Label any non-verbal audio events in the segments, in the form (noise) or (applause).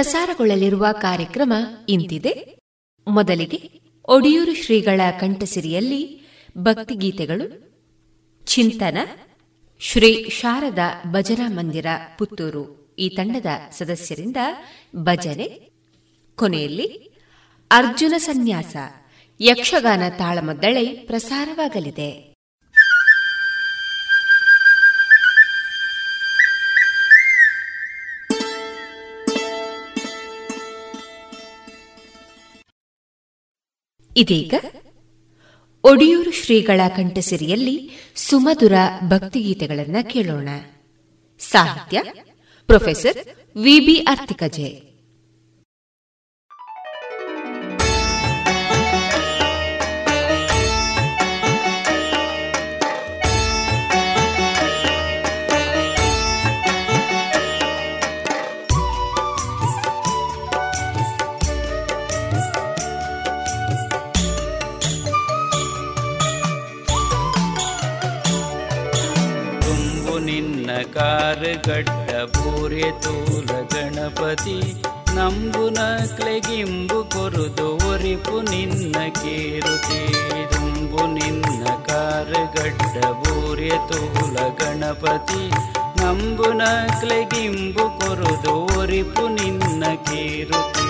ಪ್ರಸಾರಗೊಳ್ಳಲಿರುವ ಕಾರ್ಯಕ್ರಮ ಇಂತಿದೆ. ಮೊದಲಿಗೆ ಒಡಿಯೂರು ಶ್ರೀಗಳ ಕಂಠಸಿರಿಯಲ್ಲಿ ಭಕ್ತಿಗೀತೆಗಳು, ಚಿಂತನ, ಶ್ರೀ ಶಾರದಾ ಭಜನಾ ಮಂದಿರ ಪುತ್ತೂರು ಈ ತಂಡದ ಸದಸ್ಯರಿಂದ ಭಜನೆ, ಕೊನೆಯಲ್ಲಿ ಅರ್ಜುನ ಸನ್ಯಾಸ, ಯಕ್ಷಗಾನ ತಾಳಮದ್ದಳೆ ಪ್ರಸಾರವಾಗಲಿದೆ. ಇದೀಗ ಒಡಿಯೂರು ಶ್ರೀಗಳ ಕಂಠಸಿರಿಯಲ್ಲಿ ಸುಮಧುರ ಭಕ್ತಿಗೀತೆಗಳನ್ನು ಕೇಳೋಣ. ಸಾಹಿತ್ಯ ಪ್ರೊಫೆಸರ್ ವಿಬಿ ಅರ್ತಿಕಜೆ. ಗಡ್ಡ ಪೂರೆ ತೂಲ ಗಣಪತಿ, ನಂಬುನ ಕ್ಲೆಗಿಂಬು ಕೊರುದು ಒರಿಪು ನಿನ್ನ ಕೇರುತಿ ದುಂಬು ನಿನ್ನ ಗಡ್ಡ ಬೂರೆ ತೂಲ ಗಣಪತಿ, ನಂಬುನ ಕ್ಲೆಗಿಂಬು ಕೊರುದು ಒರಿಪು ನಿನ್ನ ಕೇರುತಿ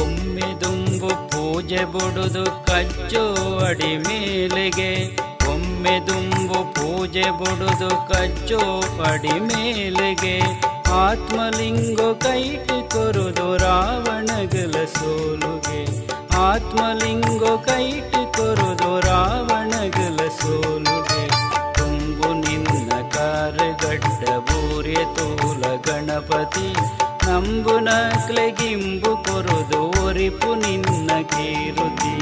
ಒಮ್ಮೆ ದುಂಬು ಪೂಜೆ ಬುಡುದು ಕಚ್ಚೋ ಅಡಿ ಮೇಲೆಗೆ ಒಮ್ಮೆ ದುಂಬು ಪೂಜೆ ಬುಡುದು ಕಚ್ಚೋ ಪಡಿ ಮೇಲೆಗೆ. ಆತ್ಮಲಿಂಗು ಕೈಟಿ ಕೊರುದು ರಾವಣಗಲ ಸೋಲುಗೆ. ಆತ್ಮಲಿಂಗು ಕೈಟಿ ಕೊರುದು ರಾವಣಗಲ ಸೋಲುಗೆ. ತುಂಬು ನಿನ್ನ ಕಾರ್ಗಡ್ಡ ಬೂರ್ಯ ತೂಲ ಗಣಪತಿ. ನಂಬುನ ಕ್ಲೆಗಿಂಬು ಕೊರುದು ಒರಿಪು ನಿನ್ನ ಕೀರುತಿ.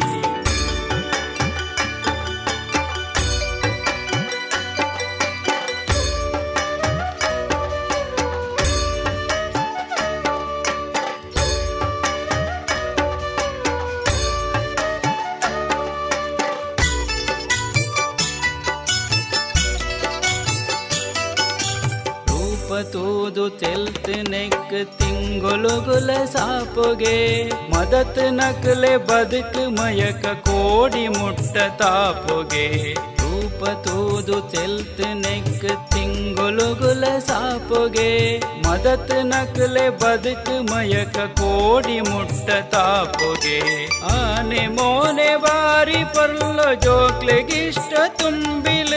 ತೆಲ್ತ್ ನೆಕ್ ತಿಂಗೊಲುಗುಲ ಸಾಪುಗೆ. ಮದತ್ ನಕಲೆ ಬದುಕು ಮಯಕ ಕೋಡಿ ಮುಟ್ಟ ತಾಪುಗೆ. ರೂಪ ತೂದು ತೆಲ್ತ್ ನೆಕ್ ತಿಂಗೊಲುಗುಲ ಸಾಪುಗೆ. ಮದತ್ ನಕಲೆ ಬದುಕು ಮಯಕ ಕೋಡಿ ಮುಟ್ಟ ತಾಪುಗೆ. ಆನೆ ಮೋನೆ ಬಾರಿ ಪರ್ಲ ಜೋಕ್ಲೆಗಿಷ್ಟ ತುಂಬಿಲೆ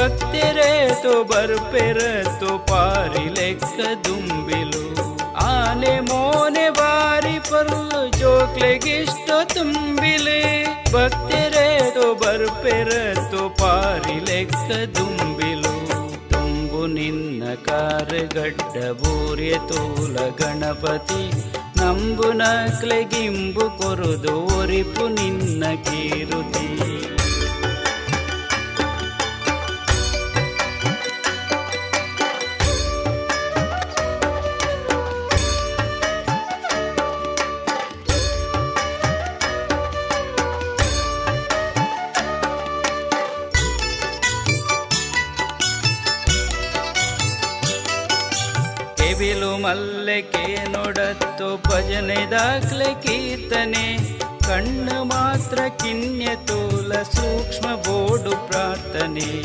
ಭಕ್ತಿರೇತು ಬರ್ಪೆರತು ಪಾರಿ ಲೆಕ್ಕ ದುಂಬಿಲು. ಆನೆ ಮೋನೆ ಬಾರಿ ಪರ್ಲು ಜೋಕ್ಲೆಗಿಷ್ಟ ತುಂಬಿಲೆ. ಬರ್ಪೆರ ಬರ್ಪೆರತು ಪಾರಿ ಲೆಕ್ಕ ದುಂಬಿಲು. ತುಂಬು ನಿನ್ನ ಕಾರುಗಡ್ಡ ಬೂರ್ಯ ತೂಲ ಗಣಪತಿ. ನಂಬು ನಕ್ಲೆಗಿಂಬು ಕೊರುದು ಒರಿಪು ನಿನ್ನ ಕೀರುತಿ. ಕೆಬಿಲು ಮಲ್ಲಕೆ ನೋಡತ್ತು ಭಜನೆ ದಾಖಲೆ ಕೀರ್ತನೆ. ಕಣ್ಣು ಮಾತ್ರ ಕಿನ್ಯ ತೂಲ ಸೂಕ್ಷ್ಮ ಬೋಡು ಪ್ರಾರ್ಥನೆ.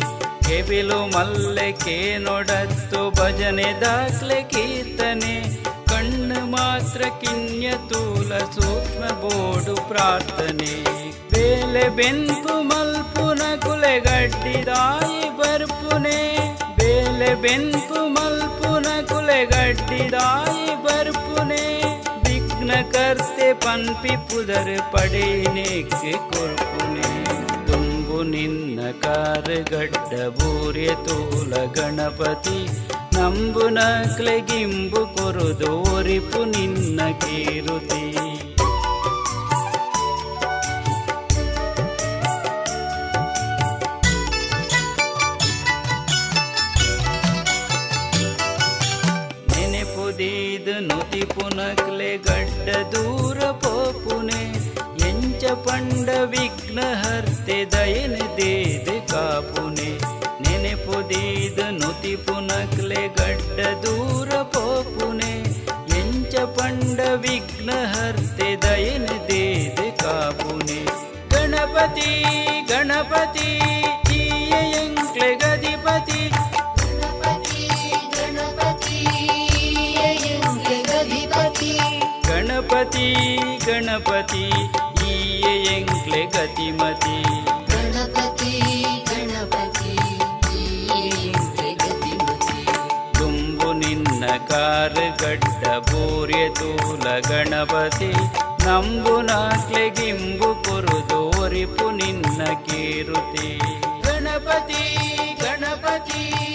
ಕೆವಿಲು ಮಲ್ಲಕೆ ನೋಡತ್ತು ಭಜನೆ ದಾಖಲೆ ಕೀರ್ತನೆ. ಕಣ್ಣು ಮಾತ್ರ ಕಿನ್ಯ ತೂಲ ಸೂಕ್ಷ್ಮ ಬೋಡು ಪ್ರಾರ್ಥನೆ. ಬೇಲೆ ಬೆಂಪು ಮಲ್ಪುನ ಕುಲೆಗಡ್ಡಿದಾಯಿ ಬರ್ಪುನೆ. ಬೇಲೆ ಬೆಂಪು ಕುಲೆಗಡ್ಡಿದಾಯಿ ಬರ್ಪುನೆ ವಿಘ್ನ ಕರ್ತೆ ಪನ್ಪಿ ಪುದರ್ ಪಡೇನೆಕ್ಕೆ ಕೊರ್ಪುನೆ ತುಂಬು ನಿನ್ನ ಕಾರುಗಡ್ಡ ಬೂರ್ಯ ತೂಲ ಗಣಪತಿ, ನಂಬು ನಕ್ಲೆಗಿಂಬು ಕೊರುದು ಒರಿಪು ನಿನ್ನ ಕೀರುತಿ. ಪೋಪುನೆ, ಎಂಚ ಪಂಡ ವಿಘ್ನ ಹರ್ತೆ ಕಾಪುನೆ. ನೆನೆಪುದೀದು ನುತಿ ಪುನಕ್ಲೆ ಗಡ್ಡ ದೂರ ಪೋಪುನೆ, ಎಂಚ ಪಂಡ ವಿಘ್ನ ಹರ್ತೆ ದಯನ ದೇದ ಕಾಪುನೆ. ಗಣಪತಿ ಗಣಪತಿ! ಗಣಪತಿ ಗಣಪತಿ ಈಯ ಎಂಕ್ಲೆ ಗತಿಮತಿ. ತುಂಬು ನಿನ್ನ ಕಾರುಗಡ್ಡ ಬೂರ್ಯ ತೂಲ ಗಣಪತಿ. ನಂಬು ನಾಕ್ಲೆಗಿಂಬು ಕೊರು ಒರಿಪು ನಿನ್ನ ಕೀರುತಿ. ಗಣಪತಿ ಗಣಪತಿ ಗಣಪತಿ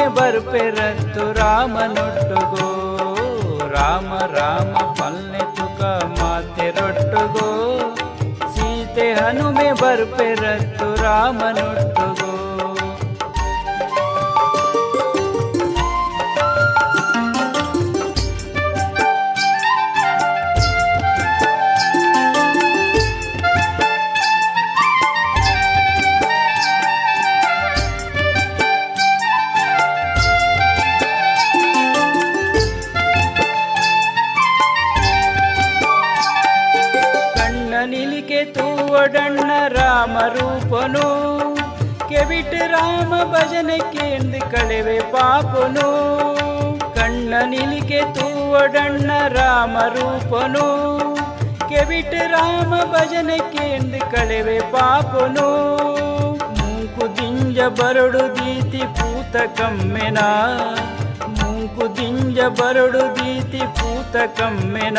ಹನುಮೆ ಬರ್ಪೆರತ್ತು ರಾಮನೊಟ್ಟುಗೋ ರಾಮ ರಾಮ ಪಲ್ನೆ ತುಕ ಮಾತೆ ರೊಟ್ಟುಗೋ ಸೀತೆ ಹನುಮೆ ಬರ್ಪೆರತ್ತು ರಾಮನೊಟ್ಟುಗೋ ರಾಮ ರೂಪನು. ಕೆವಿಟ್ ರಾಮ ಭಜನೆ ಕೇಂದ್ರ ಕಳೆವೆ ಪಾಪನು. ಕಣ್ಣ ನಿಲಿಗೆ ತೂವಡಣ್ಣ ರಾಮ ರೂಪನು. ಕೆವಿಟ್ ರಾಮ ಭಜನೆ ಕೇಂದ್ರ ಕಳೆವೆ ಪಾಪನು. ಮೂಕು ದಿಂಜ ಬರಡು ದೀತಿ ಪೂತ ಕಮ್ಮೆನ. ಮೂಕು ದಿಂಜ ಬರಡು ದೀತಿ ಪೂತ ಕಮ್ಮೆನ.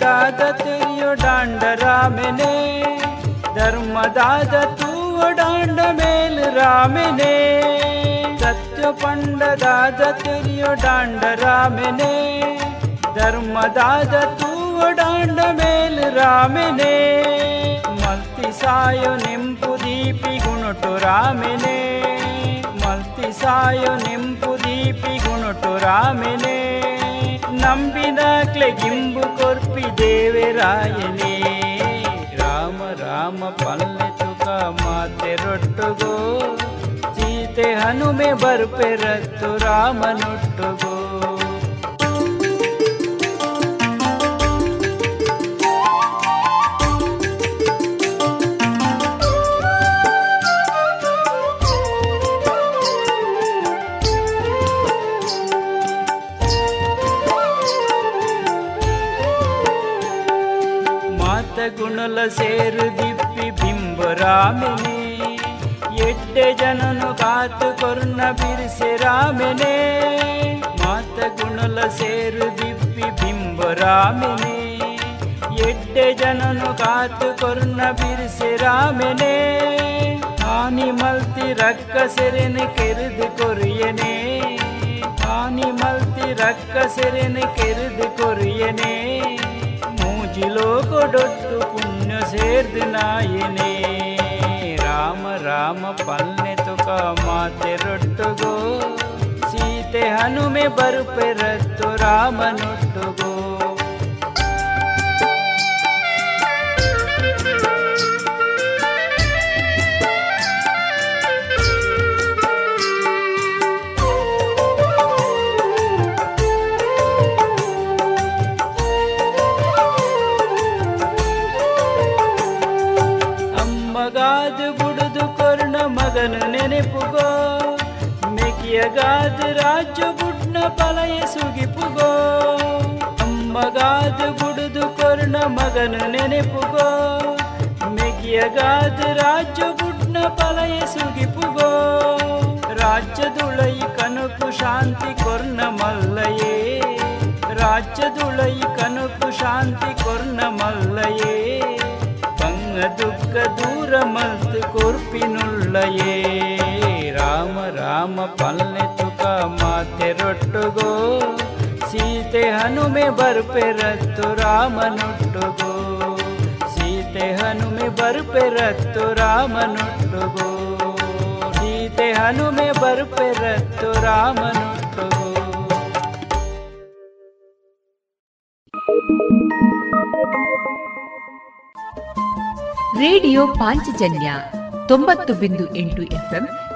दाद तरि ओण्डरामिने धर्मदात् उडाण्डमे रामिने सत्य पण्ड दाद तरि ओण्डरामििने धर्मदा दू मेल रामििने मलति साय निम्पू दीपि गुणटु रामिने मलती सायु निम्पू दीपी गुणटु रामि ನಂಬಿದಾಕ್ಲೆ ಗಿಂಬು ಕೊರ್ಪಿ ದೇವರಾಯನೇ ರಾಮ ರಾಮ ಪಲ್ಲೆ ತುಕ ಮಾತೆ ರೊಟ್ಟುಗೋ. ಸೀತೆ ಹನುಮೆ ಬರ್ಪೆರತ್ತು ರಾಮನೊಟ್ಟುಗೋ. ಸೇರು ದಿಪ್ಪಿ ಬಿಂಬರಾಮಿನಿ. ಎಟ್ಟೆ ಜನನು ಕಾತು ಕೊರ್ನ ಬಿರಿಸೆ ರಾಮಿನೇ. ಮಾತ ಗುಣಲ ಸೇರು ದಿಪ್ಪಿ ಬಿಂಬರಾಮಿನಿ. ಎಟ್ಟೆ ಜನನು ಕಾತು ಕೊರ್ನ ಬಿರಿಸೆ ರಾಮಿನೇ. ಹಾನಿ ಮಲ್ತಿ ರಕ್ಕ ಸೆರೆನೆ ಕೆರೆದು ಕೊರಿಯನೆ. ಹಾನಿ ಮಲ್ತಿ ರಕ್ಕ ಸೆರೆನೆ ಕೆರೆದು ಕೊರಿಯನೆ. ಮೂಜಿಲೋ ಕೊಡೊಟ್ಟು ಪುಣ್ಯ ಸೇರ್ದು ನಾಯನೇ ರಾಮ ರಾಮ ಪಲ್ನೆ ತುಕ ಮಾತೆ ರೊಟ್ಟುಗೋ ಸೀತೆ ಹನುಮೆ ಬರುಪೆರತ್ತು ರಾಮನೊಟ್ಟುಗೋ ಬುಡ್ನ ಪಲಯ ಸುಗಿಪುಗೋ ಅಮ್ಮಗಾದು ಬುಡುದು ಕೊರ್ಣ ಮಗನ ನೆನೆಪುಗೋ ಮೆಕಿಯಗಾದ ರಾಜ್ಯ ಬುಡ್ನ ಪಲಯ ಸುಗಿಪುಗೋ ರಾಜ್ಯದುಳೈ ಕನಕು ಶಾಂತಿ ಕೊರ್ಣ ಮಲ್ಲಯೇ ರಾಜ್ಯದುಳೈ ಕನಕು ಶಾಂತಿ ಕೊರ್ಣ ಮಲ್ಲಯೇ ಪಂಗ ದುಃಖ ದೂರ ಮಲ್ತು ಕೊರ್ಪಿನುಳ್ಳಯೇ ರಾಮ ರಾಮ ಪಲ್ಲೆ ತುಕ ಮಾತೆ ರೊಟ್ಟುಗೋ ಸೀತೆ ಹನುಮೆ ಬರ್ಪೆರತ್ತು ರಾಮನೊಟ್ಟುಗೋ ಸೀತೆ ಹನುಮೆ ಬರ್ಪೆರತ್ತು ರಾಮನೊಟ್ಟುಗೋ ಸೀತೆ ಹನುಮೆ ಬರ್ಪೆರತ್ತು ರಾಮನೊಟ್ಟುಗೋ ರೇಡಿಯೋ ಪಾಂಚಜನ್ಯ ತೊಂಬತ್ತು ಬಿಂದು ಎಂಟು ಎಫ್ಎಂ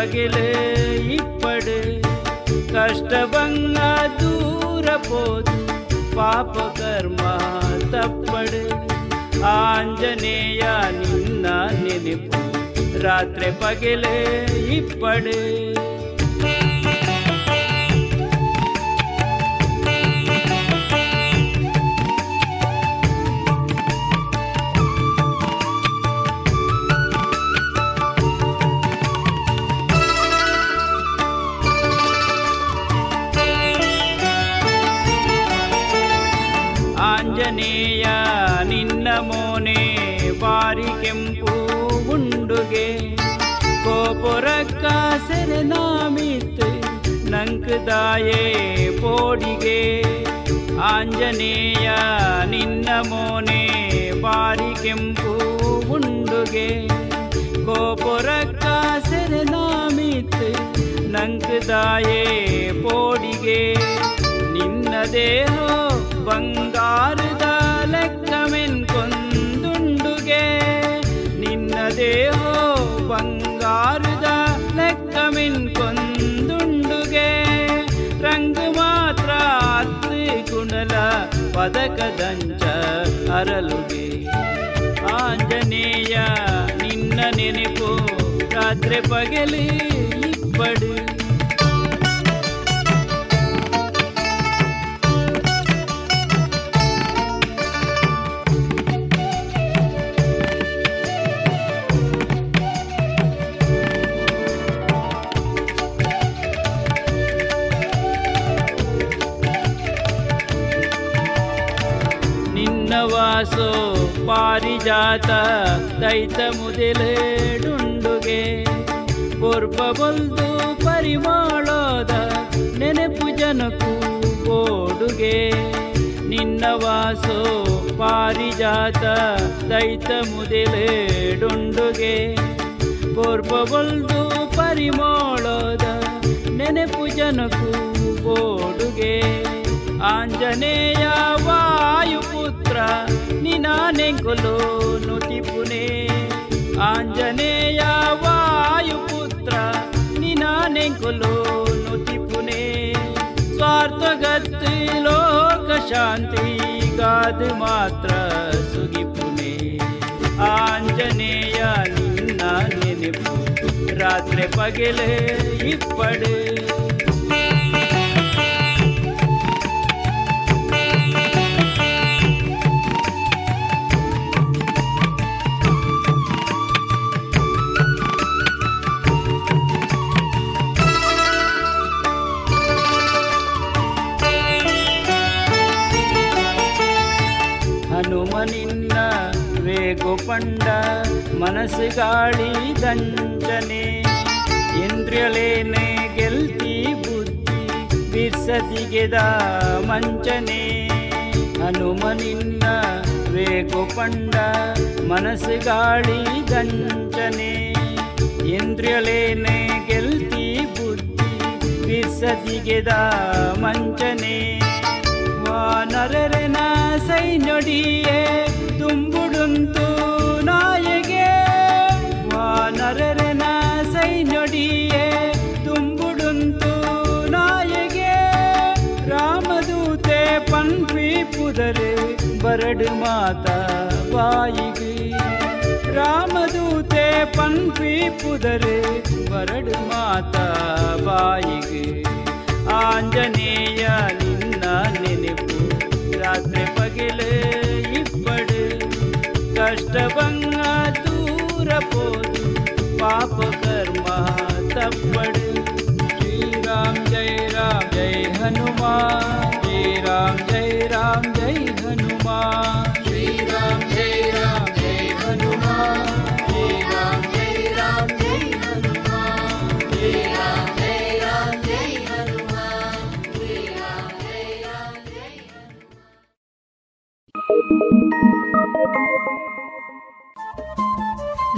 ರಾತ್ರಿ ಪಗಲು ಇಪ್ಪಡು. ಕಷ್ಟವಂಗ ದೂರ ಪೋದು ಪಾಪ ಕರ್ಮ ತಪ್ಪಡು. ಆಂಜನೇಯ ನಿನ್ನ ನೆನಪು ಸೆರೆನಾಮಿತ್ತು ನಂಕದಾಯೇ ಪೋಡಿಗೆ. ಆಂಜನೇಯ, ನಿನ್ನ ಮೋನೆ ಬಾರಿ ಕೆಂಪು ಉಂಡುಗೆ. ಕೋಪುರಕ್ಕ ಸೆರೆನಾಮಿತ್ ನಂಕದಾಯೇ ಪೋಡಿಗೆ. ನಿನ್ನ ದೇಹ ಬಂಗಾರದ ಲೆಕ್ಕಮೆನ್ ಕೊಂದುಂಡುಗೆ ನಿನ್ನ ದೇಹ ಪದಕದಂಚ ಅರಲುಗೆ. ಆಂಜನೇಯ ನಿನ್ನ ನೆನಪು ರಾತ್ರಿ ಪಗಲಿ ಇಪ್ಪಡು. ಪಾರಿಜಾತ ದೈತ ಮುದಿಲೇಡುಂಡುಗೆ. ಪೂರ್ವ ಬಲ್ದು ಪರಿಮಾಳೋದ ನೆನಪು ಜನಕ್ಕೂ ಓಡುಗೆ. ನಿನ್ನ ವಾಸೋ ಪಾರಿಜಾತ ದೈತ ಮುದಿಲೇಡುಂಡುಗೆ. ಪೂರ್ವ ಬಲ್ದು ಪರಿಮಾಳೋದ ನೆನಪು ಜನಕ್ಕೂ ಓಡುಗೆ. ಆಂಜನೇಯ ವಾಯುಪುತ್ರ ನಿನಾನೆಂಕುಲು ನುತಿಪುನೆ ಆಂಜನೇಯ ವಾಯುಪುತ್ರ ನಿನಾನೆಂಕುಲು ನುತಿಪುನೆ ಸ್ವಾರ್ಥಗತ್ತಿ ಲೋಕ ಶಾಂತಿ ಗಾದು ಮಾತ್ರ ಸುಗಿಪುನೆ ಆಂಜನೇಯ, ನಿನ್ನ ನೆನಪು ರಾತ್ರಿ ಪಗಲೇ ಇಪ್ಪಡು. ಪಂಡ ಮನಸ್ಸು ಗಾಳಿ ದಂಜನೆ ಇಂದ್ರಿಯಲೇನೆ ಗೆಲ್ತಿ ಬುದ್ಧಿ ಬಿರ್ಸದಿಗೆದ ಮಂಚನೆ. ಹನುಮನಿನ್ನ ವೇಗು ಪಂಡ ಮನಸ್ಸು ಗಾಳಿ ದಂಚನೆ, ಇಂದ್ರಿಯಲೇನೆ ಗೆಲ್ತಿ ಬುದ್ಧಿ ಬಿರ್ಸದಿಗೆದ ಮಂಚನೆ. ವಾನರನ ಸೈನೊಡಿಯೇ ತುಂಬುಡುಂತು ವಾನರನ ಸೈನೊಡಿಯೇ ತುಂಬುಡುಂತು ನಾಯಗೆ. ರಾಮದೂತೆ ಪನ್ಪಿ ಪುದರೆ ಬರಡು ಮಾತ ಬಾಯಿಗೆ. ರಾಮದೂತೆ ಪನ್ಪಿ ಪುದರೆ ಬರಡು ಮಾತ ಬಾಯಿಗೆ. ಆಂಜನೇಯ, ನಿನ್ನ ನೆನಪು ರಾತ್ರಿ ಪಗಲು ಇಬ್ಬಡು ಕಷ್ಟ ಬಂಗ ದೂರ ಪೋದು पापर् मा तर् श्री राम जय राम जय हनुमान। हनुमा राम जय राम जय हनुमान। श्री राम जय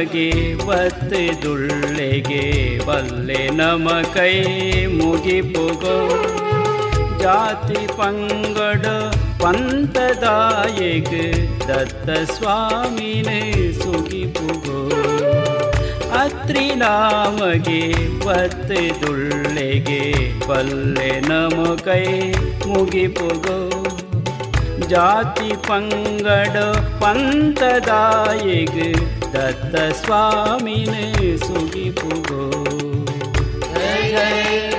ನಾಮಗೆ ಬತ್ತೆ ದುಳ್ಳೆಗೆ ಬಲ್ಲೆ ನಮ ಕೈ ಮುಗಿಪುಗೋ ಜಾತಿ ಪಂಗಡ ಪಂತದಾಯಗ ದತ್ತ ಸ್ವಾಮಿನ ಸುಗಿಪುಗೋ ಅತ್ರಿ ನಾಮಗೆ ಬತ್ತೆ ದುಳ್ಳೆಗೆ ಬಲ್ಲೆ ನಮ ಕೈ ಮುಗಿಪುಗೋ ಜಾತಿ ಪಂಗಡ ಪಂತದಾಯಿಗ್ ದತ್ತ ಸ್ವಾಮಿನ ಸುಗಿಪುಗೋ ಮೂಜಿ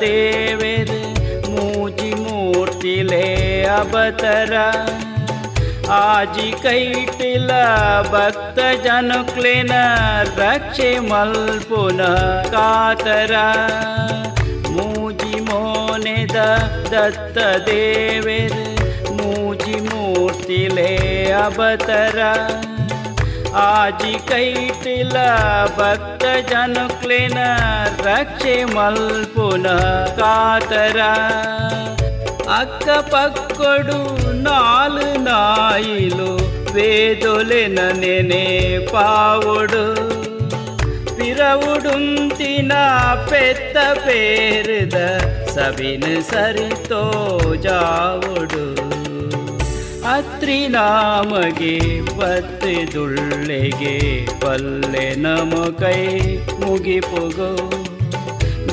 ದತ್ತ ದೇವೆರ್ ಮೂಜಿ ಮೂರ್ತಿಲೆ ಅಬತರ ಆಜಿ ಕೈಟಿಲ ಭಕ್ತ ಜನುಕ್ಲೆನ ರಕ್ಷೆ ಮಲ್ಪುನ ಕಾತರ. ಮೂಜಿ ಮೋನೆದ ದತ್ತ ದೇವೆರ್ ಮೂಜಿ ಮೂರ್ತಿಲೆ ಅಬತರ ಆಜಿ ಕೈಟಿಲ ಭಕ್ತ ಜನುಕ್ಲೆನ రక్షే మల్పున కాతర. అక్క పక్కడు నాలు నాయిలు వేదొలిన నేనే పావుడు. పిరవుడుంతిన పెద్ద పేరుద సబిన సరితో జావుడు. ಅತ್ರಿ ನಾಮಗೆ ಬತ್ತಿದುಳ್ಳೆಗೆ ಪಲ್ಲೆ ನಮ ಕೈ ಮುಗಿಪುಗೋ.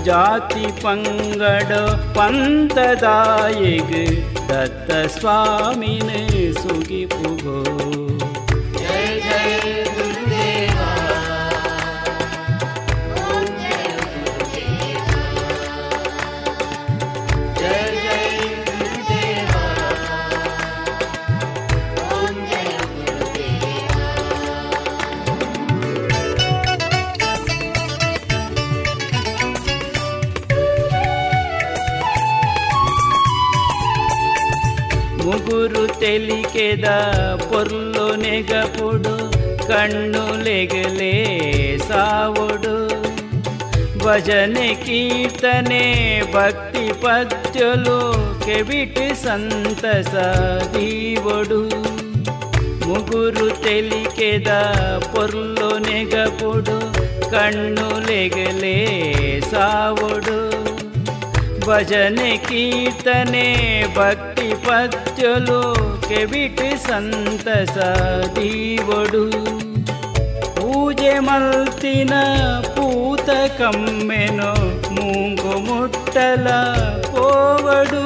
ಜಾತಿ ಪಂಗಡ ಪಂತದಾಯಿಗ್ ದತ್ತ ಸ್ವಾಮಿನ ಸುಗಿಪುಗೋ. తెలికెద? పొర్లు నెగపుడు కన్ను లెగలే సావుడు. భజనే కీర్తనే భక్తి పద్యులు కెవిటి సంతస దీవుడు. ముగురు తెలికెద? పొర్లు నెగపుడు కన్ను లెగలే సావుడు. భజన కీర్తనే భక్తి పద్యులు ಕೆವಿಟಿ ಸಂತಸ ದೀವಡು ಪೂಜೆ ಮಲ್ತಿನ ಪೂತ ಕಮ್ಮೆನು ಮೂಗು ಮುಟ್ಟಲ ಪೋವಡು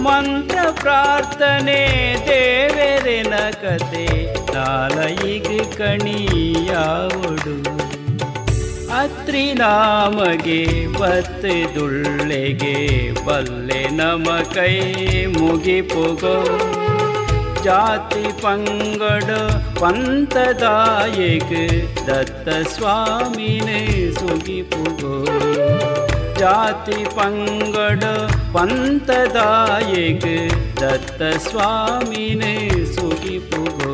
ಮಂತ್ರ ಪ್ರಾರ್ಥನೆ ದೇವರಿನ ಕತೆ ನಾಲಯಿಗ್ ಕಣಿಯಾವಡು ಅತ್ರಿ ನಾಮಗೆ ಬತ್ತಿದುಳ್ಳೆಗೆ ಬಲ್ಲೆ ನಮ ಕೈ ಮುಗಿಪುಗೋ ಜಾತಿ ಪಂಗಡ ಪಂತದಾಯಿಗ್ ದತ್ತ ಸ್ವಾಮಿನ ಸುಗಿಪುಗೋ ಜಾತಿ ಪಂಗಡ ಪಂತದಾಯಿಗ್ ದತ್ತ ಸ್ವಾಮಿನ ಸುಗಿಪುಗೋ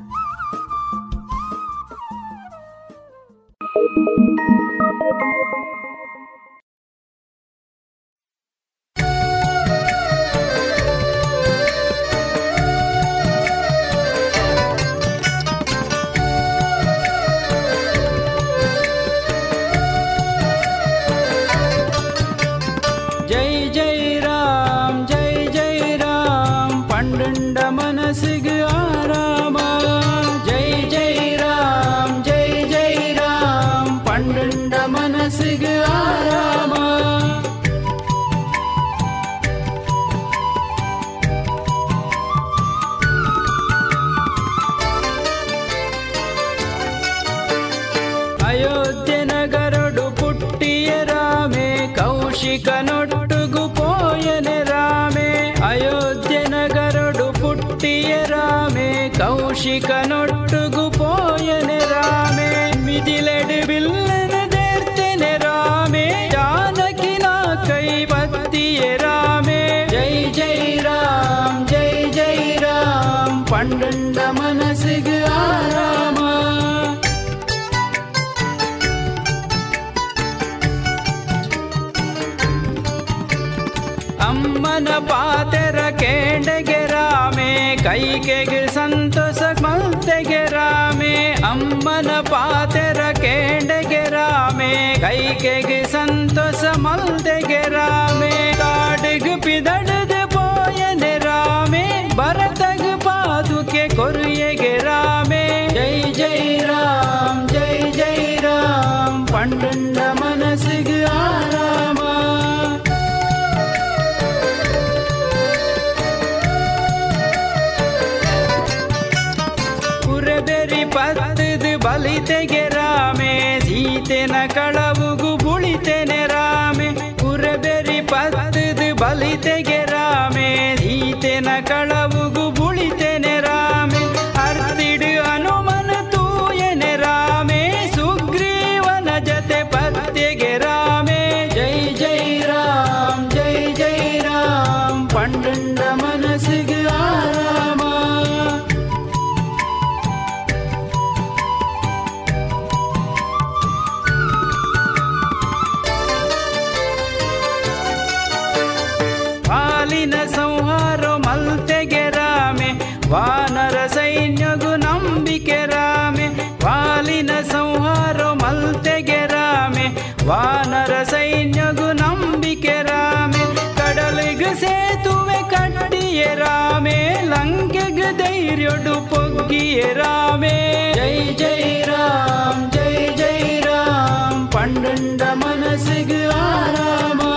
ధైర్యుడు పొంగియ రామే జై జై రామ్ జై జై రామ్ పండుండ మనసుకు ఆరామా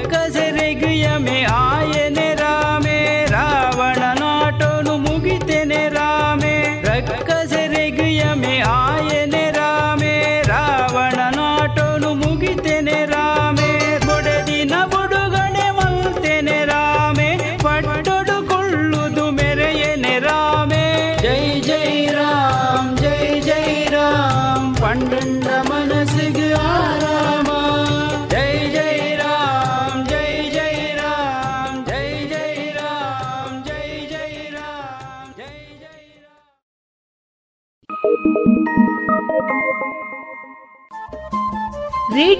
రక్కసరిగయమే ఆ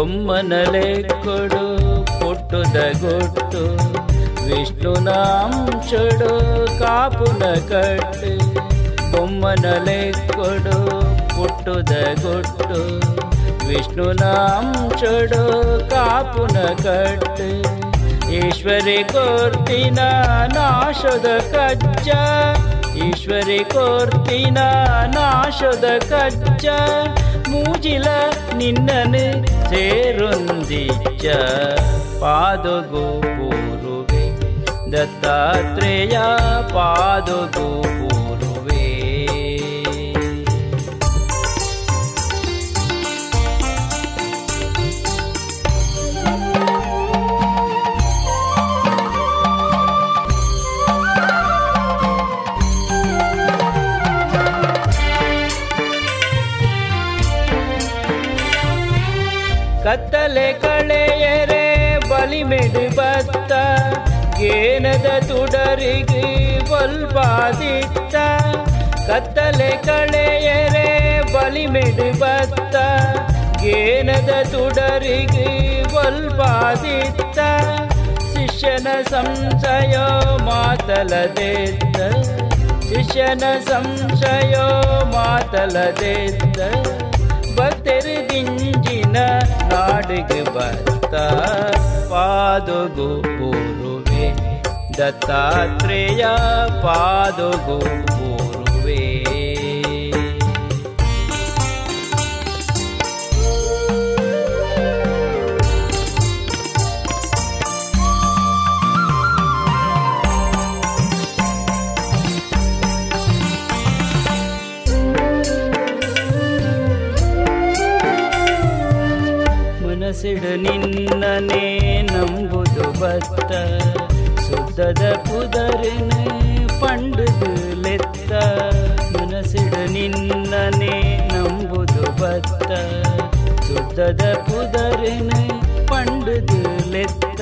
ಕೊಮ್ಮನಲೆ ಕೊಡು, ಪುಟ್ಟುದ ಗೊಟ್ಟು. ವಿಷ್ಣುನಾಂ ಚೊಡು, ಕಾಪುನ ಕಟ್ಟು. ಬೊಮ್ಮನಲೆ ಕೊಡು, ಪುಟ್ಟುದ ಗೊಟ್ಟು. ವಿಷ್ಣುನಾಂ ಚೊಡು, ಕಾಪುನ ಕಟ್ಟು. ಈಶ್ವರಿ ಕೋರ್ತಿನ ನಾಶದ ಕಜ್ಜ ಈಶ್ವರಿ ಕೋರ್ತಿನ ನಾಶದ ಕಜ್ಜ ಮೂಜಿಲ ನಿನ್ನನು ಸೇರೊಂದಿಚ್ಚ ಪಾದಗೋ ಪೂರುವೆ ದತ್ತಾತ್ರೇಯ ಪಾದಗೋ ಕತ್ತಲೆ ಕಳೆಯರೆ ಬಲಿಮೆಡು ಬತ್ತ ಗೇನದ ತುಡರಿಗೆ ಬಲ್ಪಾದಿತ್ತ ಕತ್ತಲೆ ಕಳೆಯರೆ ಬಲಿಮೆಡು ಬತ್ತ ಗೇನದ ತುಡರಿಗೆ ಬಲ್ಪಾದಿತ್ತ ಶಿಷ್ಯನ ಸಂಶಯ ಮಾತಲದೆತ್ತ, ಶಿಷ್ಯನ ಸಂಶಯ ಮಾತಲದೆತ್ತ. ಭಕ್ತರು डगिवर्त पादुगो पूरुणि दत्तात्रेया पादुगो ಮನಸ್ಸಿಡು ನಿನ್ನನೇ ನಂಬುದು ಬತ್ತ ಸುದ್ದದ ಕುದರಿನ ಪಂಡುದು ಲೆತ್ತ ಮನಸ್ಸಿಡು ನಿನ್ನನೇ ನಂಬುದು ಬತ್ತ ಸುದ್ದದ ಕುದರಿನ ಪಂಡುದು ಲೆತ್ತ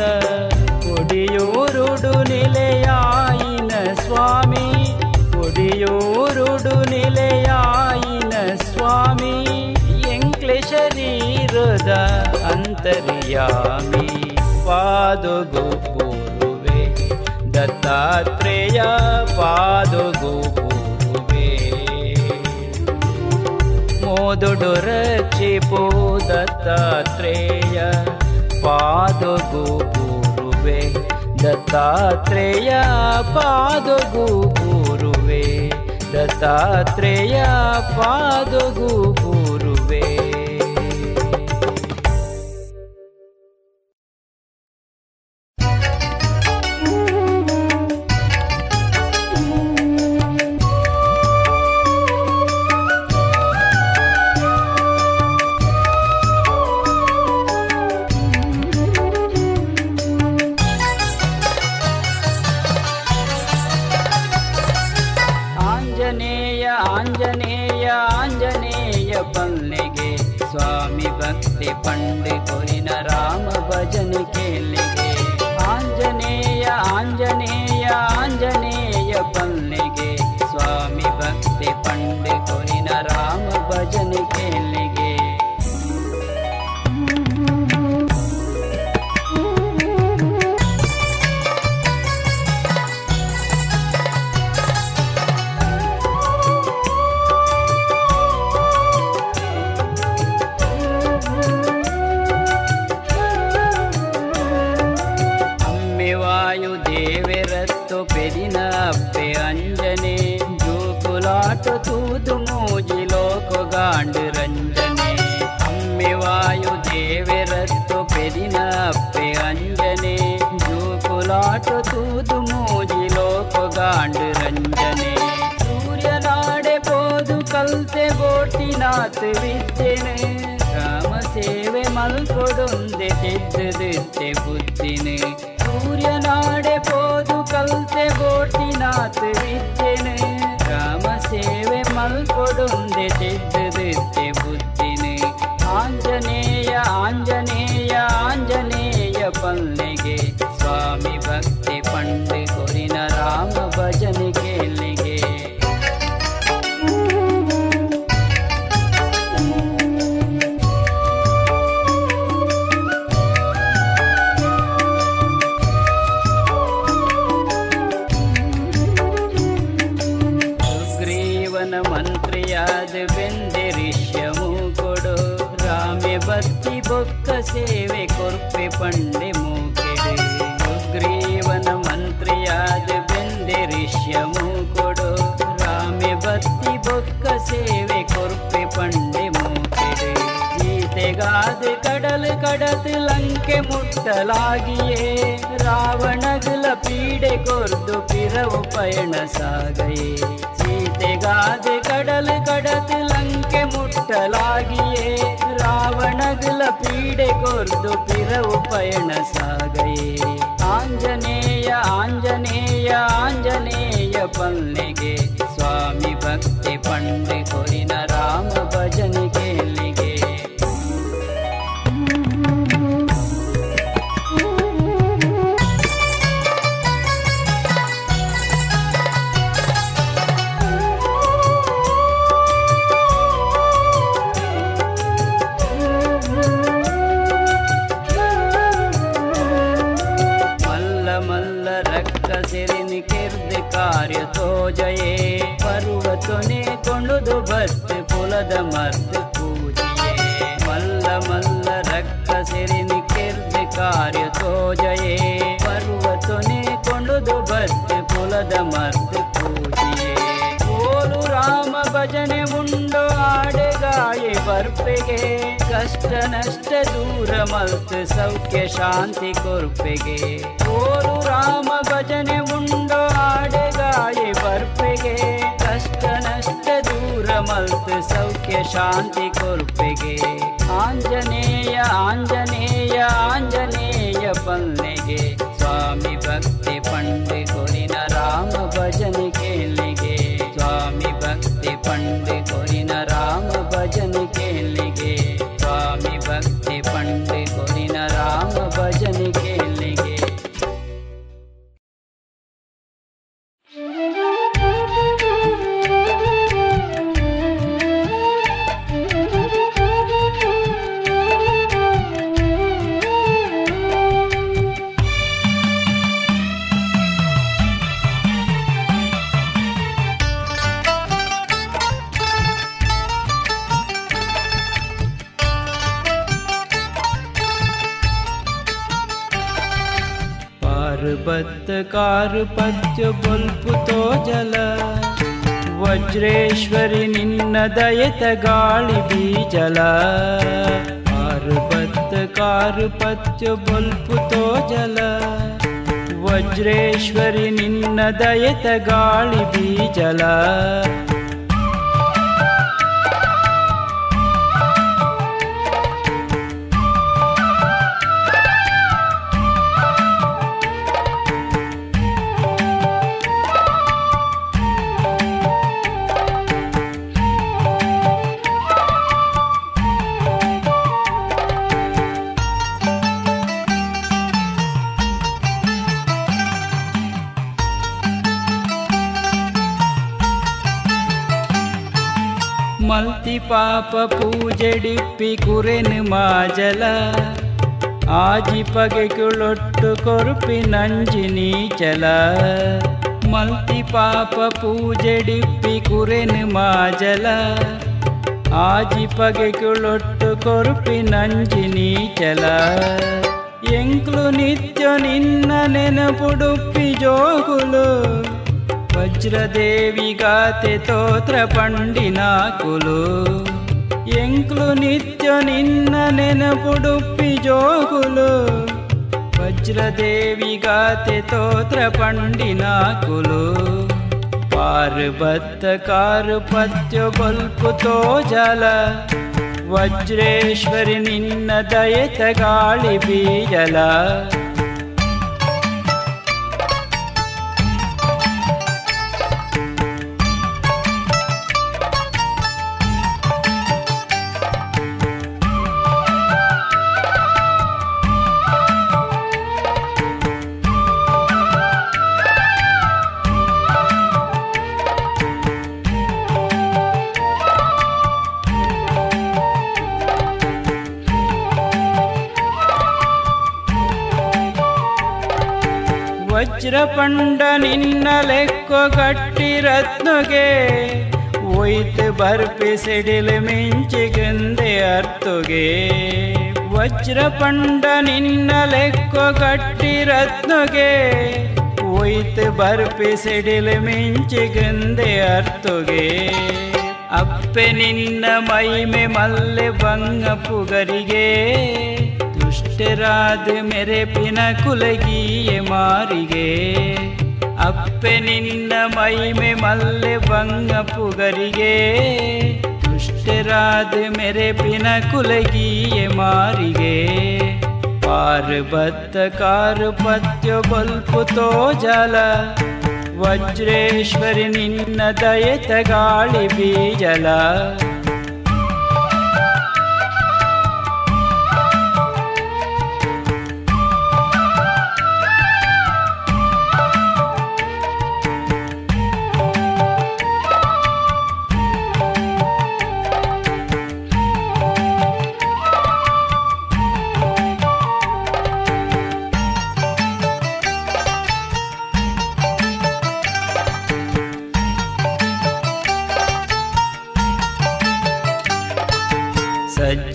ಕೊಡಿಯೂರುಡು ನಿಲೆಯಾಯಿನ ಸ್ವಾಮಿ ಕೊಡಿಯೂರುಡು ನಿಲೆಯಾಯಿನ ಸ್ವಾಮಿ ಎಂಕ್ಲೇಶ ಶರೀರದ अन्तर्यामि पादोगपूर्ववे दत्तात्रेया पादुगोपुर्वे मोदुडुरचिपो दत्तात्रेय पादुगोपूर्वे दत्तात्रेय पादोगोपुर्वे दत्तात्रेय पादुगु ರಾಮ ಭಜನೆ ಕೇಳಿಗೆ ಗೋಟಿನಾತ್ ವಿದ್ಯೆನೆ ರಾಮ ಸೇವೆ ಮಲ್ಕೊಡೊಂದೆ ತಿದ್ದುದಿತ್ತೆ ಬುದ್ಧಿನೆ ಸೂರ್ಯನಾಡೆ ಪೋದು ಕಲ್ತೆ ಗೋಟಿನಾತ್ ವಿದ್ಯೆನೆ ರಾಮ ಸೇವೆ ಮಲ್ಕೊಡೊಂದೆ ತಿದ್ದುದಿತ್ತೆ ಕಡತ್ ಲಂಕೆ ಮುಟ್ಟಲಾಗಿಯೇ ರಾವಣಗಲ ಪೀಡೆ ಕೊರ್ದು ಪಿರವು ಪಯಣ ಸಾಗಯೇ. ಸೀತೆಗಾದೆ ಕಡಲ್ ಕಡತ್ ಲಂಕೆ ಮುಟ್ಟಲಾಗಿಯೇ ರಾವಣಗಲ ಪೀಡೆ ಕೊರ್ದು ಪಿರವು ಪಯಣ ಸಾಗಯೇ. ಆಂಜನೇಯ ಆಂಜನೇಯ ಆಂಜನೇಯ ಪಲ್ಲೆಗೆ ಸ್ವಾಮಿ ಭಕ್ತಿ ಪಂಡೆ ಕೊರಿನ ರಾಮ ಭಜನೆ ಬರ್ಪೆಗೆ ಕಷ್ಟ ನಷ್ಟ ದೂರ ಮಲ್ತ್ ಸೌಖ್ಯ ಶಾಂತಿ ಕೊರ್ಪೆಗೆ. ಓರು ರಾಮ ಭಜನೆ ಉಂಡು ಆಡೆಗಾಯಿ ಬರ್ಪೆಗೆ. ಕಷ್ಟ ನಷ್ಟ ದೂರ ಮಲ್ತ್ ಸೌಖ್ಯ ಶಾಂತಿ ಕೊರ್ಪೆಗೆ. ಆಂಜನೇಯ ಆಂಜನೇಯ ಆಂಜನೇಯ ಪಲ್ಲೆಗೆ. ಸ್ವಾಮಿ ಭಕ್ತಿ ಪಂಡಿ ಕೊರಿನ ರಾಮ ಭಜನೆ ಪಾರ್ಬತ್ತ ಕಾರ್ಪತ್ಯ ಬೊಲ್ಪುತೋ ಜಲ ವಜ್ರೇಶ್ವರಿ ನಿನ್ನ ದಯತ ಗಾಳಿ ಬೀಜಲ. ಪಾರ್ಬತ್ತ ಕಾರ್ಪತ್ಯ ಬೊಲ್ಪುತೋ ಜಲ ವಜ್ರೇಶ್ವರಿ ನಿನ್ನ ದಯತ ಗಾಳಿ ಬೀಜಲ. ಪಾಪ ಪೂಜೆಡಿಪ್ಪಿ ಕುರೆನು ಮಾಜಲ. ಆಜಿ ಪಗೆಗುಳೊಟ್ಟು ಕೊರುಪಿ ನಂಜಿ ನೀಚಲ ಮಲ್ತಿ ಪಾಪ ಪೂಜೆಡಿಪ್ಪಿ ಕುರೆನು ಮಾಜಲ. ಆಜಿ ಪಗೆಗುಳೊಟ್ಟು ಕೊರುಪಿ ನಂಜಿ ನೀಚಲ ಎಂಕ್ಲು ನಿತ್ಯ ನಿನ್ನ ನೆನಪುಡುಪ್ಪಿ ಜೋಗುಲು. ವಜ್ರದೇವಿ ಗಾತೆ ತೋತ್ರ ಪಂಡಿನಾ ಕುಲು. ಎಂಕ್ಲು ನಿತ್ಯ ನಿನ್ನ ನೆನ ಪುಡುಪ್ಪಿ ಜೋಗುಲು. ವಜ್ರದೇವಿ ಗಾತೆ ತೋತ್ರ ಪಂಡಿನಾ ಕುಲು. ಪಾರು ಬತ್ತ ಕಾರು ಪತ್ಯ ಬಲ್ಪು ತೋ ಜಲ ವಜ್ರೇಶ್ವರಿ ನಿನ್ನ ದಯತ ಗಾಳಿ ಬೀಜಲ ವಜ್ರಪಂಡ ನಿನ್ನ ಲೆಕ್ಕೊ ಕಟ್ಟಿ ರತ್ನುಗೆ. ಒಯ್ತು ಬರ್ಪಿ ಸಿಡಿಲು ಮಿಂಚಿಗೆಂದೆ ಅರ್ತುಗೆ. ವಜ್ರ ಪಂಡ ನಿನ್ನ ಲೆಕ್ಕೊ ಕಟ್ಟಿ ರತ್ನುಗೆ. ಒಯ್ತು ಬರ್ಪಿ ಸಿಡಿಲು ಮಿಂಚಿಗೆಂದೆ ಅರ್ತುಗೆ. ಅಪ್ಪೆ ನಿನ್ನ ಮೈಮೆ ಮಲ್ಲೆ ಬಂಗ ಪುಗರಿಗೆ. ದುಷ್ಟರಾದ ಮೆರೆಪಿನ ಕುಲಗಿಯೆ ಮಾರಿಗೆ ಅಪ್ಪೆ ನಿನ್ನ ಮೈಮೆ ಮಲ್ಲೆ ಬಂಗ ಪುಗರಿಗೆ ದುಷ್ಟರಾದ ಮೆರೆಪಿನ ಕುಲಗಿಯೆ ಮಾರಿಗೆ ಪಾರ್ಬತ್ತ ಕಾರುಪತ್ಯ ಬಲ್ಪುತೋ ಜಲ ವಜ್ರೇಶ್ವರಿ ನಿನ್ನ ದಯತ ಗಾಳಿ ಬೀಜಲ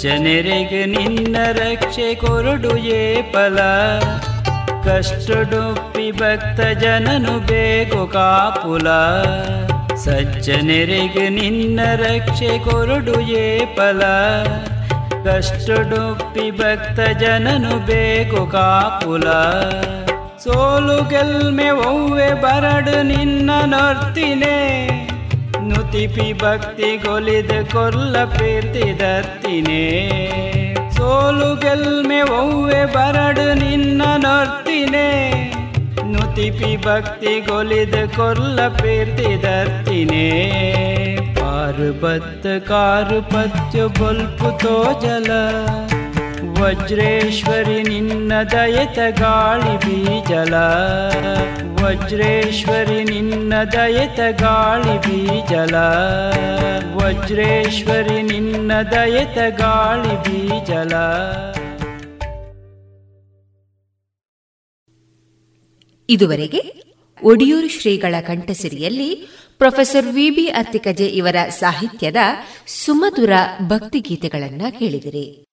ಸಜ್ಜನರಿಗೆ ನಿನ್ನ ರಕ್ಷೆ ಕೊರಡು ಏ ಫಲ. ಕಷ್ಟಡುಪ್ಪಿ ಭಕ್ತ ಜನನು ಬೇಕು ಕಾಪುಲ. ಸಜ್ಜನರಿಗೆ ನಿನ್ನ ರಕ್ಷೆ ಕೊರಡು ಏ ಫಲ. ಕಷ್ಟಡುಪ್ಪಿ ಭಕ್ತ ಜನನು ಬೇಕು ಕಾಪುಲ. ಸೋಲು ಗೆಲ್ಮೆ ಒವ್ವೆ ಬರಡು ನಿನ್ನ ನೊರ್ತಿನೇ. ನುತಿಪಿ ಭಕ್ತಿ ಗೊಲಿದ ಕೊಲ್ಲ ಪ್ರೀತಿ ದತ್ತಿನೇ. ಸೋಲು ಗೆಲ್ಮೆ ಒವ್ವೆ ಬರಡು ನಿನ್ನ ನೊರ್ತಿನೇ. ನುತಿಪಿ ಭಕ್ತಿ ಗೊಲಿದ ಕೊಲ್ಲ ಪ್ರೀತಿ ದತ್ತಿನೇ. ಕಾರು ಪತ್ಯು ಬೊಲ್ಪು ತೋಜಲ. ವಜ್ರೇಶ್ವರಿ ನಿನ್ನ ದಯತ ಗಾಳಿ ಬೀಜಲ. ವಜ್ರೇಶ್ವರಿ ನಿನ್ನ ದಯತ ಗಾಳಿ ಬೀಜಲ. ವಜ್ರೇಶ್ವರಿ ನಿನ್ನ ದಯತ ಗಾಳಿ ಬೀಜಲ. ಇದುವರೆಗೆ ಒಡಿಯೂರು ಶ್ರೀಗಳ ಕಂಠಸಿರಿಯಲ್ಲಿ ಪ್ರೊಫೆಸರ್ ವಿಬಿ ಅತ್ತಿಕಜೆ ಇವರ ಸಾಹಿತ್ಯದ ಸುಮಧುರ ಭಕ್ತಿಗೀತೆಗಳನ್ನು ಕೇಳಿದಿರಿ.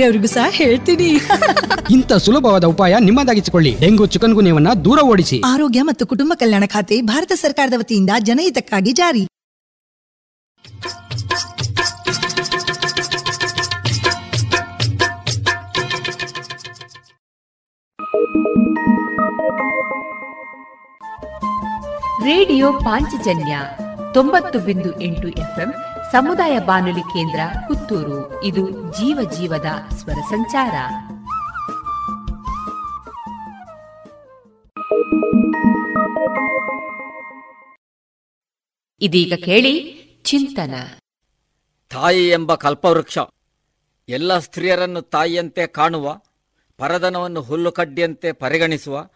ಬೇರೆಯವ್ರಿಗೂ ಸಹ ಹೇಳ್ತೀನಿ. (laughs) ಇಂಥ ಸುಲಭವಾದ ಉಪಾಯ ನಿಮ್ಮದಾಗಿಸಿಕೊಳ್ಳಿ. ಡೆಂಗು ಚಿಕನ್ ಗುನ್ಯವನ್ನ ದೂರ ಓಡಿಸಿ. ಆರೋಗ್ಯ ಮತ್ತು ಕುಟುಂಬ ಕಲ್ಯಾಣ ಖಾತೆ ಭಾರತ ಸರ್ಕಾರದ ವತಿಯಿಂದ ಜನಹಿತಕ್ಕಾಗಿ ಜಾರಿ. ರೇಡಿಯೋ ಪಾಂಚಜನ್ಯ ತೊಂಬತ್ತು ಬಿಂದು ಎಂಟು ಎಫ್ಎಂ ಸಮುದಾಯ ಬಾನುಲಿ ಕೇಂದ್ರ ಪುತ್ತೂರು. ಇದು ಜೀವ ಜೀವದ ಸ್ವರ ಸಂಚಾರ. ಇದೀಗ ಕೇಳಿ ಚಿಂತನ. ತಾಯಿ ಎಂಬ ಕಲ್ಪವೃಕ್ಷ. ಎಲ್ಲ ಸ್ತ್ರೀಯರನ್ನು ತಾಯಿಯಂತೆ ಕಾಣುವ ಪರದನವನ್ನು ಹುಲ್ಲುಕಡ್ಡಿಯಂತೆ ಪರಿಗಣಿಸುವ,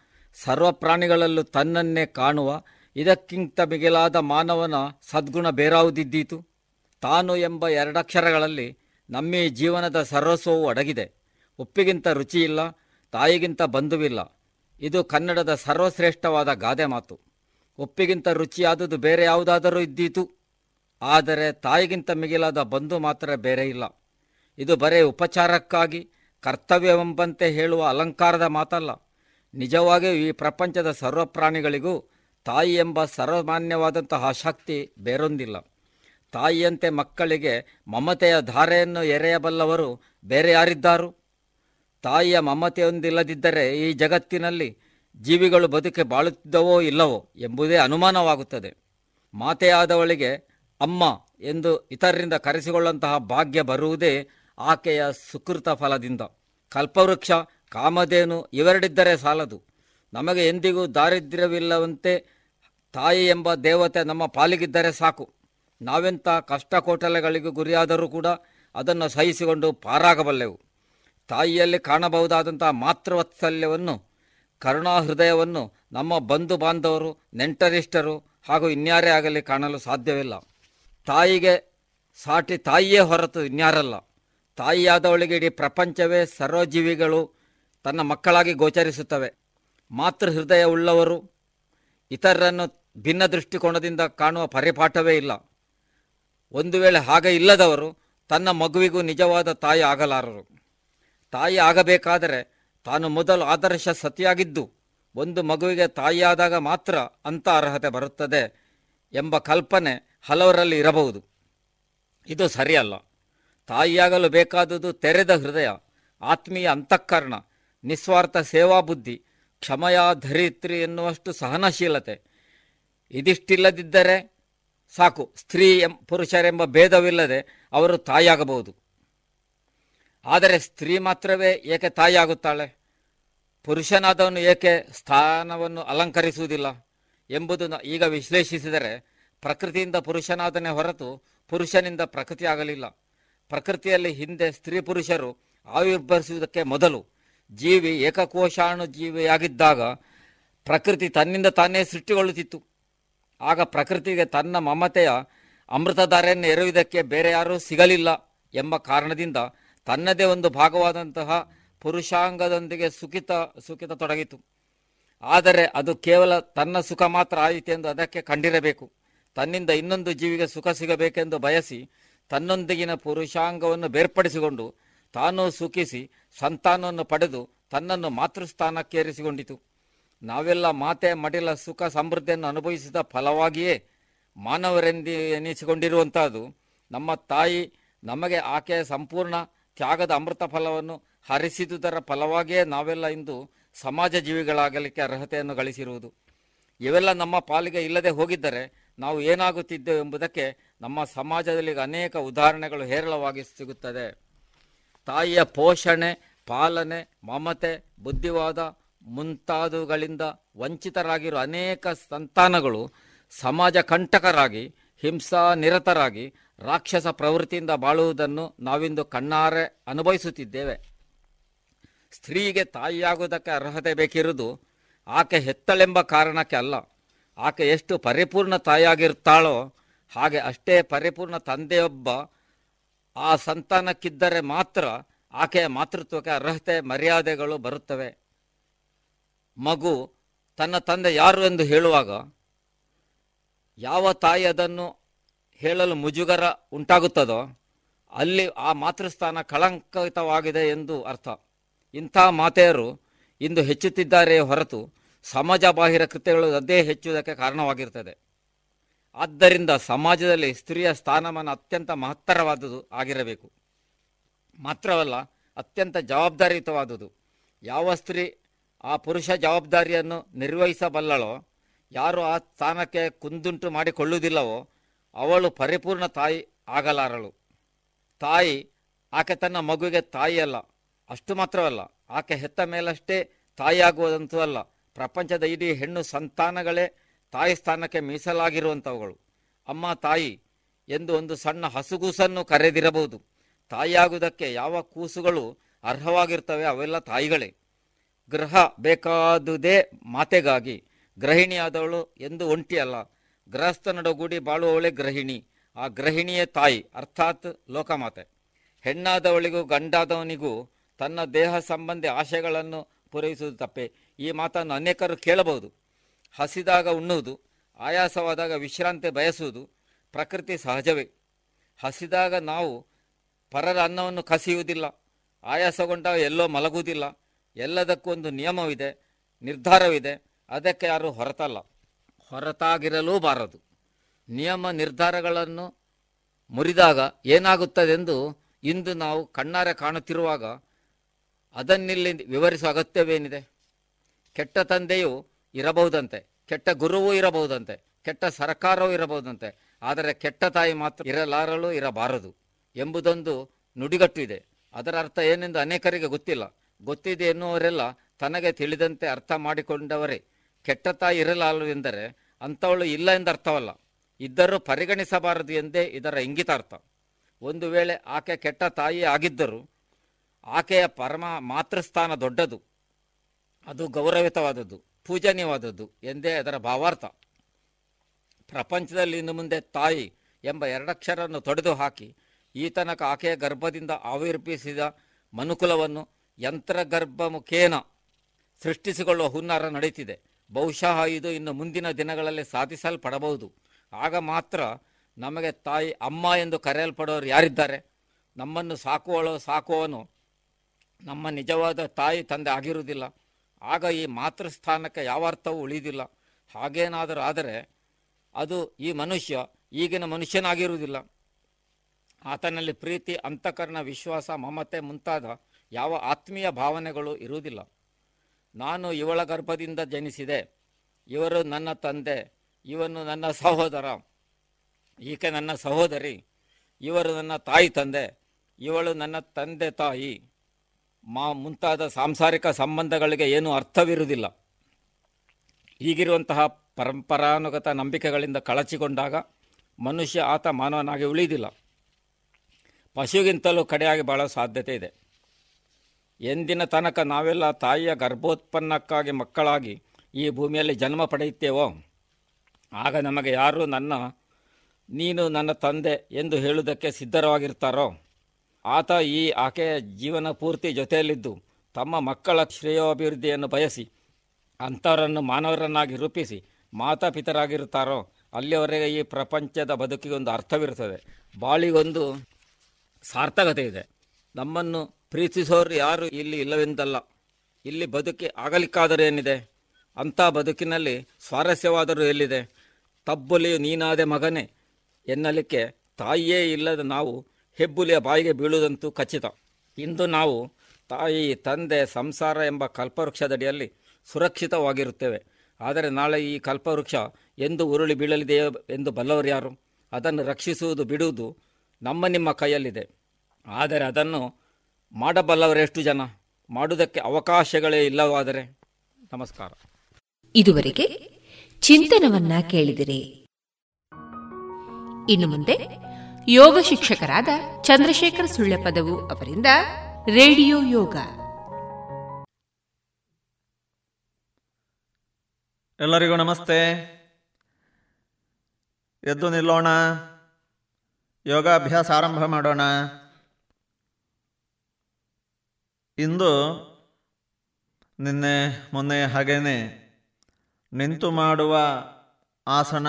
ಸರ್ವ ಪ್ರಾಣಿಗಳಲ್ಲೂ ತನ್ನನ್ನೇ ಕಾಣುವ, ಇದಕ್ಕಿಂತ ಮಿಗಿಲಾದ ಮಾನವನ ಸದ್ಗುಣ ಬೇರಾವುದಿದ್ದೀತು. ತಾನು ಎಂಬ ಎರಡಕ್ಷರಗಳಲ್ಲಿ ನಮ್ಮೀ ಜೀವನದ ಸರ್ವಸ್ವವು ಅಡಗಿದೆ. ಉಪ್ಪಿಗಿಂತ ರುಚಿಯಿಲ್ಲ, ತಾಯಿಗಿಂತ ಬಂಧುವಿಲ್ಲ. ಇದು ಕನ್ನಡದ ಸರ್ವಶ್ರೇಷ್ಠವಾದ ಗಾದೆ ಮಾತು. ಉಪ್ಪಿಗಿಂತ ರುಚಿಯಾದುದು ಬೇರೆ ಯಾವುದಾದರೂ ಇದ್ದೀತು? ಆದರೆ ತಾಯಿಗಿಂತ ಮಿಗಿಲಾದ ಬಂಧು ಮಾತ್ರ ಬೇರೆ ಇಲ್ಲ. ಇದು ಬರೇ ಉಪಚಾರಕ್ಕಾಗಿ, ಕರ್ತವ್ಯವೆಂಬಂತೆ ಹೇಳುವ ಅಲಂಕಾರದ ಮಾತಲ್ಲ. ನಿಜವಾಗಿಯೂ ಈ ಪ್ರಪಂಚದ ಸರ್ವ ಪ್ರಾಣಿಗಳಿಗೂ ತಾಯಿ ಎಂಬ ಸರ್ವಮಾನ್ಯವಾದಂತಹ ಶಕ್ತಿ ಬೇರೊಂದಿಲ್ಲ. ತಾಯಿಯಂತೆ ಮಕ್ಕಳಿಗೆ ಮಮತೆಯ ಧಾರೆಯನ್ನು ಎರೆಯಬಲ್ಲವರು ಬೇರೆ ಯಾರಿದ್ದಾರು? ತಾಯಿಯ ಮಮತೆಯೊಂದಿಲ್ಲದಿದ್ದರೆ ಈ ಜಗತ್ತಿನಲ್ಲಿ ಜೀವಿಗಳು ಬದುಕೆ ಬಾಳುತ್ತಿದ್ದವೋ ಇಲ್ಲವೋ ಎಂಬುದೇ ಅನುಮಾನವಾಗುತ್ತದೆ. ಮಾತೆಯಾದವಳಿಗೆ ಅಮ್ಮ ಎಂದು ಇತರರಿಂದ ಕರೆಸಿಕೊಳ್ಳುವಂತಹ ಭಾಗ್ಯ ಬರುವುದೇ ಆಕೆಯ ಸುಕೃತ ಫಲದಿಂದ. ಕಲ್ಪವೃಕ್ಷ, ಕಾಮಧೇನು ಇವೆರಡಿದ್ದರೆ ಸಾಲದು. ನಮಗೆ ಎಂದಿಗೂ ದಾರಿದ್ರ್ಯವಿಲ್ಲವಂತೆ ತಾಯಿ ಎಂಬ ದೇವತೆ ನಮ್ಮ ಪಾಲಿಗಿದ್ದರೆ ಸಾಕು. ನಾವೆಂಥ ಕಷ್ಟಕೋಟಲೆಗಳಿಗೂ ಗುರಿಯಾದರೂ ಕೂಡ ಅದನ್ನು ಸಹಿಸಿಕೊಂಡು ಪಾರಾಗಬಲ್ಲೆವು. ತಾಯಿಯಲ್ಲಿ ಕಾಣಬಹುದಾದಂಥ ಮಾತೃವತ್ಸಲ್ಯವನ್ನು, ಕರುಣಾ ಹೃದಯವನ್ನು ನಮ್ಮ ಬಂಧು ಬಾಂಧವರು, ನೆಂಟರಿಷ್ಟರು ಹಾಗೂ ಇನ್ಯಾರೇ ಆಗಲಿ ಕಾಣಲು ಸಾಧ್ಯವಿಲ್ಲ. ತಾಯಿಗೆ ಸಾಟಿ ತಾಯಿಯೇ ಹೊರತು ಇನ್ಯಾರಲ್ಲ. ತಾಯಿಯಾದವಳಿಗೆ ಇಡೀ ಪ್ರಪಂಚವೇ ಸರ್ವಜೀವಿಗಳು ತನ್ನ ಮಕ್ಕಳಾಗಿ ಗೋಚರಿಸುತ್ತವೆ. ಮಾತೃ ಹೃದಯ ಉಳ್ಳವರು ಇತರರನ್ನು ಭಿನ್ನ ದೃಷ್ಟಿಕೋನದಿಂದ ಕಾಣುವ ಪರಿಪಾಠವೇ ಇಲ್ಲ. ಒಂದು ವೇಳೆ ಹಾಗೆ ಇಲ್ಲದವರು ತನ್ನ ಮಗುವಿಗೂ ನಿಜವಾದ ತಾಯಿ ಆಗಲಾರರು. ತಾಯಿ ಆಗಬೇಕಾದರೆ ತಾನು ಮೊದಲು ಆದರ್ಶ ಸತಿಯಾಗಿದ್ದು, ಒಂದು ಮಗುವಿಗೆ ತಾಯಿಯಾದಾಗ ಮಾತ್ರ ಅಂಥ ಅರ್ಹತೆ ಬರುತ್ತದೆ ಎಂಬ ಕಲ್ಪನೆ ಹಲವರಲ್ಲಿ ಇರಬಹುದು. ಇದು ಸರಿಯಲ್ಲ. ತಾಯಿಯಾಗಲು ಬೇಕಾದುದು ತೆರೆದ ಹೃದಯ, ಆತ್ಮೀಯ ಅಂತಃಕರಣ, ನಿಸ್ವಾರ್ಥ ಸೇವಾ ಬುದ್ಧಿ, ಕ್ಷಮಯ ಧರಿತ್ರಿ ಎನ್ನುವಷ್ಟು ಸಹನಶೀಲತೆ. ಇದಿಷ್ಟಿಲ್ಲದಿದ್ದರೆ ಸಾಕು. ಸ್ತ್ರೀ ಎಂ, ಪುರುಷರೆಂಬ ಭೇದವಿಲ್ಲದೆ ಅವರು ತಾಯಿಯಾಗಬಹುದು. ಆದರೆ ಸ್ತ್ರೀ ಮಾತ್ರವೇ ಏಕೆ ತಾಯಿಯಾಗುತ್ತಾಳೆ? ಪುರುಷನಾದವನು ಏಕೆ ಸ್ಥಾನವನ್ನು ಅಲಂಕರಿಸುವುದಿಲ್ಲ ಎಂಬುದು ಈಗ ವಿಶ್ಲೇಷಿಸಿದರೆ ಪ್ರಕೃತಿಯಿಂದ ಪುರುಷನಾದನೇ ಹೊರತು ಪುರುಷನಿಂದ ಪ್ರಕೃತಿ ಆಗಲಿಲ್ಲ. ಪ್ರಕೃತಿಯಲ್ಲಿ ಹಿಂದೆ ಸ್ತ್ರೀ ಪುರುಷರು ಆವಿರ್ಭವಿಸುವುದಕ್ಕೆ ಮೊದಲು ಜೀವಿ ಏಕಕೋಶಾಣು ಜೀವಿಯಾಗಿದ್ದಾಗ ಪ್ರಕೃತಿ ತನ್ನಿಂದ ತಾನೇ ಸೃಷ್ಟಿಗೊಳ್ಳುತ್ತಿತ್ತು. ಆಗ ಪ್ರಕೃತಿಗೆ ತನ್ನ ಮಮತೆಯ ಅಮೃತಧಾರೆಯನ್ನು ಎರೆಯುವುದಕ್ಕೆ ಬೇರೆ ಯಾರೂ ಸಿಗಲಿಲ್ಲ ಎಂಬ ಕಾರಣದಿಂದ ತನ್ನದೇ ಒಂದು ಭಾಗವಾದಂತಹ ಪುರುಷಾಂಗದೊಂದಿಗೆ ಸುಖಿತ ಸುಖಿತ ತೊಡಗಿತು ಆದರೆ ಅದು ಕೇವಲ ತನ್ನ ಸುಖ ಮಾತ್ರ ಆಯಿತೆಂದು ಅದಕ್ಕೆ ಕಂಡಿರಬೇಕು. ತನ್ನಿಂದ ಇನ್ನೊಂದು ಜೀವಿಗೆ ಸುಖ ಸಿಗಬೇಕೆಂದು ಬಯಸಿ ತನ್ನೊಂದಿಗಿನ ಪುರುಷಾಂಗವನ್ನು ಬೇರ್ಪಡಿಸಿಕೊಂಡು ತಾನು ಸುಖಿಸಿ ಸಂತಾನವನ್ನು ಪಡೆದು ತನ್ನನ್ನು ಮಾತೃಸ್ಥಾನಕ್ಕೇರಿಸಿಕೊಂಡಿತು. ನಾವೆಲ್ಲ ಮಾತೆ ಮಡಿಲ ಸುಖ ಸಮೃದ್ಧಿಯನ್ನು ಅನುಭವಿಸಿದ ಫಲವಾಗಿಯೇ ಮಾನವರೆಂದು ಎನಿಸಿಕೊಂಡಿರುವಂಥದ್ದು ನಮ್ಮ ತಾಯಿ ನಮಗೆ ಆಕೆಯ ಸಂಪೂರ್ಣ ತ್ಯಾಗದ ಅಮೃತ ಫಲವನ್ನು ಹರಿಸಿದುದರ ಫಲವಾಗಿಯೇ ನಾವೆಲ್ಲ ಇಂದು ಸಮಾಜ ಜೀವಿಗಳಾಗಲಿಕ್ಕೆ ಅರ್ಹತೆಯನ್ನು ಗಳಿಸಿರುವುದು. ಇವೆಲ್ಲ ನಮ್ಮ ಪಾಲಿಗೆ ಇಲ್ಲದೆ ಹೋಗಿದ್ದರೆ ನಾವು ಏನಾಗುತ್ತಿದ್ದೇವೆ ಎಂಬುದಕ್ಕೆ ನಮ್ಮ ಸಮಾಜದಲ್ಲಿ ಅನೇಕ ಉದಾಹರಣೆಗಳು ಹೇರಳವಾಗಿ ಸಿಗುತ್ತದೆ. ತಾಯಿಯ ಪೋಷಣೆ, ಪಾಲನೆ, ಮಮತೆ, ಬುದ್ಧಿವಾದ ಮುಂತಾದವುಗಳಿಂದ ವಂಚಿತರಾಗಿರುವ ಅನೇಕ ಸಂತಾನಗಳು ಸಮಾಜ ಕಂಟಕರಾಗಿ, ಹಿಂಸಾ ನಿರತರಾಗಿ, ರಾಕ್ಷಸ ಪ್ರವೃತ್ತಿಯಿಂದ ಬಾಳುವುದನ್ನು ನಾವಿಂದು ಕಣ್ಣಾರೆ ಅನುಭವಿಸುತ್ತಿದ್ದೇವೆ. ಸ್ತ್ರೀಗೆ ತಾಯಿಯಾಗುವುದಕ್ಕೆ ಅರ್ಹತೆ ಬೇಕಿರುವುದು ಆಕೆ ಹೆತ್ತಳೆಂಬ ಕಾರಣಕ್ಕೆ ಅಲ್ಲ. ಆಕೆ ಎಷ್ಟು ಪರಿಪೂರ್ಣ ತಾಯಿಯಾಗಿರ್ತಾಳೋ ಹಾಗೆ ಅಷ್ಟೇ ಪರಿಪೂರ್ಣ ತಂದೆಯೊಬ್ಬ ಆ ಸಂತಾನಕ್ಕಿದ್ದರೆ ಮಾತ್ರ ಆಕೆಯ ಮಾತೃತ್ವಕ್ಕೆ ಅರ್ಹತೆ ಮರ್ಯಾದೆಗಳು ಬರುತ್ತವೆ. ಮಗು ತನ್ನ ತಂದೆ ಯಾರು ಎಂದು ಹೇಳುವಾಗ, ಯಾವ ತಾಯಿ ಅದನ್ನು ಹೇಳಲು ಮುಜುಗರ ಉಂಟಾಗುತ್ತದೋ, ಅಲ್ಲಿ ಆ ಮಾತೃಸ್ಥಾನ ಕಳಂಕಿತವಾಗಿದೆ ಎಂದು ಅರ್ಥ. ಇಂಥ ಮಾತೆಯರು ಇಂದು ಹೆಚ್ಚುತ್ತಿದ್ದಾರೆ ಹೊರತು ಸಮಾಜ ಬಾಹಿರ ಕೃತ್ಯಗಳು ಅದೇ ಹೆಚ್ಚುವುದಕ್ಕೆ ಕಾರಣವಾಗಿರ್ತದೆ ಆದ್ದರಿಂದ ಸಮಾಜದಲ್ಲಿ ಸ್ತ್ರೀಯ ಸ್ಥಾನಮಾನ ಅತ್ಯಂತ ಮಹತ್ತರವಾದುದು ಆಗಿರಬೇಕು. ಮಾತ್ರವಲ್ಲ, ಅತ್ಯಂತ ಜವಾಬ್ದಾರಿಯುತವಾದುದು. ಯಾವ ಸ್ತ್ರೀ ಆ ಪುರುಷ ಜವಾಬ್ದಾರಿಯನ್ನು ನಿರ್ವಹಿಸಬಲ್ಲಳೋ, ಯಾರು ಆ ಸ್ಥಾನಕ್ಕೆ ಕುಂದುಂಟು ಮಾಡಿಕೊಳ್ಳುವುದಿಲ್ಲವೋ, ಅವಳು ಪರಿಪೂರ್ಣ ತಾಯಿ ಆಗಲಾರಳು. ತಾಯಿ ಆಕೆ ತನ್ನ ಮಗುವಿಗೆ ತಾಯಿಯಲ್ಲ ಅಷ್ಟು ಮಾತ್ರವಲ್ಲ, ಆಕೆ ಹೆತ್ತ ಮೇಲಷ್ಟೇ ತಾಯಿಯಾಗುವುದಂತೂ ಅಲ್ಲ. ಪ್ರಪಂಚದ ಇಡೀ ಹೆಣ್ಣು ಸಂತಾನಗಳೇ ತಾಯಿ ಸ್ಥಾನಕ್ಕೆ ಮೀಸಲಾಗಿರುವಂಥವುಗಳು ಅಮ್ಮ, ತಾಯಿ ಎಂದು ಒಂದು ಸಣ್ಣ ಹಸುಗೂಸನ್ನು ಕರೆದಿರಬಹುದು. ತಾಯಿಯಾಗುವುದಕ್ಕೆ ಯಾವ ಕೂಸುಗಳು ಅರ್ಹವಾಗಿರ್ತವೆ ಅವೆಲ್ಲ ತಾಯಿಗಳೇ. ಗೃಹ ಬೇಕಾದುದೇ ಮಾತೆಗಾಗಿ ಗೃಹಿಣಿಯಾದವಳು ಎಂದು ಒಂಟಿಯಲ್ಲ ಗೃಹಸ್ಥನೊಡಗೂಡಿ ಬಾಳುವವಳೆ ಗೃಹಿಣಿ. ಆ ಗೃಹಿಣಿಯ ತಾಯಿ, ಅರ್ಥಾತ್ ಲೋಕಮಾತೆ. ಹೆಣ್ಣಾದವಳಿಗೂ ಗಂಡಾದವನಿಗೂ ತನ್ನ ದೇಹ ಸಂಬಂಧಿ ಆಶೆಗಳನ್ನು ಪೂರೈಸುವುದು ತಪ್ಪೆ. ಈ ಮಾತನ್ನು ಅನೇಕರು ಕೇಳಬಹುದು. ಹಸಿದಾಗ ಉಣ್ಣುವುದು, ಆಯಾಸವಾದಾಗ ವಿಶ್ರಾಂತಿ ಬಯಸುವುದು ಪ್ರಕೃತಿ ಸಹಜವೇ. ಹಸಿದಾಗ ನಾವು ಪರರ ಅನ್ನವನ್ನು ಕಸಿಯುವುದಿಲ್ಲ. ಆಯಾಸಗೊಂಡಾಗ ಎಲ್ಲೋ ಮಲಗುವುದಿಲ್ಲ. ಎಲ್ಲದಕ್ಕೂ ಒಂದು ನಿಯಮವಿದೆ, ನಿರ್ಧಾರವಿದೆ. ಅದಕ್ಕೆ ಯಾರು ಹೊರತಲ್ಲ. ಹೊರತಾಗಿರಲೂ ಬಾರದು ನಿಯಮ ನಿರ್ಧಾರಗಳನ್ನು ಮುರಿದಾಗ ಏನಾಗುತ್ತದೆಂದು ಇಂದು ನಾವು ಕಣ್ಣಾರೆ ಕಾಣುತ್ತಿರುವಾಗ ಅದನ್ನಿಲ್ಲಿ ವಿವರಿಸುವ ಅಗತ್ಯವೇನಿದೆ? ಕೆಟ್ಟ ತಂದೆಯು ಇರಬಹುದಂತೆ, ಕೆಟ್ಟ ಗುರುವೂ ಇರಬಹುದಂತೆ, ಕೆಟ್ಟ ಸರ್ಕಾರವೂ ಇರಬಹುದಂತೆ, ಆದರೆ ಕೆಟ್ಟ ತಾಯಿ ಮಾತ್ರ ಇರಲಾರಲು ಇರಬಾರದು ಎಂಬುದೊಂದು ನುಡಿಗಟ್ಟು ಇದೆ ಅದರ ಅರ್ಥ ಏನೆಂದು ಅನೇಕರಿಗೆ ಗೊತ್ತಿಲ್ಲ. ಗೊತ್ತಿದೆ ಎನ್ನುವರೆಲ್ಲ ತನಗೆ ತಿಳಿದಂತೆ ಅರ್ಥ ಮಾಡಿಕೊಂಡವರೇ. ಕೆಟ್ಟ ತಾಯಿ ಇರಲಾರಳು ಎಂದರೆ ಅಂಥವಳು ಇಲ್ಲ ಎಂದರ್ಥವಲ್ಲ ಇದ್ದರೂ ಪರಿಗಣಿಸಬಾರದು ಎಂದೇ ಇದರ ಇಂಗಿತಾರ್ಥ. ಒಂದು ವೇಳೆ ಆಕೆ ಕೆಟ್ಟ ತಾಯಿ ಆಗಿದ್ದರೂ ಆಕೆಯ ಪರಮ ಮಾತೃಸ್ಥಾನ ದೊಡ್ಡದು. ಅದು ಗೌರವಿತವಾದದ್ದು ಪೂಜನೀಯವಾದದ್ದು ಎಂದೇ ಅದರ ಭಾವಾರ್ಥ. ಪ್ರಪಂಚದಲ್ಲಿ ಇನ್ನು ಮುಂದೆ ತಾಯಿ ಎಂಬ ಎರಡಕ್ಷರನ್ನು ತೊಡೆದು ಹಾಕಿ ಈತನಕ ತನಕ ಆಕೆಯ ಗರ್ಭದಿಂದ ಆವಿರ್ಭಿಸಿದ ಮನುಕುಲವನ್ನು ಯಂತ್ರಗರ್ಭ ಮುಖೇನ ಸೃಷ್ಟಿಸಿಕೊಳ್ಳುವ ಹುನ್ನಾರ ನಡೀತಿದೆ ಬಹುಶಃ ಇದು ಇನ್ನು ಮುಂದಿನ ದಿನಗಳಲ್ಲಿ ಸಾಧಿಸಲ್ಪಡಬಹುದು. ಆಗ ಮಾತ್ರ ನಮಗೆ ತಾಯಿ, ಅಮ್ಮ ಎಂದು ಕರೆಯಲ್ಪಡೋರು ಯಾರಿದ್ದಾರೆ? ನಮ್ಮನ್ನು ಸಾಕುವಳು, ಸಾಕುವವನು ನಮ್ಮ ನಿಜವಾದ ತಾಯಿ, ತಂದೆ ಆಗಿರುವುದಿಲ್ಲ. ಆಗ ಈ ಮಾತೃಸ್ಥಾನಕ್ಕೆ ಯಾವ ಅರ್ಥವೂ ಉಳಿದಿಲ್ಲ. ಹಾಗೇನಾದರೂ ಆದರೆ ಅದು ಈ ಮನುಷ್ಯ ಈಗಿನ ಮನುಷ್ಯನಾಗಿರುವುದಿಲ್ಲ. ಆತನಲ್ಲಿ ಪ್ರೀತಿ, ಅಂತಃಕರಣ, ವಿಶ್ವಾಸ, ಮಮತೆ ಮುಂತಾದ ಯಾವ ಆತ್ಮೀಯ ಭಾವನೆಗಳು ಇರುವುದಿಲ್ಲ. ನಾನು ಇವಳ ಗರ್ಭದಿಂದ ಜನಿಸಿದೆ. ಇವರು ನನ್ನ ತಂದೆ. ಇವನು ನನ್ನ ಸಹೋದರ. ಈಕೆ ನನ್ನ ಸಹೋದರಿ. ಇವರು ನನ್ನ ತಾಯಿ ತಂದೆ. ಇವಳು ನನ್ನ ತಂದೆ ತಾಯಿ. ಮಾ ಮುಂತಾದ ಸಾಂಸಾರಿಕ ಸಂಬಂಧಗಳಿಗೆ ಏನೂ ಅರ್ಥವಿರುವುದಿಲ್ಲ. ಹೀಗಿರುವಂತಹ ಪರಂಪರಾನುಗತ ನಂಬಿಕೆಗಳಿಂದ ಕಳಚಿಕೊಂಡಾಗ ಮನುಷ್ಯ ಆತ ಮಾನವನಾಗಿ ಉಳಿದಿಲ್ಲ. ಪಶುಗಿಂತಲೂ ಕಡೆಯಾಗಿ ಬಹಳ ಸಾಧ್ಯತೆ ಇದೆ. ಎಂದಿನ ತನಕ ನಾವೆಲ್ಲ ತಾಯಿಯ ಗರ್ಭೋತ್ಪನ್ನಕ್ಕಾಗಿ ಮಕ್ಕಳಾಗಿ ಈ ಭೂಮಿಯಲ್ಲಿ ಜನ್ಮ ಪಡೆಯುತ್ತೇವೋ? ಆಗ ನಮಗೆ ಯಾರು ನನ್ನ, ನೀನು ನನ್ನ ತಂದೆ ಎಂದು ಹೇಳುವುದಕ್ಕೆ ಸಿದ್ಧವಾಗಿರ್ತಾರೋ ಆತ ಈ ಆಕೆಯ ಜೀವನ ಪೂರ್ತಿ ಜೊತೆಯಲ್ಲಿದ್ದು ತಮ್ಮ ಮಕ್ಕಳ ಶ್ರೇಯೋಭಿವೃದ್ಧಿಯನ್ನು ಬಯಸಿ ಅಂಥವರನ್ನು ಮಾನವರನ್ನಾಗಿ ರೂಪಿಸಿ ಮಾತಾಪಿತರಾಗಿರುತ್ತಾರೋ? ಅಲ್ಲಿಯವರೆಗೆ ಈ ಪ್ರಪಂಚದ ಬದುಕಿಗೊಂದು ಅರ್ಥವಿರುತ್ತದೆ. ಬಾಳಿಗೊಂದು ಸಾರ್ಥಕತೆ ಇದೆ ನಮ್ಮನ್ನು ಪ್ರೀತಿಸೋರು ಯಾರು ಇಲ್ಲಿ ಇಲ್ಲವೆಂದಲ್ಲ ಇಲ್ಲಿ ಬದುಕಿ ಆಗಲಿಕ್ಕಾದರೂ ಏನಿದೆ? ಅಂಥ ಬದುಕಿನಲ್ಲಿ ಸ್ವಾರಸ್ಯವಾದರೂ ಎಲ್ಲಿದೆ? ತಬ್ಬುಲಿ ನೀನಾದೆ ಮಗನೇ ಎನ್ನಲಿಕ್ಕೆ ತಾಯಿಯೇ ಇಲ್ಲದ ನಾವು ಹೆಬ್ಬುಲಿಯ ಬಾಯಿಗೆ ಬೀಳುವುದಂತೂ ಖಚಿತ. ಇಂದು ನಾವು ತಾಯಿ, ತಂದೆ, ಸಂಸಾರ ಎಂಬ ಕಲ್ಪವೃಕ್ಷದಡಿಯಲ್ಲಿ ಸುರಕ್ಷಿತವಾಗಿರುತ್ತೇವೆ. ಆದರೆ ನಾಳೆ ಈ ಕಲ್ಪವೃಕ್ಷ ಎಂದು ಉರುಳಿ ಬೀಳಲಿದೆಯೋ ಎಂದು ಬಲ್ಲವರು ಯಾರು? ಅದನ್ನು ರಕ್ಷಿಸುವುದು, ಬಿಡುವುದು ನಮ್ಮ ನಿಮ್ಮ ಕೈಯಲ್ಲಿದೆ. ಆದರೆ ಅದನ್ನು ಮಾಡಬಲ್ಲವರೆಷ್ಟು ಜನ? ಮಾಡುವುದಕ್ಕೆ ಅವಕಾಶಗಳೇ ಇಲ್ಲವಾದರೆ? ನಮಸ್ಕಾರ. ಇದುವರೆಗೆ ಚಿಂತನವನ್ನ ಕೇಳಿದಿರಿ. ಇನ್ನು ಮುಂದೆ ಯೋಗ ಶಿಕ್ಷಕರಾದ ಚಂದ್ರಶೇಖರ ಸುಳ್ಳೆಪದವು ಅವರಿಂದ ರೇಡಿಯೋ ಯೋಗ. ಎಲ್ಲರಿಗೂ ನಮಸ್ತೆ. ಎದ್ದು ನಿಲ್ಲೋಣ. ಯೋಗಾಭ್ಯಾಸ ಆರಂಭ ಮಾಡೋಣ. ಇಂದು ನಿನ್ನೆ ಮೊನ್ನೆ ಹಾಗೇನೆ ನಿಂತು ಮಾಡುವ ಆಸನ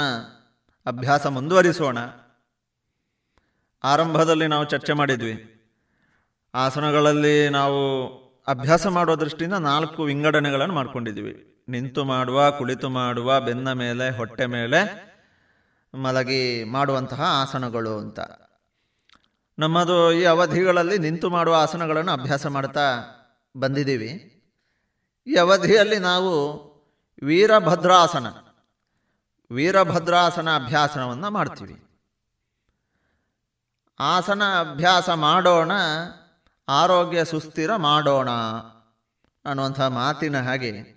ಅಭ್ಯಾಸ ಮುಂದುವರಿಸೋಣ. ಆರಂಭದಲ್ಲಿ ನಾವು ಚರ್ಚೆ ಮಾಡಿದ್ವಿ. ಆಸನಗಳಲ್ಲಿ ನಾವು ಅಭ್ಯಾಸ ಮಾಡುವ ದೃಷ್ಟಿಯಿಂದ ನಾಲ್ಕು ವಿಂಗಡಣೆಗಳನ್ನು ಮಾಡ್ಕೊಂಡಿದ್ವಿ. ನಿಂತು ಮಾಡುವ, ಕುಳಿತು ಮಾಡುವ, ಬೆನ್ನ ಮೇಲೆ, ಹೊಟ್ಟೆ ಮೇಲೆ ಮಲಗಿ ಮಾಡುವಂತಹ ಆಸನಗಳು ಅಂತ. ನಮ್ಮದು ಈ ಅವಧಿಗಳಲ್ಲಿ ನಿಂತು ಮಾಡುವ ಆಸನಗಳನ್ನು ಅಭ್ಯಾಸ ಮಾಡ್ತಾ ಬಂದಿದ್ದೀವಿ. ಈ ಅವಧಿಯಲ್ಲಿ ನಾವು ವೀರಭದ್ರಾಸನ ವೀರಭದ್ರಾಸನ ಅಭ್ಯಾಸನವನ್ನು ಮಾಡ್ತೀವಿ. ಆಸನ ಅಭ್ಯಾಸ ಮಾಡೋಣ, ಆರೋಗ್ಯ ಸುಸ್ಥಿರ ಮಾಡೋಣ ಅನ್ನುವಂಥ ಮಾತಿನ ಹಾಗೆ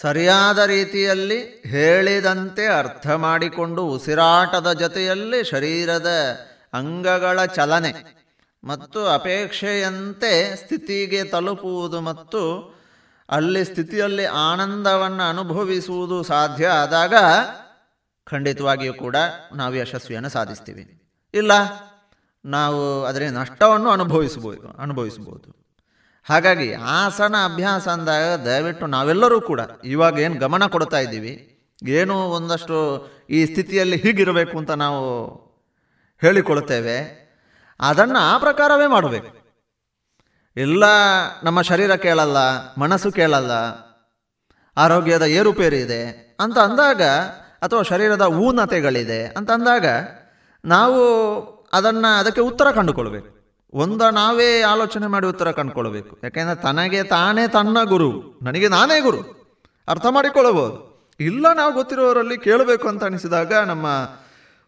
ಸರಿಯಾದ ರೀತಿಯಲ್ಲಿ ಹೇಳಿದಂತೆ ಅರ್ಥ ಮಾಡಿಕೊಂಡು ಉಸಿರಾಟದ ಜೊತೆಯಲ್ಲಿ ಶರೀರದ ಅಂಗಗಳ ಚಲನೆ ಮತ್ತು ಅಪೇಕ್ಷೆಯಂತೆ ಸ್ಥಿತಿಗೆ ತಲುಪುವುದು ಮತ್ತು ಅಲ್ಲಿ ಸ್ಥಿತಿಯಲ್ಲಿ ಆನಂದವನ್ನು ಅನುಭವಿಸುವುದು ಸಾಧ್ಯ ಆದಾಗ ಖಂಡಿತವಾಗಿಯೂ ಕೂಡ ನಾವು ಯಶಸ್ವಿಯನ್ನು ಸಾಧಿಸ್ತೀವಿ. ಇಲ್ಲ, ನಾವು ಅದರ ನಷ್ಟವನ್ನು ಅನುಭವಿಸಬಹುದು ಅನುಭವಿಸಬಹುದು. ಹಾಗಾಗಿ ಆಸನ ಅಭ್ಯಾಸ ಅಂದಾಗ ದಯವಿಟ್ಟು ನಾವೆಲ್ಲರೂ ಕೂಡ ಇವಾಗ ಏನು ಗಮನ ಕೊಡ್ತಾ ಇದ್ದೀವಿ, ಏನು ಒಂದಷ್ಟು ಈ ಸ್ಥಿತಿಯಲ್ಲಿ ಹೀಗಿರಬೇಕು ಅಂತ ನಾವು ಹೇಳಿಕೊಳ್ತೇವೆ. ಅದನ್ನು ಆ ಪ್ರಕಾರವೇ ಮಾಡಬೇಕು. ಎಲ್ಲ ನಮ್ಮ ಶರೀರ ಕೇಳಲ್ಲ, ಮನಸ್ಸು ಕೇಳಲ್ಲ, ಆರೋಗ್ಯದ ಏರುಪೇರು ಇದೆ ಅಂತ ಅಂದಾಗ, ಅಥವಾ ಶರೀರದ ಊನತೆಗಳಿದೆ ಅಂತ ಅಂದಾಗ, ನಾವು ಅದನ್ನು ಅದಕ್ಕೆ ಉತ್ತರ ಕಂಡುಕೊಳ್ಬೇಕು. ಒಂದ ನಾವೇ ಆಲೋಚನೆ ಮಾಡಿ ಉತ್ತರ ಕಂಡುಕೊಳ್ಬೇಕು. ಯಾಕೆಂದರೆ ತನಗೆ ತಾನೇ ತನ್ನ ಗುರು. ನನಗೆ ನಾನೇ ಗುರು. ಅರ್ಥ ಮಾಡಿಕೊಳ್ಳಬಹುದು. ಇಲ್ಲ, ನಾವು ಗೊತ್ತಿರೋರಲ್ಲಿ ಕೇಳಬೇಕು ಅಂತ ಅನಿಸಿದಾಗ ನಮ್ಮ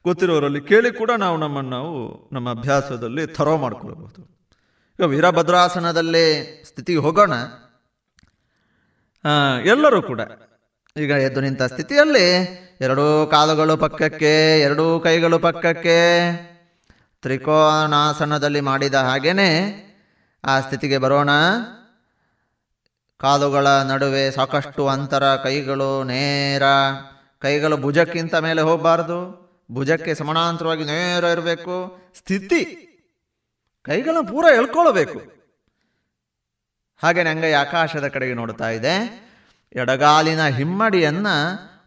ಗೊತ್ತಿರೋರಲ್ಲಿ ಕೇಳಿ ಕೂಡ ನಾವು ನಮ್ಮನ್ನು ನಾವು ನಮ್ಮ ಅಭ್ಯಾಸದಲ್ಲಿ ಥರೋ ಮಾಡಿಕೊಳ್ಬಹುದು. ಈಗ ವೀರಭದ್ರಾಸನದಲ್ಲಿ ಸ್ಥಿತಿಗೆ ಹೋಗೋಣ. ಎಲ್ಲರೂ ಕೂಡ ಈಗ ಎದ್ದು ನಿಂತ ಸ್ಥಿತಿಯಲ್ಲಿ ಎರಡೂ ಕಾಲುಗಳು ಪಕ್ಕಕ್ಕೆ, ಎರಡೂ ಕೈಗಳು ಪಕ್ಕಕ್ಕೆ ತ್ರಿಕೋನಾಸನದಲ್ಲಿ ಮಾಡಿದ ಹಾಗೇನೆ ಆ ಸ್ಥಿತಿಗೆ ಬರೋಣ. ಕಾಲುಗಳ ನಡುವೆ ಸಾಕಷ್ಟು ಅಂತರ ಕೈಗಳು ನೇರ ಕೈಗಳು ಭುಜಕ್ಕಿಂತ ಮೇಲೆ ಹೋಗಬಾರ್ದು. ಭುಜಕ್ಕೆ ಸಮಾನಾಂತರವಾಗಿ ನೇರ ಇರಬೇಕು. ಸ್ಥಿತಿ. ಕೈಗಳನ್ನು ಪೂರ ಎಳ್ಕೊಳ್ಬೇಕು. ಹಾಗೆ ಅಂಗೈ ಆಕಾಶದ ಕಡೆಗೆ ನೋಡ್ತಾ ಇದೆ. ಎಡಗಾಲಿನ ಹಿಮ್ಮಡಿಯನ್ನ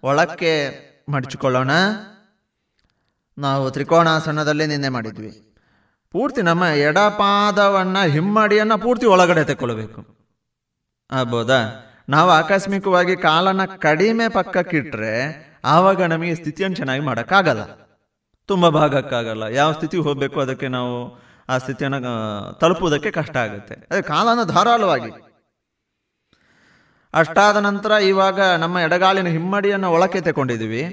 ಒಳಕ್ಕೆ ಮಡಚಿಕೊಳ್ಳೋಣ. ನಾವು ತ್ರಿಕೋಣಾಸನದಲ್ಲಿ ನಿನ್ನೆ ಮಾಡಿದ್ವಿ. ಪೂರ್ತಿ ನಮ್ಮ ಎಡಪಾದವನ್ನ ಹಿಮ್ಮಡಿಯನ್ನ ಪೂರ್ತಿ ಒಳಗಡೆ ತೆಕ್ಕೊಳ್ಬೇಕು. ಆಗ್ಬೋದಾ? ನಾವು ಆಕಸ್ಮಿಕವಾಗಿ ಕಾಲನ್ನ ಕಡಿಮೆ ಪಕ್ಕಕ್ಕಿಟ್ರೆ ಆವಾಗ ನಮಗೆ ಸ್ಥಿತಿಯನ್ನು ಚೆನ್ನಾಗಿ ಮಾಡೋಕ್ಕಾಗಲ್ಲ. ತುಂಬ ಭಾಗಕ್ಕಾಗಲ್ಲ. ಯಾವ ಸ್ಥಿತಿಗೆ ಹೋಗಬೇಕು ಅದಕ್ಕೆ ನಾವು ಆ ಸ್ಥಿತಿಯನ್ನು ತಲುಪುವುದಕ್ಕೆ ಕಷ್ಟ ಆಗುತ್ತೆ. ಅದೇ ಕಾಲನ ಧಾರಾಳವಾಗಿ. ಅಷ್ಟಾದ ನಂತರ ಇವಾಗ ನಮ್ಮ ಎಡಗಾಲಿನ ಹಿಮ್ಮಡಿಯನ್ನು ಒಳಕ್ಕೆ ತಗೊಂಡಿದ್ದೀವಿ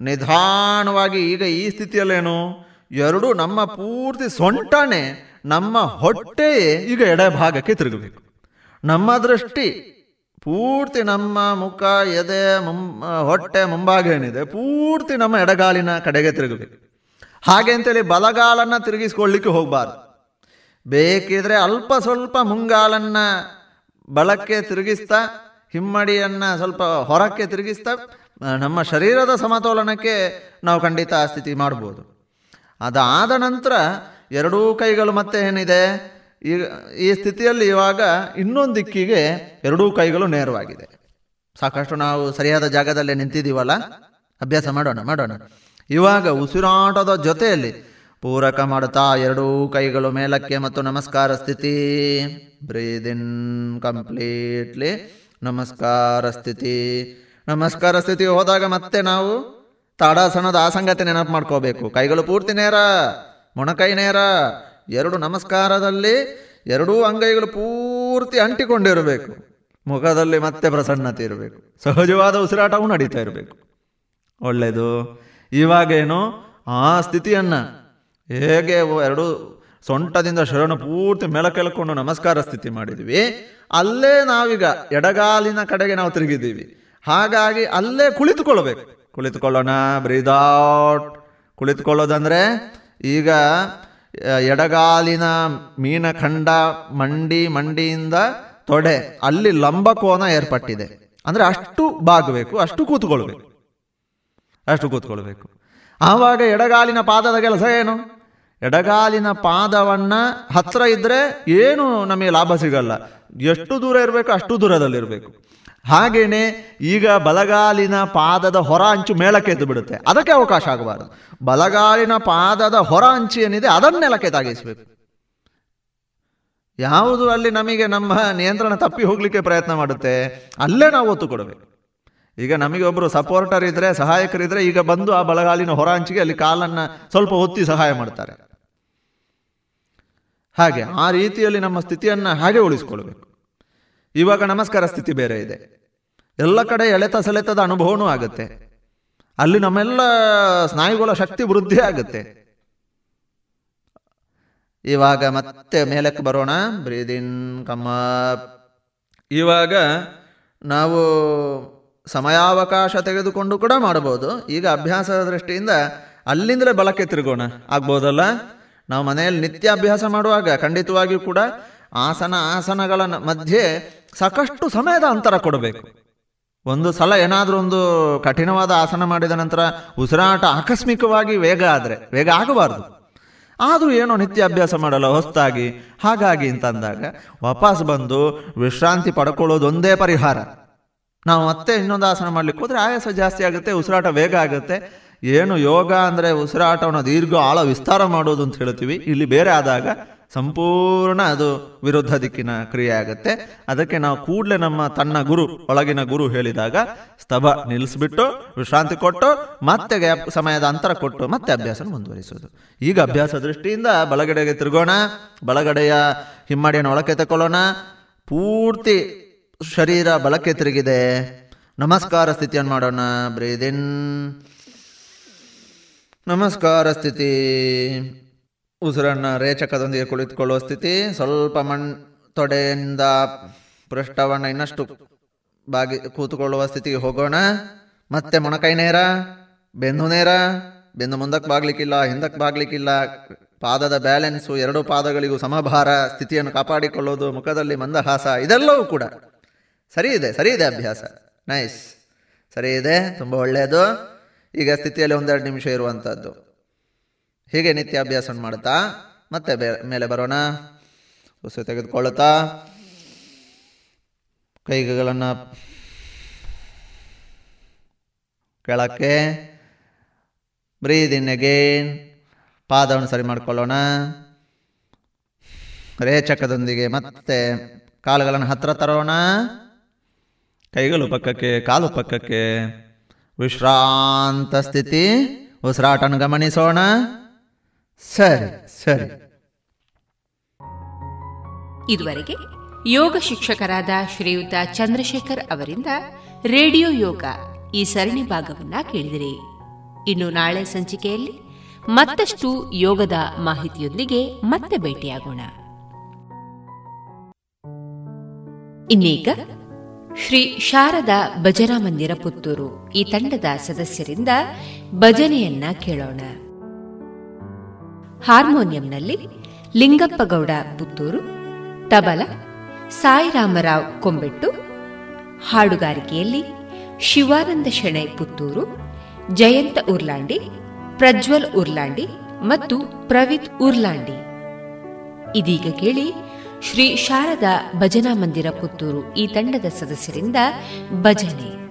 ನಿಧಾನವಾಗಿ ಈಗ ಈ ಸ್ಥಿತಿಯಲ್ಲೇನು? ಎರಡು ನಮ್ಮ ಪೂರ್ತಿ ಸೊಂಟನೆ ನಮ್ಮ ಹೊಟ್ಟೆಯೇ ಈಗ ಎಡಭಾಗಕ್ಕೆ ತಿರುಗಬೇಕು. ನಮ್ಮ ದೃಷ್ಟಿ ಪೂರ್ತಿ ನಮ್ಮ ಮುಖ, ಎದೆ ಮುಂ ಹೊಟ್ಟೆ ಮುಂಭಾಗ ಏನಿದೆ, ಪೂರ್ತಿ ನಮ್ಮ ಎಡಗಾಲಿನ ಕಡೆಗೆ ತಿರುಗಬೇಕು. ಹಾಗೆ ಅಂತೇಳಿ ಬಲಗಾಲನ್ನು ತಿರುಗಿಸ್ಕೊಳ್ಳಿಕ್ಕೆ ಹೋಗಬಾರ್ದು. ಬೇಕಿದ್ರೆ ಅಲ್ಪ ಸ್ವಲ್ಪ ಮುಂಗಾಲನ್ನು ಬಲಕ್ಕೆ ತಿರುಗಿಸ್ತಾ, ಹಿಮ್ಮಡಿಯನ್ನು ಸ್ವಲ್ಪ ಹೊರಕ್ಕೆ ತಿರುಗಿಸ್ತಾ ನಮ್ಮ ಶರೀರದ ಸಮತೋಲನಕ್ಕೆ ನಾವು ಖಂಡಿತ ಆ ಸ್ಥಿತಿ ಮಾಡ್ಬೋದು. ಅದಾದ ನಂತರ ಎರಡೂ ಕೈಗಳು ಮತ್ತೆ ಏನಿದೆ? ಈಗ ಈ ಸ್ಥಿತಿಯಲ್ಲಿ ಇವಾಗ ಇನ್ನೊಂದು ದಿಕ್ಕಿಗೆ ಎರಡೂ ಕೈಗಳು ನೇರವಾಗಿದೆ. ಸಾಕಷ್ಟು ನಾವು ಸರಿಯಾದ ಜಾಗದಲ್ಲೇ ನಿಂತಿದ್ದೀವಲ್ಲ? ಅಭ್ಯಾಸ ಮಾಡೋಣ ಮಾಡೋಣ. ಇವಾಗ ಉಸಿರಾಟದ ಜೊತೆಯಲ್ಲಿ ಪೂರಕ ಮಾಡುತ್ತಾ ಎರಡೂ ಕೈಗಳು ಮೇಲಕ್ಕೆ ಮತ್ತು ನಮಸ್ಕಾರ ಸ್ಥಿತಿ. ಬ್ರೀದ್ ಕಂಪ್ಲೀಟ್ಲಿ ನಮಸ್ಕಾರ ಸ್ಥಿತಿ. ನಮಸ್ಕಾರ ಸ್ಥಿತಿ ಹೋದಾಗ ಮತ್ತೆ ನಾವು ತಾಡಾಸನದ ಆಸಂಗತೆ ನೆನಪು ಮಾಡ್ಕೋಬೇಕು. ಕೈಗಳು ಪೂರ್ತಿ ನೇರ, ಮೊಣಕೈ ನೇರ ಎರಡು ನಮಸ್ಕಾರದಲ್ಲಿ ಎರಡೂ ಅಂಗೈಗಳು ಪೂರ್ತಿ ಅಂಟಿಕೊಂಡಿರಬೇಕು. ಮುಖದಲ್ಲಿ ಮತ್ತೆ ಪ್ರಸನ್ನತೆ ಇರಬೇಕು. ಸಹಜವಾದ ಉಸಿರಾಟವೂ ನಡೀತಾ ಇರಬೇಕು. ಒಳ್ಳೆಯದು. ಇವಾಗೇನು? ಆ ಸ್ಥಿತಿಯನ್ನು ಹೇಗೆ ಎರಡು ಸೊಂಟದಿಂದ ಶರಣ ಪೂರ್ತಿ ಮೇಲಕ್ಕೆಳ್ಕೊಂಡು ನಮಸ್ಕಾರ ಸ್ಥಿತಿ ಮಾಡಿದ್ವಿ. ಅಲ್ಲೇ ನಾವೀಗ ಎಡಗಾಲಿನ ಕಡೆಗೆ ನಾವು ತಿರುಗಿದ್ದೀವಿ. ಹಾಗಾಗಿ ಅಲ್ಲೇ ಕುಳಿತುಕೊಳ್ಳಬೇಕು. ಕುಳಿತುಕೊಳ್ಳೋಣ ಬ್ರೀದೌಟ್ ಕುಳಿತುಕೊಳ್ಳೋದಂದ್ರೆ ಈಗ ಎಡಗಾಲಿನ ಮೀನಖಂಡ ಮಂಡಿ ಮಂಡಿಯಿಂದ ತೊಡೆ, ಅಲ್ಲಿ ಲಂಬಕೋನ ಏರ್ಪಟ್ಟಿದೆ. ಅಂದ್ರೆ ಅಷ್ಟು ಬಾಗಬೇಕು, ಅಷ್ಟು ಕೂತ್ಕೊಳ್ಬೇಕು. ಅಷ್ಟು ಕೂತ್ಕೊಳ್ಬೇಕು. ಆವಾಗ ಎಡಗಾಲಿನ ಪಾದದ ಕೆಲಸ ಏನು? ಎಡಗಾಲಿನ ಪಾದವನ್ನ ಹತ್ರ ಇದ್ರೆ ಏನು ನಮಗೆ ಲಾಭ ಸಿಗಲ್ಲ. ಎಷ್ಟು ದೂರ ಇರಬೇಕು, ಅಷ್ಟು ದೂರದಲ್ಲಿರಬೇಕು. ಹಾಗೇನೆ ಈಗ ಬಲಗಾಲಿನ ಪಾದದ ಹೊರ ಅಂಚು ಮೇಳಕ್ಕೆ ಎದ್ದು ಬಿಡುತ್ತೆ. ಅದಕ್ಕೆ ಅವಕಾಶ ಆಗಬಾರದು. ಬಲಗಾಲಿನ ಪಾದದ ಹೊರ ಅಂಚು ಏನಿದೆ ಅದನ್ನೆಲಕ್ಕೆ ತಾಗಿಸಬೇಕು ಯಾವುದು ಅಲ್ಲಿ ನಮಗೆ ನಮ್ಮ ನಿಯಂತ್ರಣ ತಪ್ಪಿ ಹೋಗ್ಲಿಕ್ಕೆ ಪ್ರಯತ್ನ ಮಾಡುತ್ತೆ, ಅಲ್ಲೇ ನಾವು ಒತ್ತು ಕೊಡಬೇಕು. ಈಗ ನಮಗೆ ಒಬ್ಬರು ಸಪೋರ್ಟರ್ ಇದ್ರೆ ಸಹಾಯಕರಿದ್ರೆ ಈಗ ಬಂದು ಆ ಬಲಗಾಲಿನ ಹೊರ ಅಂಚಿಗೆ ಅಲ್ಲಿ ಕಾಲನ್ನ ಸ್ವಲ್ಪ ಒತ್ತಿ ಸಹಾಯ ಮಾಡ್ತಾರೆ. ಹಾಗೆ ಆ ರೀತಿಯಲ್ಲಿ ನಮ್ಮ ಸ್ಥಿತಿಯನ್ನು ಹಾಗೆ ಉಳಿಸ್ಕೊಳ್ಬೇಕು. ಇವಾಗ ನಮಸ್ಕಾರ ಸ್ಥಿತಿ ಬೇರೆ ಇದೆ. ಎಲ್ಲ ಕಡೆ ಎಳೆತ ಸೆಳೆತದ ಅನುಭವನೂ ಆಗುತ್ತೆ. ಅಲ್ಲಿ ನಮ್ಮೆಲ್ಲ ಸ್ನಾಯುಗಳ ಶಕ್ತಿ ವೃದ್ಧಿ ಆಗುತ್ತೆ. ಇವಾಗ ಮತ್ತೆ ಮೇಲಕ್ಕೆ ಬರೋಣ. ಬ್ರೀದಿನ್, ಕಮ್ಮ. ಇವಾಗ ನಾವು ಸಮಯಾವಕಾಶ ತೆಗೆದುಕೊಂಡು ಕೂಡ ಮಾಡಬಹುದು. ಈಗ ಅಭ್ಯಾಸದ ದೃಷ್ಟಿಯಿಂದ ಅಲ್ಲಿಂದಲೇ ಬಲಕ್ಕೆ ತಿರುಗೋಣ. ಆಗ್ಬೋದಲ್ಲ? ನಾವು ಮನೆಯಲ್ಲಿ ನಿತ್ಯ ಅಭ್ಯಾಸ ಮಾಡುವಾಗ ಖಂಡಿತವಾಗಿಯೂ ಕೂಡ ಆಸನ ಆಸನಗಳ ಮಧ್ಯೆ ಸಾಕಷ್ಟು ಸಮಯದ ಅಂತರ ಕೊಡಬೇಕು. ಒಂದು ಸಲ ಏನಾದರೂ ಒಂದು ಕಠಿಣವಾದ ಆಸನ ಮಾಡಿದ ನಂತರ ಉಸಿರಾಟ ಆಕಸ್ಮಿಕವಾಗಿ ವೇಗ ಆದರೆ ವೇಗ ಆಗಬಾರ್ದು. ಆದರೂ ಏನೋ ನಿತ್ಯ ಅಭ್ಯಾಸ ಮಾಡಲ್ಲ, ಹೊಸ್ತಾಗಿ. ಹಾಗಾಗಿ ಅಂತಂದಾಗ ವಾಪಸ್ ಬಂದು ವಿಶ್ರಾಂತಿ ಪಡ್ಕೊಳ್ಳೋದು ಒಂದೇ ಪರಿಹಾರ. ನಾವು ಮತ್ತೆ ಇನ್ನೊಂದು ಆಸನ ಮಾಡ್ಲಿಕ್ಕೆ ಹೋದರೆ ಆಯಾಸ ಜಾಸ್ತಿ ಆಗುತ್ತೆ, ಉಸಿರಾಟ ವೇಗ ಆಗುತ್ತೆ. ಏನು ಯೋಗ ಅಂದರೆ ಉಸಿರಾಟವನ್ನು ದೀರ್ಘ ಆಳ ವಿಸ್ತಾರ ಮಾಡೋದು ಅಂತ ಹೇಳ್ತೀವಿ. ಇಲ್ಲಿ ಬೇರೆ ಆದಾಗ ಸಂಪೂರ್ಣ ಅದು ವಿರುದ್ಧ ದಿಕ್ಕಿನ ಕ್ರಿಯೆ ಆಗುತ್ತೆ ಅದಕ್ಕೆ ನಾವು ಕೂಡಲೇ ನಮ್ಮ ತನ್ನ ಗುರು, ಒಳಗಿನ ಗುರು ಹೇಳಿದಾಗ, ಸ್ತಭ ನಿಲ್ಲಿಸ್ಬಿಟ್ಟು ವಿಶ್ರಾಂತಿ ಕೊಟ್ಟು, ಮತ್ತೆ ಸಮಯದ ಅಂತರ ಕೊಟ್ಟು, ಮತ್ತೆ ಅಭ್ಯಾಸ ಮುಂದುವರಿಸೋದು. ಈಗ ಅಭ್ಯಾಸ ದೃಷ್ಟಿಯಿಂದ ಬಲಗಡೆಗೆ ತಿರುಗೋಣ, ಬಲಗಡೆಯ ಹಿಮ್ಮಡಿಯನ್ನು ಒಳಕ್ಕೆ ತಕೊಳ್ಳೋಣ ಪೂರ್ತಿ ಶರೀರ ಬಲಕ್ಕೆ ತಿರುಗಿದೆ. ನಮಸ್ಕಾರ ಸ್ಥಿತಿಯನ್ನು ಮಾಡೋಣ. ಬ್ರೀದಿನ್ ನಮಸ್ಕಾರ ಸ್ಥಿತಿ. ಉಸಿರನ್ನು ರೇಚಕದೊಂದಿಗೆ ಕುಳಿತುಕೊಳ್ಳುವ ಸ್ಥಿತಿ, ಸ್ವಲ್ಪ ಮಣ್ ತೊಡೆಯಿಂದ ಪೃಷ್ಠವನ್ನು ಇನ್ನಷ್ಟು ಬಾಗಿ, ಕೂತುಕೊಳ್ಳುವ ಸ್ಥಿತಿಗೆ ಹೋಗೋಣ. ಮತ್ತೆ ಮೊಣಕೈ ನೇರ, ಬೆನ್ನು ನೇರ, ಬೆನ್ನು ಮುಂದಕ್ಕೆ ಬಾಗ್ಲಿಕ್ಕಿಲ್ಲ, ಹಿಂದಕ್ಕೆ ಬಾಗ್ಲಿಕ್ಕಿಲ್ಲ. ಪಾದದ ಬ್ಯಾಲೆನ್ಸು ಎರಡು ಪಾದಗಳಿಗೂ ಸಮಭಾರ ಸ್ಥಿತಿಯನ್ನು ಕಾಪಾಡಿಕೊಳ್ಳೋದು, ಮುಖದಲ್ಲಿ ಮಂದಹಾಸ, ಇದೆಲ್ಲವೂ ಕೂಡ. ಸರಿ ಇದೆ ಸರಿ ಇದೆ ಅಭ್ಯಾಸ. ನೈಸ್. ಸರಿ ಇದೆ, ತುಂಬ ಒಳ್ಳೆಯದು. ಈಗ ಸ್ಥಿತಿಯಲ್ಲಿ ಒಂದೆರಡು ನಿಮಿಷ ಇರುವಂಥದ್ದು ಹೀಗೆ ನಿತ್ಯ ಮಾಡುತ್ತಾ ಮಾಡ್ತಾ ಮತ್ತೆ ಮೇಲೆ ಬರೋಣ. ಉಸಿರು ತೆಗೆದುಕೊಳ್ಳುತ್ತಾ. ಕೈಗಳನ್ನ ಕೆಳಕ್ಕೆ. Breathing again. ಪಾದವನ್ನು ಸರಿ ಮಾಡಿಕೊಳ್ಳೋಣ. ರೇಚಕದೊಂದಿಗೆ ಮತ್ತೆ ಕಾಲುಗಳನ್ನು ಹತ್ತಿರ ತರೋಣ. ಕೈಗಳು ಪಕ್ಕಕ್ಕೆ, ಕಾಲು ಪಕ್ಕಕ್ಕೆ. ವಿಶ್ರಾಂತ ಸ್ಥಿತಿ. ಉಸಿರಾಟನ್ನು ಗಮನಿಸೋಣ. ಸರಿ ಸರಿ. ಇದುವರೆಗೆ ಯೋಗ ಶಿಕ್ಷಕರಾದ ಶ್ರೀಯುತ ಚಂದ್ರಶೇಖರ್ ಅವರಿಂದ ರೇಡಿಯೋ ಯೋಗ ಈ ಸರಣಿ ಭಾಗವನ್ನ ಕೇಳಿದಿರಿ. ಇನ್ನು ನಾಳೆ ಸಂಚಿಕೆಯಲ್ಲಿ ಮತ್ತಷ್ಟು ಯೋಗದ ಮಾಹಿತಿಯೊಂದಿಗೆ ಮತ್ತೆ ಭೇಟಿಯಾಗೋಣ. ಇನ್ನೀಗ ಶ್ರೀ ಶಾರದಾ ಭಜನಾ ಮಂದಿರ ಪುತ್ತೂರು ಈ ತಂಡದ ಸದಸ್ಯರಿಂದ ಭಜನೆಯನ್ನ ಕೇಳೋಣ. ಹಾರ್ಮೋನಿಯಂನಲ್ಲಿ ಲಿಂಗಪ್ಪಗೌಡ ಪುತ್ತೂರು, ತಬಲ, ಸಾಯಿರಾಮರಾವ್ ಕೊಂಬೆಟ್ಟು, ಹಾಡುಗಾರಿಕೆಯಲ್ಲಿ ಶಿವಾನಂದ ಶೆಣೈ ಪುತ್ತೂರು, ಜಯಂತ ಉರ್ಲಾಂಡಿ, ಪ್ರಜ್ವಲ್ ಉರ್ಲಾಂಡಿ ಮತ್ತು ಪ್ರವಿತ್ ಉರ್ಲಾಂಡಿ. ಇದೀಗ ಕೇಳಿ ಶ್ರೀ ಶಾರದಾ ಭಜನಾ ಮಂದಿರ ಪುತ್ತೂರು ಈ ತಂಡದ ಸದಸ್ಯರಿಂದ ಭಜನೆ.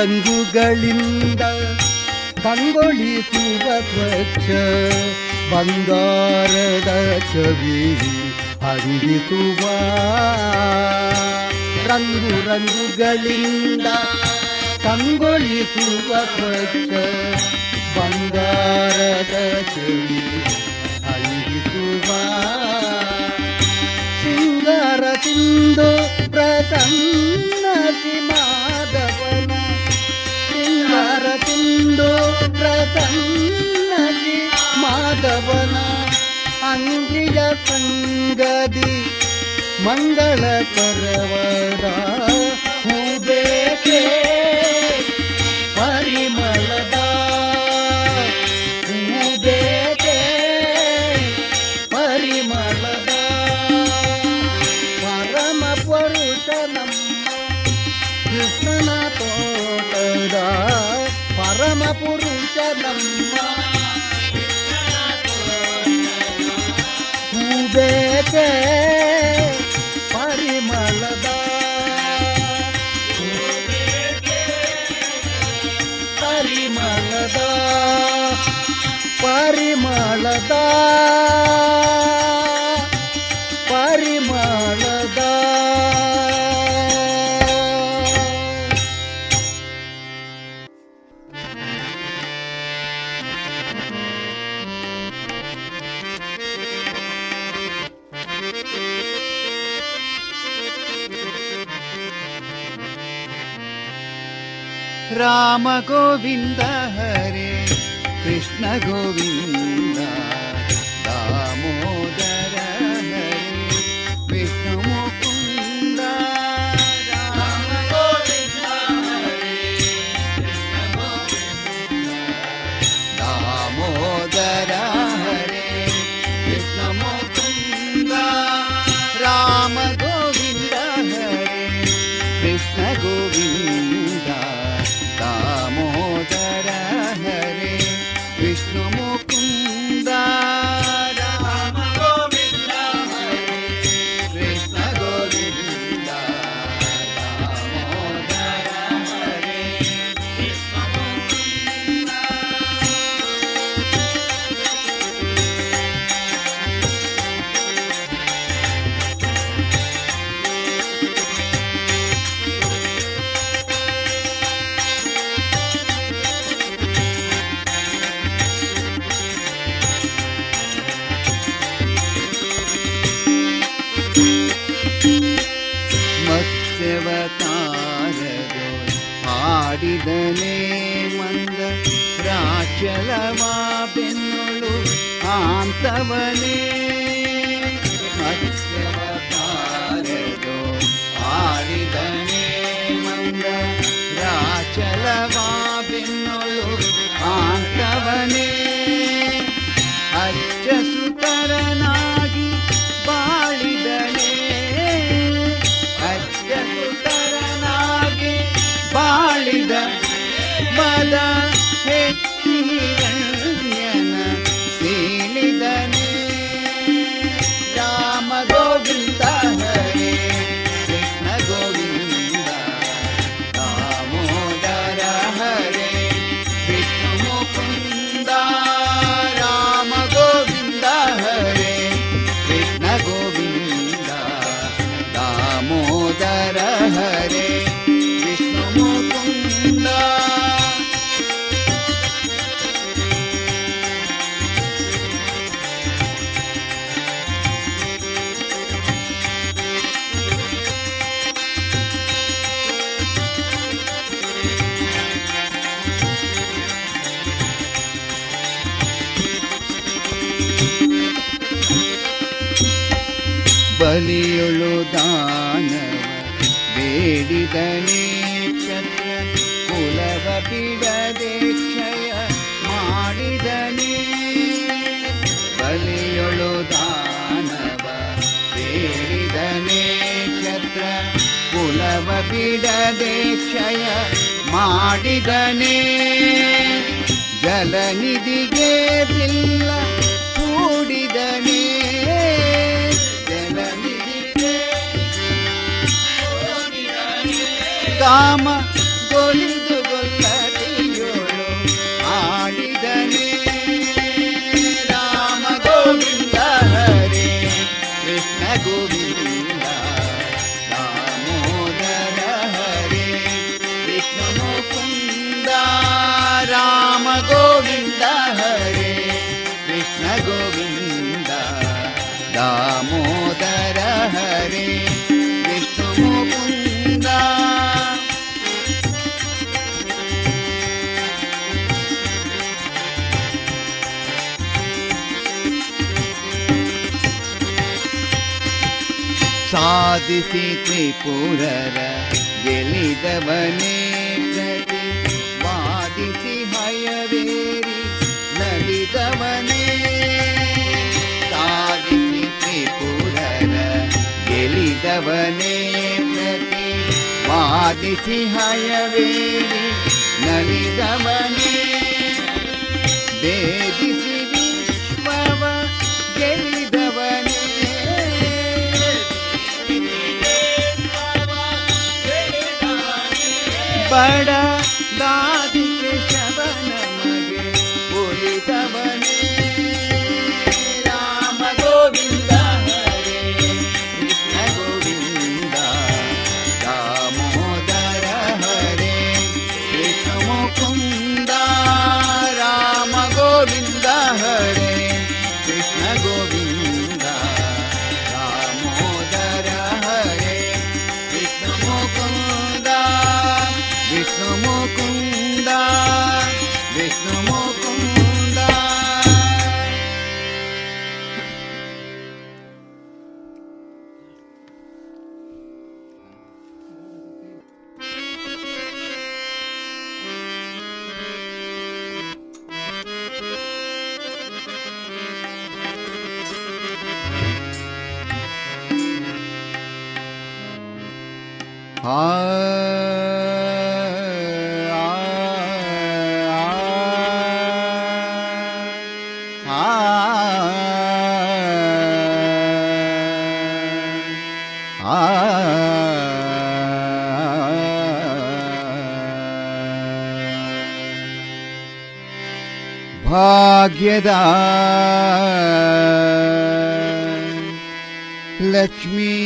ರಂಗುಗಳಿಂದ ಕಂಗೊಳಿಸುವ ಸ್ವಚ್ಛ ಬಂಗಾರದ ಚವಿ ಹರಿಸುವ ರಂಗು ರಂಗುಗಳಿಂದ ಕಂಗೊಳಿಸುವ ಸ್ವಚ್ಛ ಬಂಗಾರದ ಚವಿ ಹರಿಸುವ ಸಿಂಗಾರ ಸಿಂಧು ಪ್ರಸನ್ನ ಗದಿ ಮಂಗಳ ಕರವದ Yeah. ಗೋವಿಂದ ಮಾಡಿದನೆ. ಜಲನಿಧಿಗೆ ಬಿಲ್ಲ ಕೂಡಿದನೆ ಕಾಮ ಸಾಧಿಸಿತಿ ಪುರರ ಗೆಲಿದವನೇ ಪ್ರತಿ ವಾದಿಸಿ ಹಯವೇರಿ ನಡಿದವನೇ ಸಾಧಿಸಿ ತ್ರಿಪುರರ ಗೆಲಿದವನೇ ಪ್ರತಿ ವಾದಿಸಿ ಹಯವೇರಿ ನಡಿದವನೇ ಬೇದಿಸಿ बड़ा भाग्यदा। लक्ष्मी।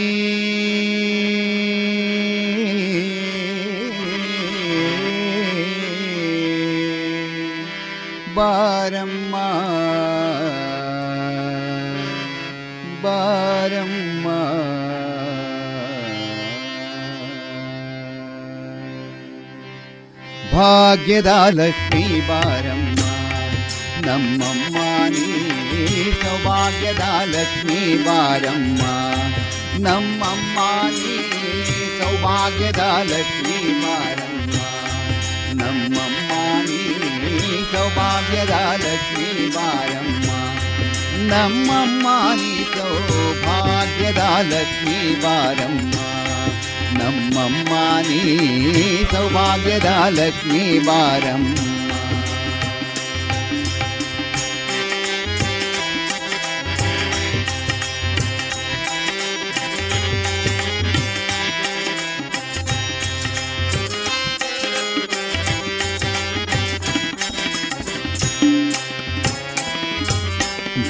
बारं बारं भाग्यदा लक्ष्मी बारम् ನಮ್ಮಮ್ಮ ನೀ ಸೌಭಾಗ್ಯದ ಲಕ್ಷ್ಮೀ ಬಾರಮ್ಮ ನಮ್ಮಮ್ಮ ನೀ ಸೌಭಾಗ್ಯದ ಲಕ್ಷ್ಮೀ ಬಾರಮ್ಮ ನಮ್ಮಮ್ಮ ನೀ ಸೌಭಾಗ್ಯದ ಲಕ್ಷ್ಮೀ ಬಾರಮ್ಮ ನಮ್ಮಮ್ಮ ನೀ ಸೌಭಾಗ್ಯದ ಲಕ್ಷ್ಮೀ ಬಾರಮ್ಮ ನಮ್ಮಮ್ಮ ನೀ ಸೌಭಾಗ್ಯದ ಲಕ್ಷ್ಮೀ ಬಾರಮ್ಮ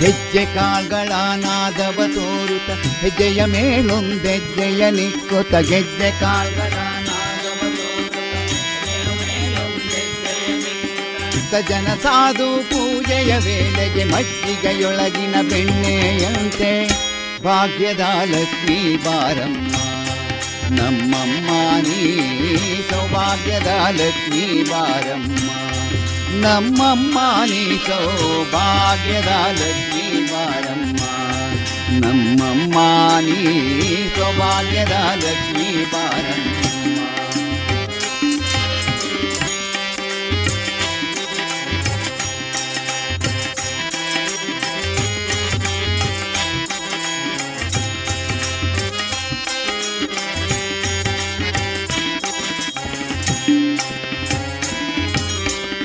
ಹೆಜ್ಜೆ ಕಾಲ್ಗಳ ನಾದವ ತೋರುತ ಹೆಜ್ಜೆಯ ಮೇಲೊಂದೆಜ್ಜೆಯ ನಿಕ್ಕುತ ಗೆಜ್ಜೆ ತೋರುತ ಸಜನ ಸಾಧು ಪೂಜೆಯ ವೇಳೆಗೆ ಮಟ್ಟಿಗೆಯೊಳಗಿನ ಬೆಣ್ಣೆಯಂತೆ, ಭಾಗ್ಯದ ಲಕ್ಷ್ಮೀ ಬಾರಮ್ಮ, ನಮ್ಮಮ್ಮ ನೀ ಸೌಭಾಗ್ಯದ ಲಕ್ಷ್ಮೀ ಬಾರಮ್ಮ, ನಮ್ಮಮ್ಮ ನೀ ಸೌಭಾಗ್ಯದ ಲಕ್ಷ್ಮೀ ನಮ್ಮಮ್ಮ ನೀ ಸೌಭಾಗ್ಯದ ಲಕ್ಷ್ಮೀ ಬಾರಮ್ಮ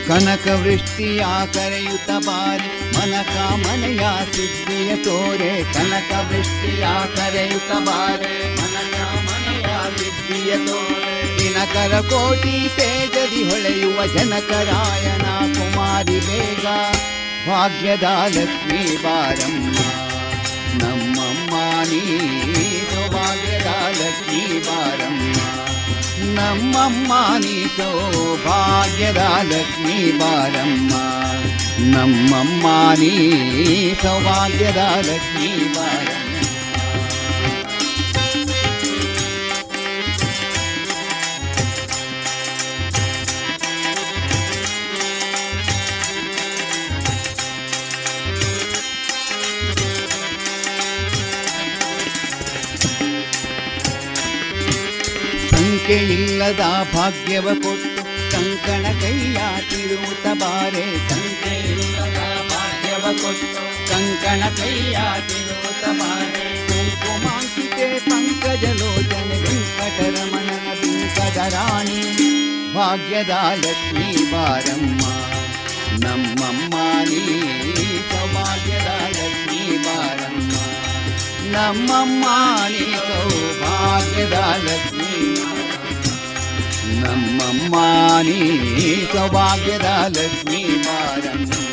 ಕನಕ ವೃಷ್ಟಿಯ ಕರೆಯುತ್ತ ಬಾರಿ ಮನ ಕಾಮನೆಯ ಸಿದ್ಧಿಯ ತೋರೆ, ಕನಕ ವೃಷ್ಟಿಯ ಕರೆಯುತ್ತ ಬಾರೆ. ಮನ ಕಾಮನೆಯ ಸಿದ್ಧಿಯ ತೋರೆ, ದಿನಕರ ಕೋಟಿ ತೇಜದಿ ಹೊಳೆಯುವ ಜನಕರಾಯನ ಕುಮಾರಿ ಬೇಗ. ಭಾಗ್ಯದ ಲಕ್ಷ್ಮೀ ಬಾರಮ್ಮ, ನಮ್ಮಮ್ಮ ನೀ ಸೌಭಾಗ್ಯದ ಲಕ್ಷ್ಮೀ ಬಾರಮ್ಮ. ನಮ್ಮಮ್ಮ ನೀ ಸೌಭಾಗ್ಯದ ಲಕ್ಷ್ಮೀ ಬಾರಮ್ಮ. ನಮ್ಮಮ್ಮ ನೀ ಸೌಭಾಗ್ಯದ ಲಕ್ಷ್ಮೀ ಬಾರಮ್ಮ ಸಂಖ್ಯೆಯಿಲ್ಲದ ಭಾಗ್ಯವ ಕೊಟ್ಟು ಕಂಕಣ ಕೈಯ ತಿರುತ ಬಾರೆ. ಕಂಕಣ ಕೈಯ ತಿರುತ ಬಾರೆ. ಕುಂಕುಮಾಂಕಿತೆ ಪಂಕಜ ಲೋಚನೆ ವೆಂಕಟರಮಣನ ಬಿಂಕದ ರಾಣಿ. ಭಾಗ್ಯದ ಲಕ್ಷ್ಮೀ ಬಾರಮ್ಮ, ನಮ್ಮಮ್ಮ ನೀ ಸೌಭಾಗ್ಯದ ಲಕ್ಷ್ಮೀ ಬಾರಮ್ಮ. ನಮ್ಮಮ್ಮ ನೀ ಸೌಭಾಗ್ಯದ ಲಕ್ಷ್ಮೀ ನಮ್ಮಮ್ಮ ನೀ ಸೌಭಾಗ್ಯದ ಲಕ್ಷ್ಮೀ ಬಾರಮ್ಮ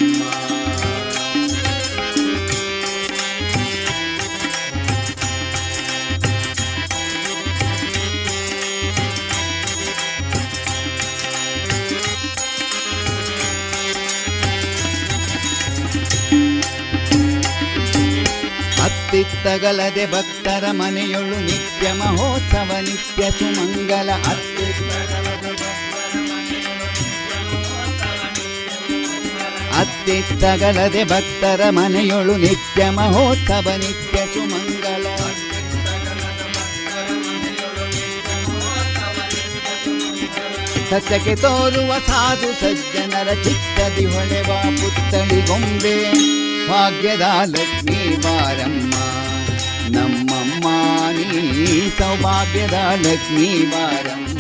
ಅತ್ತಿತ್ತಗಲದೆ ಭಕ್ತರ ಮನೆಯೊಳು ನಿತ್ಯ ಮಹೋತ್ಸವ, ನಿತ್ಯ ಸುಮಂಗಲ ಅತ್ತಿತ್ತಗಲದೆ ಭಕ್ತರ ಮನೆಯೊಳು ನಿತ್ಯ ಮಹೋತ್ಸವ, ನಿತ್ಯ ಸುಮಂಗಲ. ಸತ್ಯಕ್ಕೆ ತೋರುವ ಸಾಧು ಸಜ್ಜನರ ಚಿತ್ತದಿ ಹೊಳೆವ ಪುತ್ತಳಿ ಗೊಂಬೆ. ಭಾಗ್ಯದ ಲಕ್ಷ್ಮೀ ಬಾರಮ್ಮ ನಮ್ಮಮ್ಮ ನೀ ಸೌಭಾಗ್ಯದ ಲಕ್ಷ್ಮೀ ಬಾರಮ್ಮ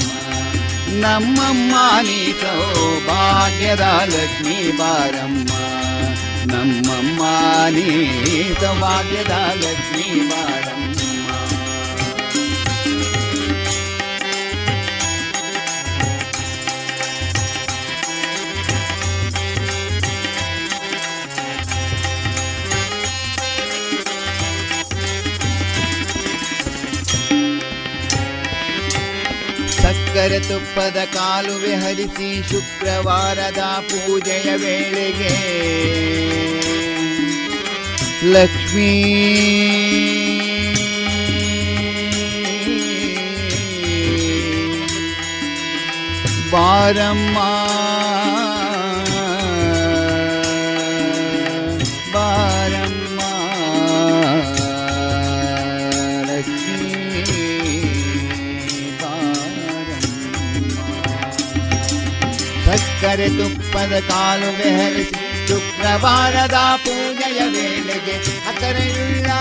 ನಮ್ಮಮ್ಮ ನೀ ಸೌಭಾಗ್ಯದ ಲಕ್ಷ್ಮೀ ಬಾರಮ್ಮ ನಮ್ಮಮ್ಮ ನೀ ಸೌಭಾಗ್ಯದ ಲಕ್ಷ್ಮೀ ಬಾರಮ್ಮ ಸಕ್ಕರೆ ತುಪ್ಪದ ಕಾಲುವೆ ಹರಿಸಿ ಶುಕ್ರವಾರದ ಪೂಜೆಯ ವೇಳೆಗೆ ಲಕ್ಷ್ಮೀ ಬಾರಮ್ಮ ಬಾರಮ್ಮ ऋतुपदकालु विहरिषि शुक्रवारदा पूजय वेलगे अकरयुल्ला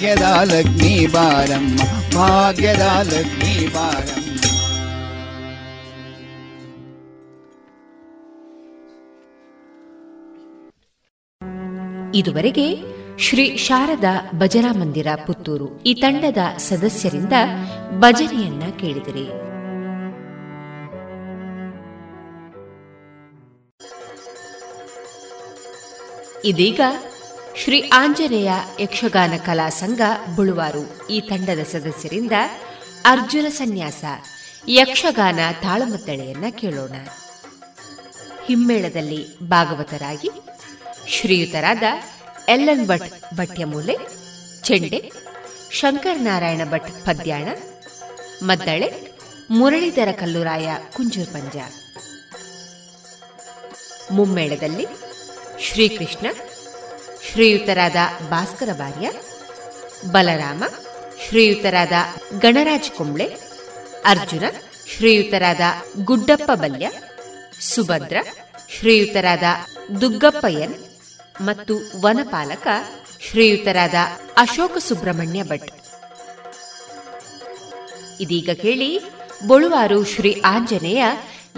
ಭಾಗ್ಯದ ಲಕ್ಷ್ಮೀ ಬಾರಮ್ಮ ಭಾಗ್ಯದ ಲಕ್ಷ್ಮೀ ಬಾರಮ್ಮ. ಇದುವರೆಗೆ ಶ್ರೀ ಶಾರದಾ ಭಜನಾ ಮಂದಿರ ಪುತ್ತೂರು ಈ ತಂಡದ ಸದಸ್ಯರಿಂದ ಭಜನೆಯನ್ನ ಕೇಳಿದಿರಿ. ಇದೀಗ ಶ್ರೀ ಆಂಜನೇಯ ಯಕ್ಷಗಾನ ಕಲಾ ಸಂಘ ಬುಳುವಾರು. ಈ ತಂಡದ ಸದಸ್ಯರಿಂದ ಅರ್ಜುನ ಸನ್ಯಾಸ. ಯಕ್ಷಗಾನ ತಾಳಮದ್ದಳೆಯನ್ನ ಕೇಳೋಣ. ಹಿಮ್ಮೇಳದಲ್ಲಿ ಭಾಗವತರಾಗಿ ಶ್ರೀಯುತರಾದ ಎಲ್ಲನ್ ಭಟ್ ಭಟ್ಯಮೂಲೆ, ಚೆಂಡೆ, ಶಂಕರನಾರಾಯಣ ಭಟ್ ಪದ್ಯಾಣ, ಮದ್ದಳೆ, ಮುರಳೀಧರ ಕಲ್ಲುರಾಯ ಕುಂಜೂರ್ ಪಂಜ ಮುಮ್ಮೇಳದಲ್ಲಿ ಶ್ರೀಕೃಷ್ಣ ಶ್ರೀಯುತರಾದ ಭಾಸ್ಕರ ಬಾರ್ಯ ಬಲರಾಮ, ಶ್ರೀಯುತರಾದ ಗಣರಾಜ್ ಕುಂಬ್ಳೆ, ಅರ್ಜುನ, ಶ್ರೀಯುತರಾದ ಗುಡ್ಡಪ್ಪ ಬಲ್ಯ, ಸುಭದ್ರ, ಶ್ರೀಯುತರಾದ ದುಗ್ಗಪ್ಪಯ್ಯನ್ ಮತ್ತು ವನಪಾಲಕ ಶ್ರೀಯುತರಾದ ಅಶೋಕ ಸುಬ್ರಹ್ಮಣ್ಯ ಭಟ್. ಇದೀಗ ಕೇಳಿ ಬೊಳುವಾರು ಶ್ರೀ ಆಂಜನೇಯ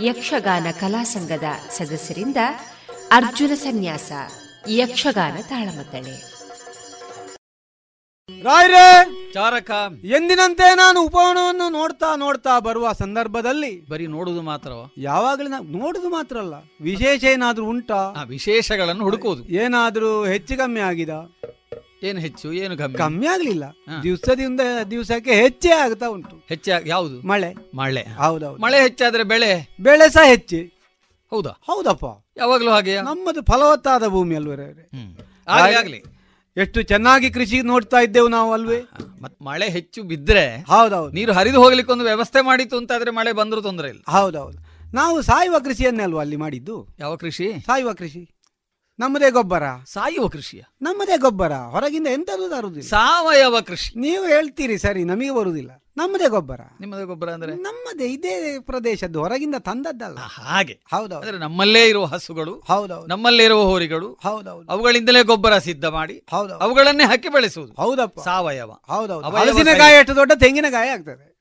ಯಕ್ಷಗಾನ ಕಲಾ ಸಂಘದ ಸದಸ್ಯರಿಂದ ಅರ್ಜುನ ಸನ್ಯಾಸ. ಯಕ್ಷಗಾನ ತಾಳಮದ್ದಳೆ. ರಾಯ್ರೆ ಚಾರಕ ಎಂದಿನಂತೆ ನಾನು ಉಪವನವನ್ನು ನೋಡ್ತಾ ನೋಡ್ತಾ ಬರುವ ಸಂದರ್ಭದಲ್ಲಿ ಬರೀ ನೋಡುದು ಮಾತ್ರ ಯಾವಾಗಲೂ ನಾವು ನೋಡುದು ಮಾತ್ರ ಅಲ್ಲ. ವಿಶೇಷ ಏನಾದ್ರೂ ಉಂಟಾ? ವಿಶೇಷಗಳನ್ನು ಹುಡುಕುವುದು. ಏನಾದ್ರೂ ಹೆಚ್ಚು ಕಮ್ಮಿ ಆಗಿದ? ಏನು ಹೆಚ್ಚು ಏನು ಕಮ್ಮಿ? ಕಮ್ಮಿ ಆಗ್ಲಿಲ್ಲ. ದಿವಸದಿಂದ ದಿವಸಕ್ಕೆ ಹೆಚ್ಚೇ ಆಗ್ತಾ ಉಂಟು. ಹೆಚ್ಚ ಯಾವುದು? ಮಳೆ. ಮಳೆ. ಹೌದೌದು. ಮಳೆ ಹೆಚ್ಚಾದ್ರೆ ಬೆಳೆ? ಬೆಳೆ ಸಹ ಹೆಚ್ಚೆ. ಹೌದಾ? ಹೌದಪ್ಪ. ಯಾವಾಗ್ಲೂ ಹಾಗೆ ನಮ್ಮದು ಫಲವತ್ತಾದ ಭೂಮಿ ಅಲ್ವೇ ಆಗಲಿ ಆಗ್ಲಿ. ಎಷ್ಟು ಚೆನ್ನಾಗಿ ಕೃಷಿ ನೋಡ್ತಾ ಇದ್ದೆವು ನಾವು ಅಲ್ವೇ. ಮತ್ ಮಳೆ ಹೆಚ್ಚು ಬಿದ್ರೆ ಹೌದೌದು. ನೀರು ಹರಿದು ಹೋಗ್ಲಿಕ್ಕೆ ಒಂದು ವ್ಯವಸ್ಥೆ ಮಾಡಿತ್ತು ಅಂತಾದ್ರೆ ಮಳೆ ಬಂದರೂ ತೊಂದರೆ ಇಲ್ಲ. ಹೌದೌದು. ನಾವು ಸಾಯುವ ಕೃಷಿಯನ್ನೇ ಅಲ್ವಾ ಅಲ್ಲಿ ಮಾಡಿದ್ದು? ಯಾವ ಕೃಷಿ? ಸಾಯುವ ಕೃಷಿ. ನಮ್ಮದೇ ಗೊಬ್ಬರ? ಸಾಯುವ ಕೃಷಿಯ. ನಮ್ಮದೇ ಗೊಬ್ಬರ. ಹೊರಗಿಂದ ಎಂತದೂ ತರುವುದಿಲ್ಲ. ಸಾವಯವ ಕೃಷಿ. ನೀವು ಹೇಳ್ತೀರಿ ಸರಿ ನಮಗೆ ಬರುವುದಿಲ್ಲ. ನಮ್ಮದೇ ಗೊಬ್ಬರ. ನಿಮ್ಮದೇ ಗೊಬ್ಬರ ಅಂದ್ರೆ? ನಮ್ಮದೇ ಇದೇ ಪ್ರದೇಶದ್ದು ಹೊರಗಿಂದ ತಂದದ್ದಲ್ಲ. ಹಾಗೆ. ಹೌದೌದು. ಅಂದ್ರೆ ನಮ್ಮಲ್ಲೇ ಇರುವ ಹಸುಗಳು ಹೌದೌದು. ನಮ್ಮಲ್ಲೇ ಇರುವ ಹೋರಿಗಳು ಹೌದೌದು. ಅವುಗಳಿಂದಲೇ ಗೊಬ್ಬರ ಸಿದ್ಧ ಮಾಡಿ ಹೌದು ಅವುಗಳನ್ನೇ ಹಾಕಿ ಬೆಳೆಸುವುದು. ಹೌದಪ್ಪ. ಸಾವಯವ. ಹೌದೌದು. ಹಲಸಿನಕಾಯಿ ಎಷ್ಟು ದೊಡ್ಡ ತೆಂಗಿನಕಾಯಿ ಆಗ್ತದೆ.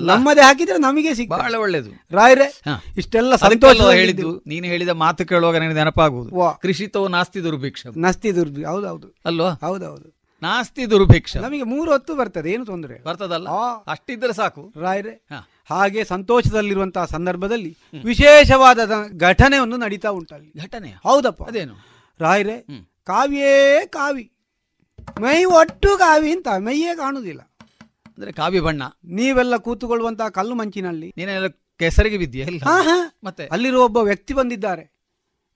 ನಮ್ಮದೇ ಹಾಕಿದ್ರೆ ನಮಗೆ ಸಿಗ್ತದೆ. ಬಹಳ ಒಳ್ಳೇದು. ರಾಯ್ರೆ. ಇಷ್ಟೆಲ್ಲ ಸಂತೋಷ ಹೇಳಿದ್ದು ನೀನು ಹೇಳಿದ ಮಾತು ಕೇಳುವಾಗ ನನಗೆ ನೆನಪಾಗುವುದು. ಕೃಷಿತೋ ನಾಸ್ತಿ ದುರ್ಭಿಕ್ಷ. ನಾಸ್ತಿ ದುರ್ಭಿಕ್ಷ ಹೌದೌದು. ಅಲ್ವಾ? ಹೌದೌದು. ನಾಸ್ತಿ ದುರ್ಭಿಕ್ಷ. ನಮಗೆ ಮೂರು ಹೊತ್ತು ಬರ್ತದೆ ಏನು ತೊಂದರೆ ಬರ್ತದಲ್ಲ? ಅಷ್ಟಿದ್ರೆ ಸಾಕು. ರಾಯ್ರೆ. ಹಾಗೆ ಸಂತೋಷದಲ್ಲಿರುವಂತಹ ಸಂದರ್ಭದಲ್ಲಿ ವಿಶೇಷವಾದ ಘಟನೆ ಒಂದು ನಡೀತಾ ಉಂಟಲ್ಲಿ ಘಟನೆ ಹೌದಪ್ಪ. ಅದೇನು? ರಾಯ್ರೆ ಕಾವಿಯೇ ಕಾವಿ. ಮೈ ಒಟ್ಟು ಕಾವಿ ಅಂತ ಮೈಯೇ ಕಾಣುವುದಿಲ್ಲ ಅಂದ್ರೆ ಕಾವಿ ಬಣ್ಣ. ನೀವೆಲ್ಲ ಕೂತುಕೊಳ್ಳುವಂತಹ ಕಲ್ಲು ಮಂಚಿನಲ್ಲಿ. ನೀನೆಲ್ಲ ಕೆಸರಿಗೆ ಬಿದ್ದೀಯ? ಇಲ್ಲ. ಮತ್ತೆ? ಅಲ್ಲಿರುವ ಒಬ್ಬ ವ್ಯಕ್ತಿ ಬಂದಿದ್ದಾರೆ.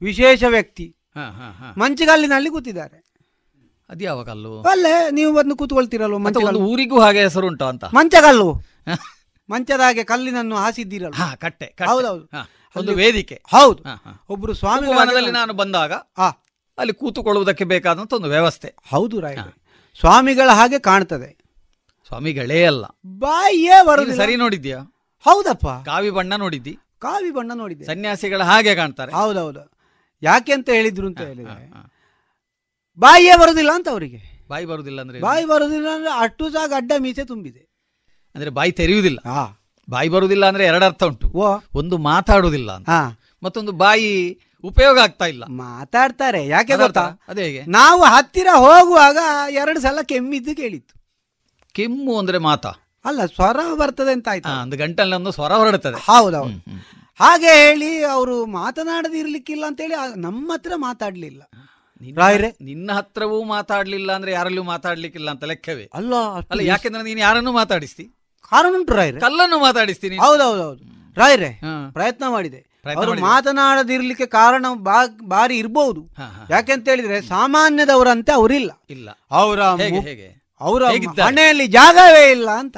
ವಿಶೇಷ ವ್ಯಕ್ತಿ. ಮಂಚಿಗಲ್ಲಿನಲ್ಲಿ ಕೂತಿದ್ದಾರೆ. ಅದ್ಯಾವ ಕಲ್ಲು? ಅಲ್ಲೇ ನೀವು ಬಂದು ಕೂತ್ಕೊಳ್ತೀರಲ್ವ ಮಂಚಗಲ್ಲು ಊರಿಗೂ ಹಾಗೆ ಹೆಸರುಂಟು ಅಂತ. ಮಂಚಗಲ್ಲು. ಮಂಚದ ಹಾಗೆ ಕಲ್ಲಿನನ್ನು ಹಾಸಿದ್ದೀರಲ್ಲ ಕಟ್ಟೆ. ಹೌದೌದು. ಒಂದು ವೇದಿಕೆ. ಹೌದು. ಒಬ್ರು ಸ್ವಾಮಿ ನಾನು ಬಂದಾಗ ಅಲ್ಲಿ ಕೂತುಕೊಳ್ಳುವುದಕ್ಕೆ ಬೇಕಾದಂತ ಒಂದು ವ್ಯವಸ್ಥೆ. ಹೌದು ರಾಯ. ಸ್ವಾಮಿಗಳ ಹಾಗೆ ಕಾಣ್ತದೆ. ಸ್ವಾಮಿಗಳೇ ಅಲ್ಲ. ಬಾಯಿಯೇ ಬರೋದು ಸರಿ ನೋಡಿದ್ಯಾ? ಹೌದಪ್ಪ. ಕಾವಿ ಬಣ್ಣ ನೋಡಿದ್ದಿ? ಕಾವಿ ಬಣ್ಣ ನೋಡಿದ್ದೆ. ಸನ್ಯಾಸಿಗಳ ಹಾಗೆ ಕಾಣ್ತಾರೆ. ಹೌದೌದು. ಯಾಕೆ ಅಂತ ಹೇಳಿದ್ರು ಅಂತ ಹೇಳಿದ್ರೆ ಬಾಯಿಯೇ ಬರುದಿಲ್ಲ ಅಂತ ಅವರಿಗೆ. ಬಾಯಿ ಬರುದಿಲ್ಲ ಅಂದ್ರೆ ಬಾಯಿ ಬರುದಿಲ್ಲ ಅಂದ್ರೆ ಅಟ್ಟು ಜಾಗ ಅಡ್ಡ ಮೀಸೆ ತುಂಬಿದೆ. ಅಂದ್ರೆ ಬಾಯಿ ತೆರೆಯುವುದಿಲ್ಲ. ಹ ಬಾಯಿ ಬರುವುದಿಲ್ಲ ಅಂದ್ರೆ ಎರಡು ಅರ್ಥ ಉಂಟು. ಒಂದು ಮಾತಾಡುವುದಿಲ್ಲ ಅಂತ. ಹಾ. ಮತ್ತೊಂದು ಬಾಯಿ ಉಪಯೋಗ ಆಗ್ತಾ ಇಲ್ಲ. ಮಾತಾಡ್ತಾರೆ. ಯಾಕೆ? ಗೊತ್ತಾ? ಅದೇ ಹೇಗೆ? ನಾವು ಹತ್ತಿರ ಹೋಗುವಾಗ ಎರಡು ಸಲ ಕೆಮ್ಮಿದ್ದು ಕೇಳಿತ್ತು. ಕೆಮ್ಮು ಅಂದ್ರೆ ಮಾತಾ. ಅಲ್ಲ ಸ್ವರ ಬರ್ತದೆ ಅಂತ ಆಯ್ತು. ಒಂದು ಗಂಟಲ್ಲಿ ಒಂದು ಸ್ವರ ಹೊರಡುತ್ತದೆ ಹೌದೌದು. ಹಾಗೆ ಹೇಳಿ ಅವರು ಮಾತನಾಡದಿರ್ಲಿಕ್ಕಿಲ್ಲ ಅಂತೇಳಿ ಹೇಳಿ ನಮ್ಮ ಹತ್ರ ಮಾತಾಡ್ಲಿಲ್ಲ. ನಿನ್ನ- ಹತ್ರವೂ ಮಾತಾಡ್ಲಿಲ್ಲ ಅಂದ್ರೆ ಯಾರಲ್ಲೂ ಮಾತಾಡ್ಲಿಕ್ಕಿಲ್ಲ ಅಂತ ಲೆಕ್ಕವೇ? ಅಲ್ಲ ಅಲ್ಲ ಯಾಕೆಂದ್ರೆ ನೀನು ಯಾರನ್ನು ಮಾತಾಡಿಸ್ತಿ? ಕಾರಣ ಉಂಟು ರಾಯ್ರೆ. ಕಲ್ಲನ್ನು ಮಾತಾಡಿಸ್ತೀನಿ ಹೌದೌದೌದು. ರಾಯ್ರೆ. ಪ್ರಯತ್ನ ಮಾಡಿದೆ. ಅವರು. ಮಾತನಾಡದಿರ್ಲಿಕ್ಕೆ ಕಾರಣ ಬಾರಿ ಇರಬಹುದು. ಯಾಕೆಂತ ಹೇಳಿದ್ರೆ ಸಾಮಾನ್ಯದವರಂತೆ ಅವರಿಲ್ಲ. ಇಲ್ಲ. ಅವರ ಹೇಗೆ? ಅವರ? ಮನೆಯಲ್ಲಿ ಜಾಗವೇ ಇಲ್ಲ ಅಂತ.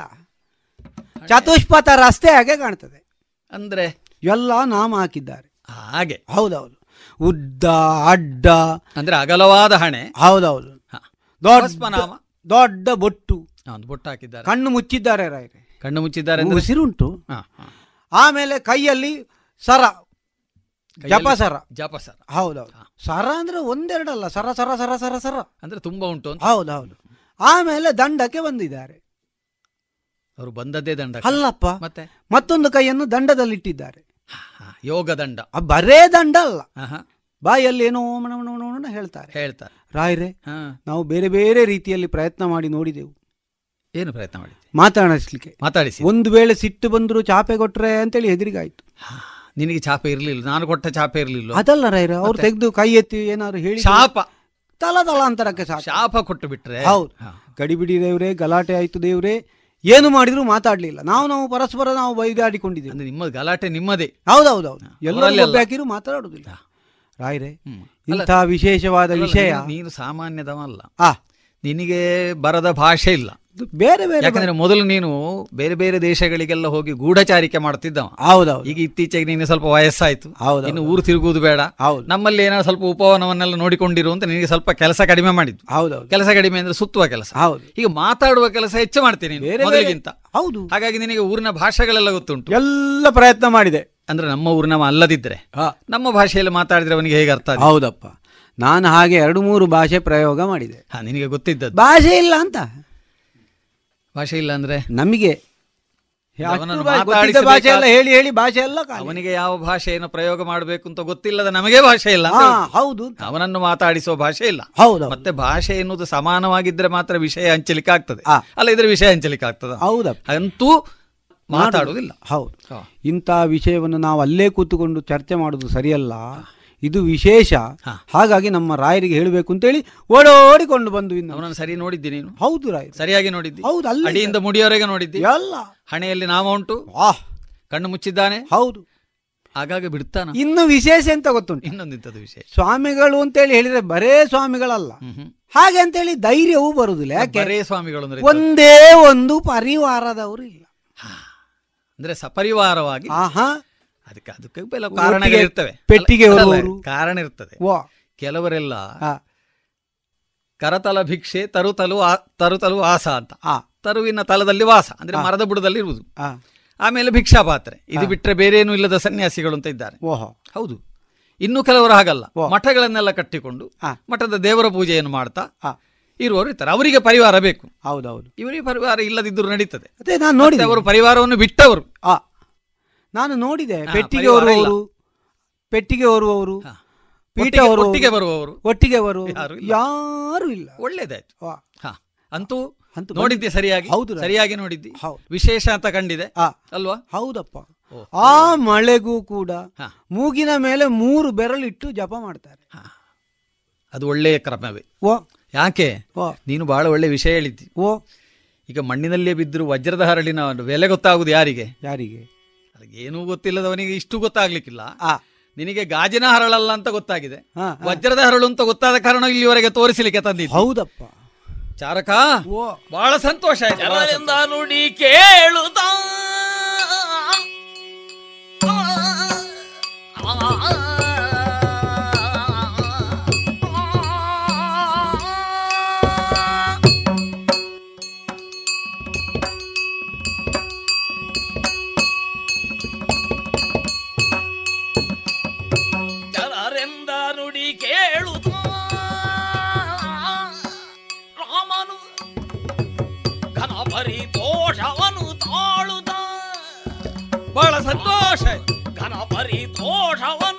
ಚತುಷ್ಪಥ ರಸ್ತೆ ಹಾಗೆ ಕಾಣ್ತದೆ. ಅಂದ್ರೆ? ಎಲ್ಲ ನಾಮ ಹಾಕಿದ್ದಾರೆ. ಹಾಗೆ. ಹೌದೌದು. ಉದ್ದ ಅಡ್ಡ. ಅಂದ್ರೆ ಅಗಲವಾದ ಹಣೆ. ಹೌದೌದು. ಹಾ. ದೊಡ್ಡ ಬೊಟ್ಟು. ಒಂದು ಬೊಟ್ಟು ಹಾಕಿದ್ದಾರೆ. ಕಣ್ಣು ಮುಚ್ಚಿದ್ದಾರೆ ರಾಯರೇ ಕಣ್ಣು ಮುಚ್ಚಿದ್ದಾರೆ ಉಸಿರುಂಟು. ಆಮೇಲೆ ಕೈಯಲ್ಲಿ ಸರ. ಜಪ ಸರ. ಜಪ ಸರ. ಹೌದೌದು. ಸರ ಅಂದ್ರೆ ಒಂದೆರಡಲ್ಲ. ಸರ ಸರ ಸರ ಸರ ಸರ. ಅಂದ್ರೆ ತುಂಬಾ ಉಂಟು ಹೌದೌದು. ಆಮೇಲೆ ದಂಡಕ್ಕೆ ಬಂದಿದ್ದಾರೆ. ಅವರು ಬಂದದ್ದೇ ದಂಡ ಅಲ್ಲಪ್ಪ ಮತ್ತೆ? ಮತ್ತೊಂದು ಕೈಯನ್ನು ದಂಡದಲ್ಲಿ ಇಟ್ಟಿದ್ದಾರೆ. ಯೋಗ ದಂಡ. ಬರೇ ದಂಡ ಅಲ್ಲ. ಬಾಯಲ್ಲಿ ಏನೋ ಹೇಳ್ತಾರೆ. ಹೇಳ್ತಾರೆ. ರಾಯ್ರೆ ನಾವು ಬೇರೆ ಬೇರೆ ರೀತಿಯಲ್ಲಿ ಪ್ರಯತ್ನ ಮಾಡಿ ನೋಡಿದೆವು. ಏನು ಪ್ರಯತ್ನ ಮಾಡಿ ಮಾತಾಡಿಸ್ಲಿಕ್ಕೆ. ಮಾತಾಡಿಸಿ. ಒಂದು ವೇಳೆ ಸಿಟ್ಟು ಬಂದ್ರು ಚಾಪೆ ಕೊಟ್ರೆ ಅಂತೇಳಿ ಹೆದರಿಗಾಯ್ತು. ನಿನಗೆ ಚಾಪೆ ಇರಲಿಲ್ಲ ನಾನು ಕೊಟ್ಟ ಚಾಪೆ ಇರಲಿಲ್ಲ. ಅದಲ್ಲ ರಾಯರ ಅವ್ರು ತೆಗೆದು ಕೈ ಎತ್ತಿ ಏನಾದ್ರು ಹೇಳಿ ಶಾಪ. ತಲ ತಲಾಂತರಕ್ಕೆ ಸಾಕು. ಶಾಪ ಕೊಟ್ಟು ಬಿಟ್ರೆ ಹೌದು. ಗಡಿಬಿಡಿ ದೇವ್ರೆ ಗಲಾಟೆ ಆಯ್ತು ದೇವ್ರೆ ಏನು ಮಾಡಿದ್ರು ಮಾತಾಡ್ಲಿಲ್ಲ. ನಾವು ನಾವು ಪರಸ್ಪರ ನಾವು ಬೈದಾಡಿಕೊಂಡಿದ್ದೇವೆ ಅಂದ್ರೆ ನಿಮ್ಮ ಗಲಾಟೆ ನಿಮ್ಮದೇ. ಹೌದೌದೌದು. ಎಲ್ಲರೂ ಅವರಲ್ಲಿ ಮಾತಾಡೋದಿಲ್ಲ ಒಬ್ಬ ಹಾಕಿರು ಮಾತಾಡುದಿಲ್ಲ ರಾಯ್ರೆ ಇಂತಹ ಇಂಥ ವಿಶೇಷವಾದ ವಿಷಯ. ನೀನು- ಸಾಮಾನ್ಯದವಲ್ಲ. ಆ. ನಿನಗೆ ಬರದ ಭಾಷೆ ಇಲ್ಲ. ಬೇರೆ ಬೇರೆ ಯಾಕಂದ್ರೆ ಮೊದಲು ನೀನು ಬೇರೆ ಬೇರೆ ದೇಶಗಳಿಗೆಲ್ಲ ಹೋಗಿ ಗೂಢಚಾರಿಕೆ ಮಾಡ್ತಿದ್ದವ. ಹೌದೌದು. ಈಗ ಇತ್ತೀಚೆಗೆ ನೀನು ಸ್ವಲ್ಪ ವಯಸ್ಸಾಯ್ತು. ಹೌದು ಇನ್ನು ಊರು ತಿರುಗುವುದು ಬೇಡ. ಹೌದು. ನಮ್ಮಲ್ಲಿ ಏನಾದ್ರು ಸ್ವಲ್ಪ ಉಪವನವನ್ನೆಲ್ಲ ನೋಡಿಕೊಂಡಿರು ಅಂತ ನಿನಗೆ ಸ್ವಲ್ಪ ಕೆಲಸ ಕಡಿಮೆ ಮಾಡಿದ್ದು. ಹೌದೌದು. ಕೆಲಸ ಕಡಿಮೆ ಅಂದ್ರೆ ಸುತ್ತುವ ಕೆಲಸ. ಹೌದು. ಈಗ ಮಾತಾಡುವ ಕೆಲಸ ಹೆಚ್ಚು ಮಾಡ್ತೀನಿ ಮೊದಲಿಗಿಂತ. ಹೌದು. ಹಾಗಾಗಿ ನಿನಗೆ ಊರಿನ ಭಾಷೆಗಳೆಲ್ಲ ಗೊತ್ತುಂಟು. ಎಲ್ಲ ಪ್ರಯತ್ನ ಮಾಡಿದೆ. ಅಂದ್ರೆ ನಮ್ಮ ಊರಿನ ಅಲ್ಲದಿದ್ರೆ. ನಮ್ಮ ಭಾಷೆಯಲ್ಲಿ ಮಾತಾಡಿದ್ರೆ ಅವನಿಗೆ ಹೇಗೆ ಅರ್ಥ? ಹೌದಪ್ಪ. ನಾನು ಹಾಗೆ ಎರಡು ಮೂರು ಭಾಷೆ ಪ್ರಯೋಗ ಮಾಡಿದೆ. ಹಾ ನಿನಗೆ ಗೊತ್ತಿದ್ದದ್ದು. ಭಾಷೆ ಇಲ್ಲ ಅಂತ. ಭಾಷೆ ಇಲ್ಲ ಅಂದ್ರೆ? ನಮಗೆ ಅವನನ್ನು ಭಾಷೆ- ಗೊತ್ತಿದ್ದ ಭಾಷೆ ಎಲ್ಲ ಹೇಳಿ ಹೇಳಿ ಭಾಷೆ ಎಲ್ಲ ಖಾಲಿ. ಅವನಿಗೆ ಯಾವ ಭಾಷೆಯನ್ನು ಪ್ರಯೋಗ ಮಾಡಬೇಕು ಅಂತ ಗೊತ್ತಿಲ್ಲದ ನಮಗೆ ಭಾಷೆ ಇಲ್ಲ ಹಾ, ಹೌದು ಅವನನ್ನು ಮಾತಾಡಿಸುವ ಭಾಷೆ ಇಲ್ಲ. ಹೌದು ಮತ್ತೆ ಭಾಷೆ ಎನ್ನುವುದು ಸಮಾನವಾಗಿದ್ರೆ ಮಾತ್ರ ವಿಷಯ ಹಂಚಲಿಕ್ಕೆ ಆಗ್ತದೆ. ಆ. ಅಲ್ಲ ಇದ್ರೆ ವಿಷಯ ಹಂಚಲಿಕ್ಕೆ ಆಗ್ತದೆ. ಹೌದಪ್ಪ ಅಂತೂ ಮಾತಾಡುವುದಿಲ್ಲ. ಹೌದು. ಹಾ. ಇಂಥ ವಿಷಯವನ್ನು ನಾವು ಅಲ್ಲೇ ಕೂತುಕೊಂಡು ಚರ್ಚೆ ಮಾಡುದು ಸರಿಯಲ್ಲ. ಇದು ವಿಶೇಷ. ಹಾಗಾಗಿ ನಮ್ಮ ರಾಯರಿಗೆ ಹೇಳಬೇಕು ಅಂತೇಳಿ ಓಡೋಡಿಕೊಂಡು ಬಂದು ಇನ್ನು. ಅವನನ್ನು ಸರಿ ನೋಡಿದ್ದಿ ನೀನು? ಹೌದು ರಾಯ್. ಸರಿಯಾಗಿ ನೋಡಿದ್ದಿ? ಹೌದು ಅಲ್ಲೇ. ಅಡಿಯಿಂದ ಮುಡಿಯವರೆಗೆ ನೋಡಿದ್ದಿ? ಅಲ್ಲ ಹಣೆಯಲ್ಲಿ ನಾಮ ಉಂಟು? ಕಣ್ಣು ಮುಚ್ಚಿದ್ದಾನೆ? ಹೌದು. ಆಗಾಗ ಬಿಡ್ತಾನ? ಇನ್ನು ವಿಶೇಷ ಎಂತ ಗೊತ್ತುಂಟು? ಇನ್ನೊಂದಿಂತದ ವಿಶೇಷ. ಸ್ವಾಮಿಗಳು ಅಂತೇಳಿ ಹೇಳಿದ್ರೆ ಬರೇ ಸ್ವಾಮಿಗಳಲ್ಲ. ಹಾಗೆ ಅಂತೇಳಿ ಧೈರ್ಯವೂ ಬರುವುದಿಲ್ಲ ಯಾಕೆ? ಬರೇ ಸ್ವಾಮಿಗಳು ಅಂದ್ರೆ ಒಂದೇ ಒಂದು ಪರಿವಾರದವರು ಇಲ್ಲ. ಅಂದ್ರೆ ಸಪರಿವಾರವಾಗಿ ಆಹಾ. ಅದಕ್ಕೆ ಅದಕ್ಕೆ ಕಾರಣ ಇರ್ತವೆ. ಪೆಟ್ಟಿಗೆ. ಕಾರಣ ಇರ್ತದೆ. ಕೆಲವರೆಲ್ಲ ಕರತಲ ಭಿಕ್ಷೆ ತರುತಲು ತರುತಲು ವಾಸ ಅಂತ. ಆ, ತರುವಿನ ತಲದಲ್ಲಿ ವಾಸ ಅಂದ್ರೆ ಮರದ ಬುಡದಲ್ಲಿ ಇರುವುದು. ಆಮೇಲೆ ಭಿಕ್ಷಾ ಪಾತ್ರೆ ಇದು ಬಿಟ್ರೆ ಬೇರೆ ಏನೂ ಇಲ್ಲದ ಸನ್ಯಾಸಿಗಳು ಅಂತ ಇದ್ದಾರೆ. ಓಹೋ. ಹೌದು. ಇನ್ನು ಕೆಲವರು ಹಾಗಲ್ಲ. ಮಠಗಳನ್ನೆಲ್ಲ ಕಟ್ಟಿಕೊಂಡು. ಮಠದ ದೇವರ ಪೂಜೆಯನ್ನು ಮಾಡ್ತಾ ಇರುವವರು ಇರ್ತಾರೆ. ಅವರಿಗೆ ಪರಿವಾರ ಬೇಕು. ಹೌದೌದು. ಇವರಿಗೆ ಪರಿವಾರ ಇಲ್ಲದಿದ್ದರೂ ನಡೀತದೆ. ಅದೇ ನಾನು ನೋಡಿದೆ ಅವರು ಪರಿವಾರವನ್ನು ಬಿಟ್ಟವರು. ನಾನು ನೋಡಿದೆ. ಪೆಟ್ಟಿಗೆ ಹೊರುವವರು ಪೆಟ್ಟಿಗೆ ಹೊರುವವರು. ಪೀಠ ಒಟ್ಟಿಗೆ- ಬರುವವರು. ಒಟ್ಟಿಗೆ ಬರುವ ಯಾರು ಇಲ್ಲ. ಒಳ್ಳೇದಾಯ್ತು. ಅಂತೂ ಅಂತೂ ನೋಡಿದ್ದೆ ಸರಿಯಾಗಿ. ಹೌದು ಸರಿಯಾಗಿ ನೋಡಿದ್ದಿ. ವಿಶೇಷ ಅಂತ ಕಂಡಿದೆ. ಅಲ್ವಾ? ಹೌದಪ್ಪ. ಆ ಮಳೆಗೂ ಕೂಡ ಮೂಗಿನ ಮೇಲೆ ಮೂರು ಬೆರಳಿಟ್ಟು ಜಪ ಮಾಡ್ತಾರೆ. ಅದು ಒಳ್ಳೆಯ ಕ್ರಮವೇ. ಓ ಯಾಕೆ? ಓ ನೀನು ಬಹಳ ಒಳ್ಳೆ ವಿಷಯ ಹೇಳಿದ್ದಿ. ಓ ಈಗ ಮಣ್ಣಿನಲ್ಲೇ ಬಿದ್ದರೂ ವಜ್ರದ ಹರಳಿನ ಬೆಲೆ ಗೊತ್ತಾಗುದು ಯಾರಿಗೆ? ಯಾರಿಗೆ? ಏನೂ ಗೊತ್ತಿಲ್ಲದವನಿಗೆ ಇಷ್ಟು ಗೊತ್ತಾಗ್ಲಿಕ್ಕಿಲ್ಲ. ಆ. ನಿನಗೆ ಗಾಜಿನ ಹರಳಲ್ಲ ಅಂತ ಗೊತ್ತಾಗಿದೆ. ವಜ್ರದ ಹರಳು ಅಂತ ಗೊತ್ತಾದ ಕಾರಣ ಇಲ್ಲಿವರೆಗೆ ತೋರಿಸಲಿಕ್ಕೆ ತಂದಿ ಹೌದಪ್ಪ. ಚಾರಕ ಓ. ಬಹಳ ಸಂತೋಷ ನುಡಿ ಕೇಳುತ್ತ. ಘನ ಪರಿತೋಷವನು ತಾಳುತ್ತ ಬಹಳ ಸಂತೋಷ. ಘನ ಪರಿತೋಷವನು ತಾಳುತ್ತ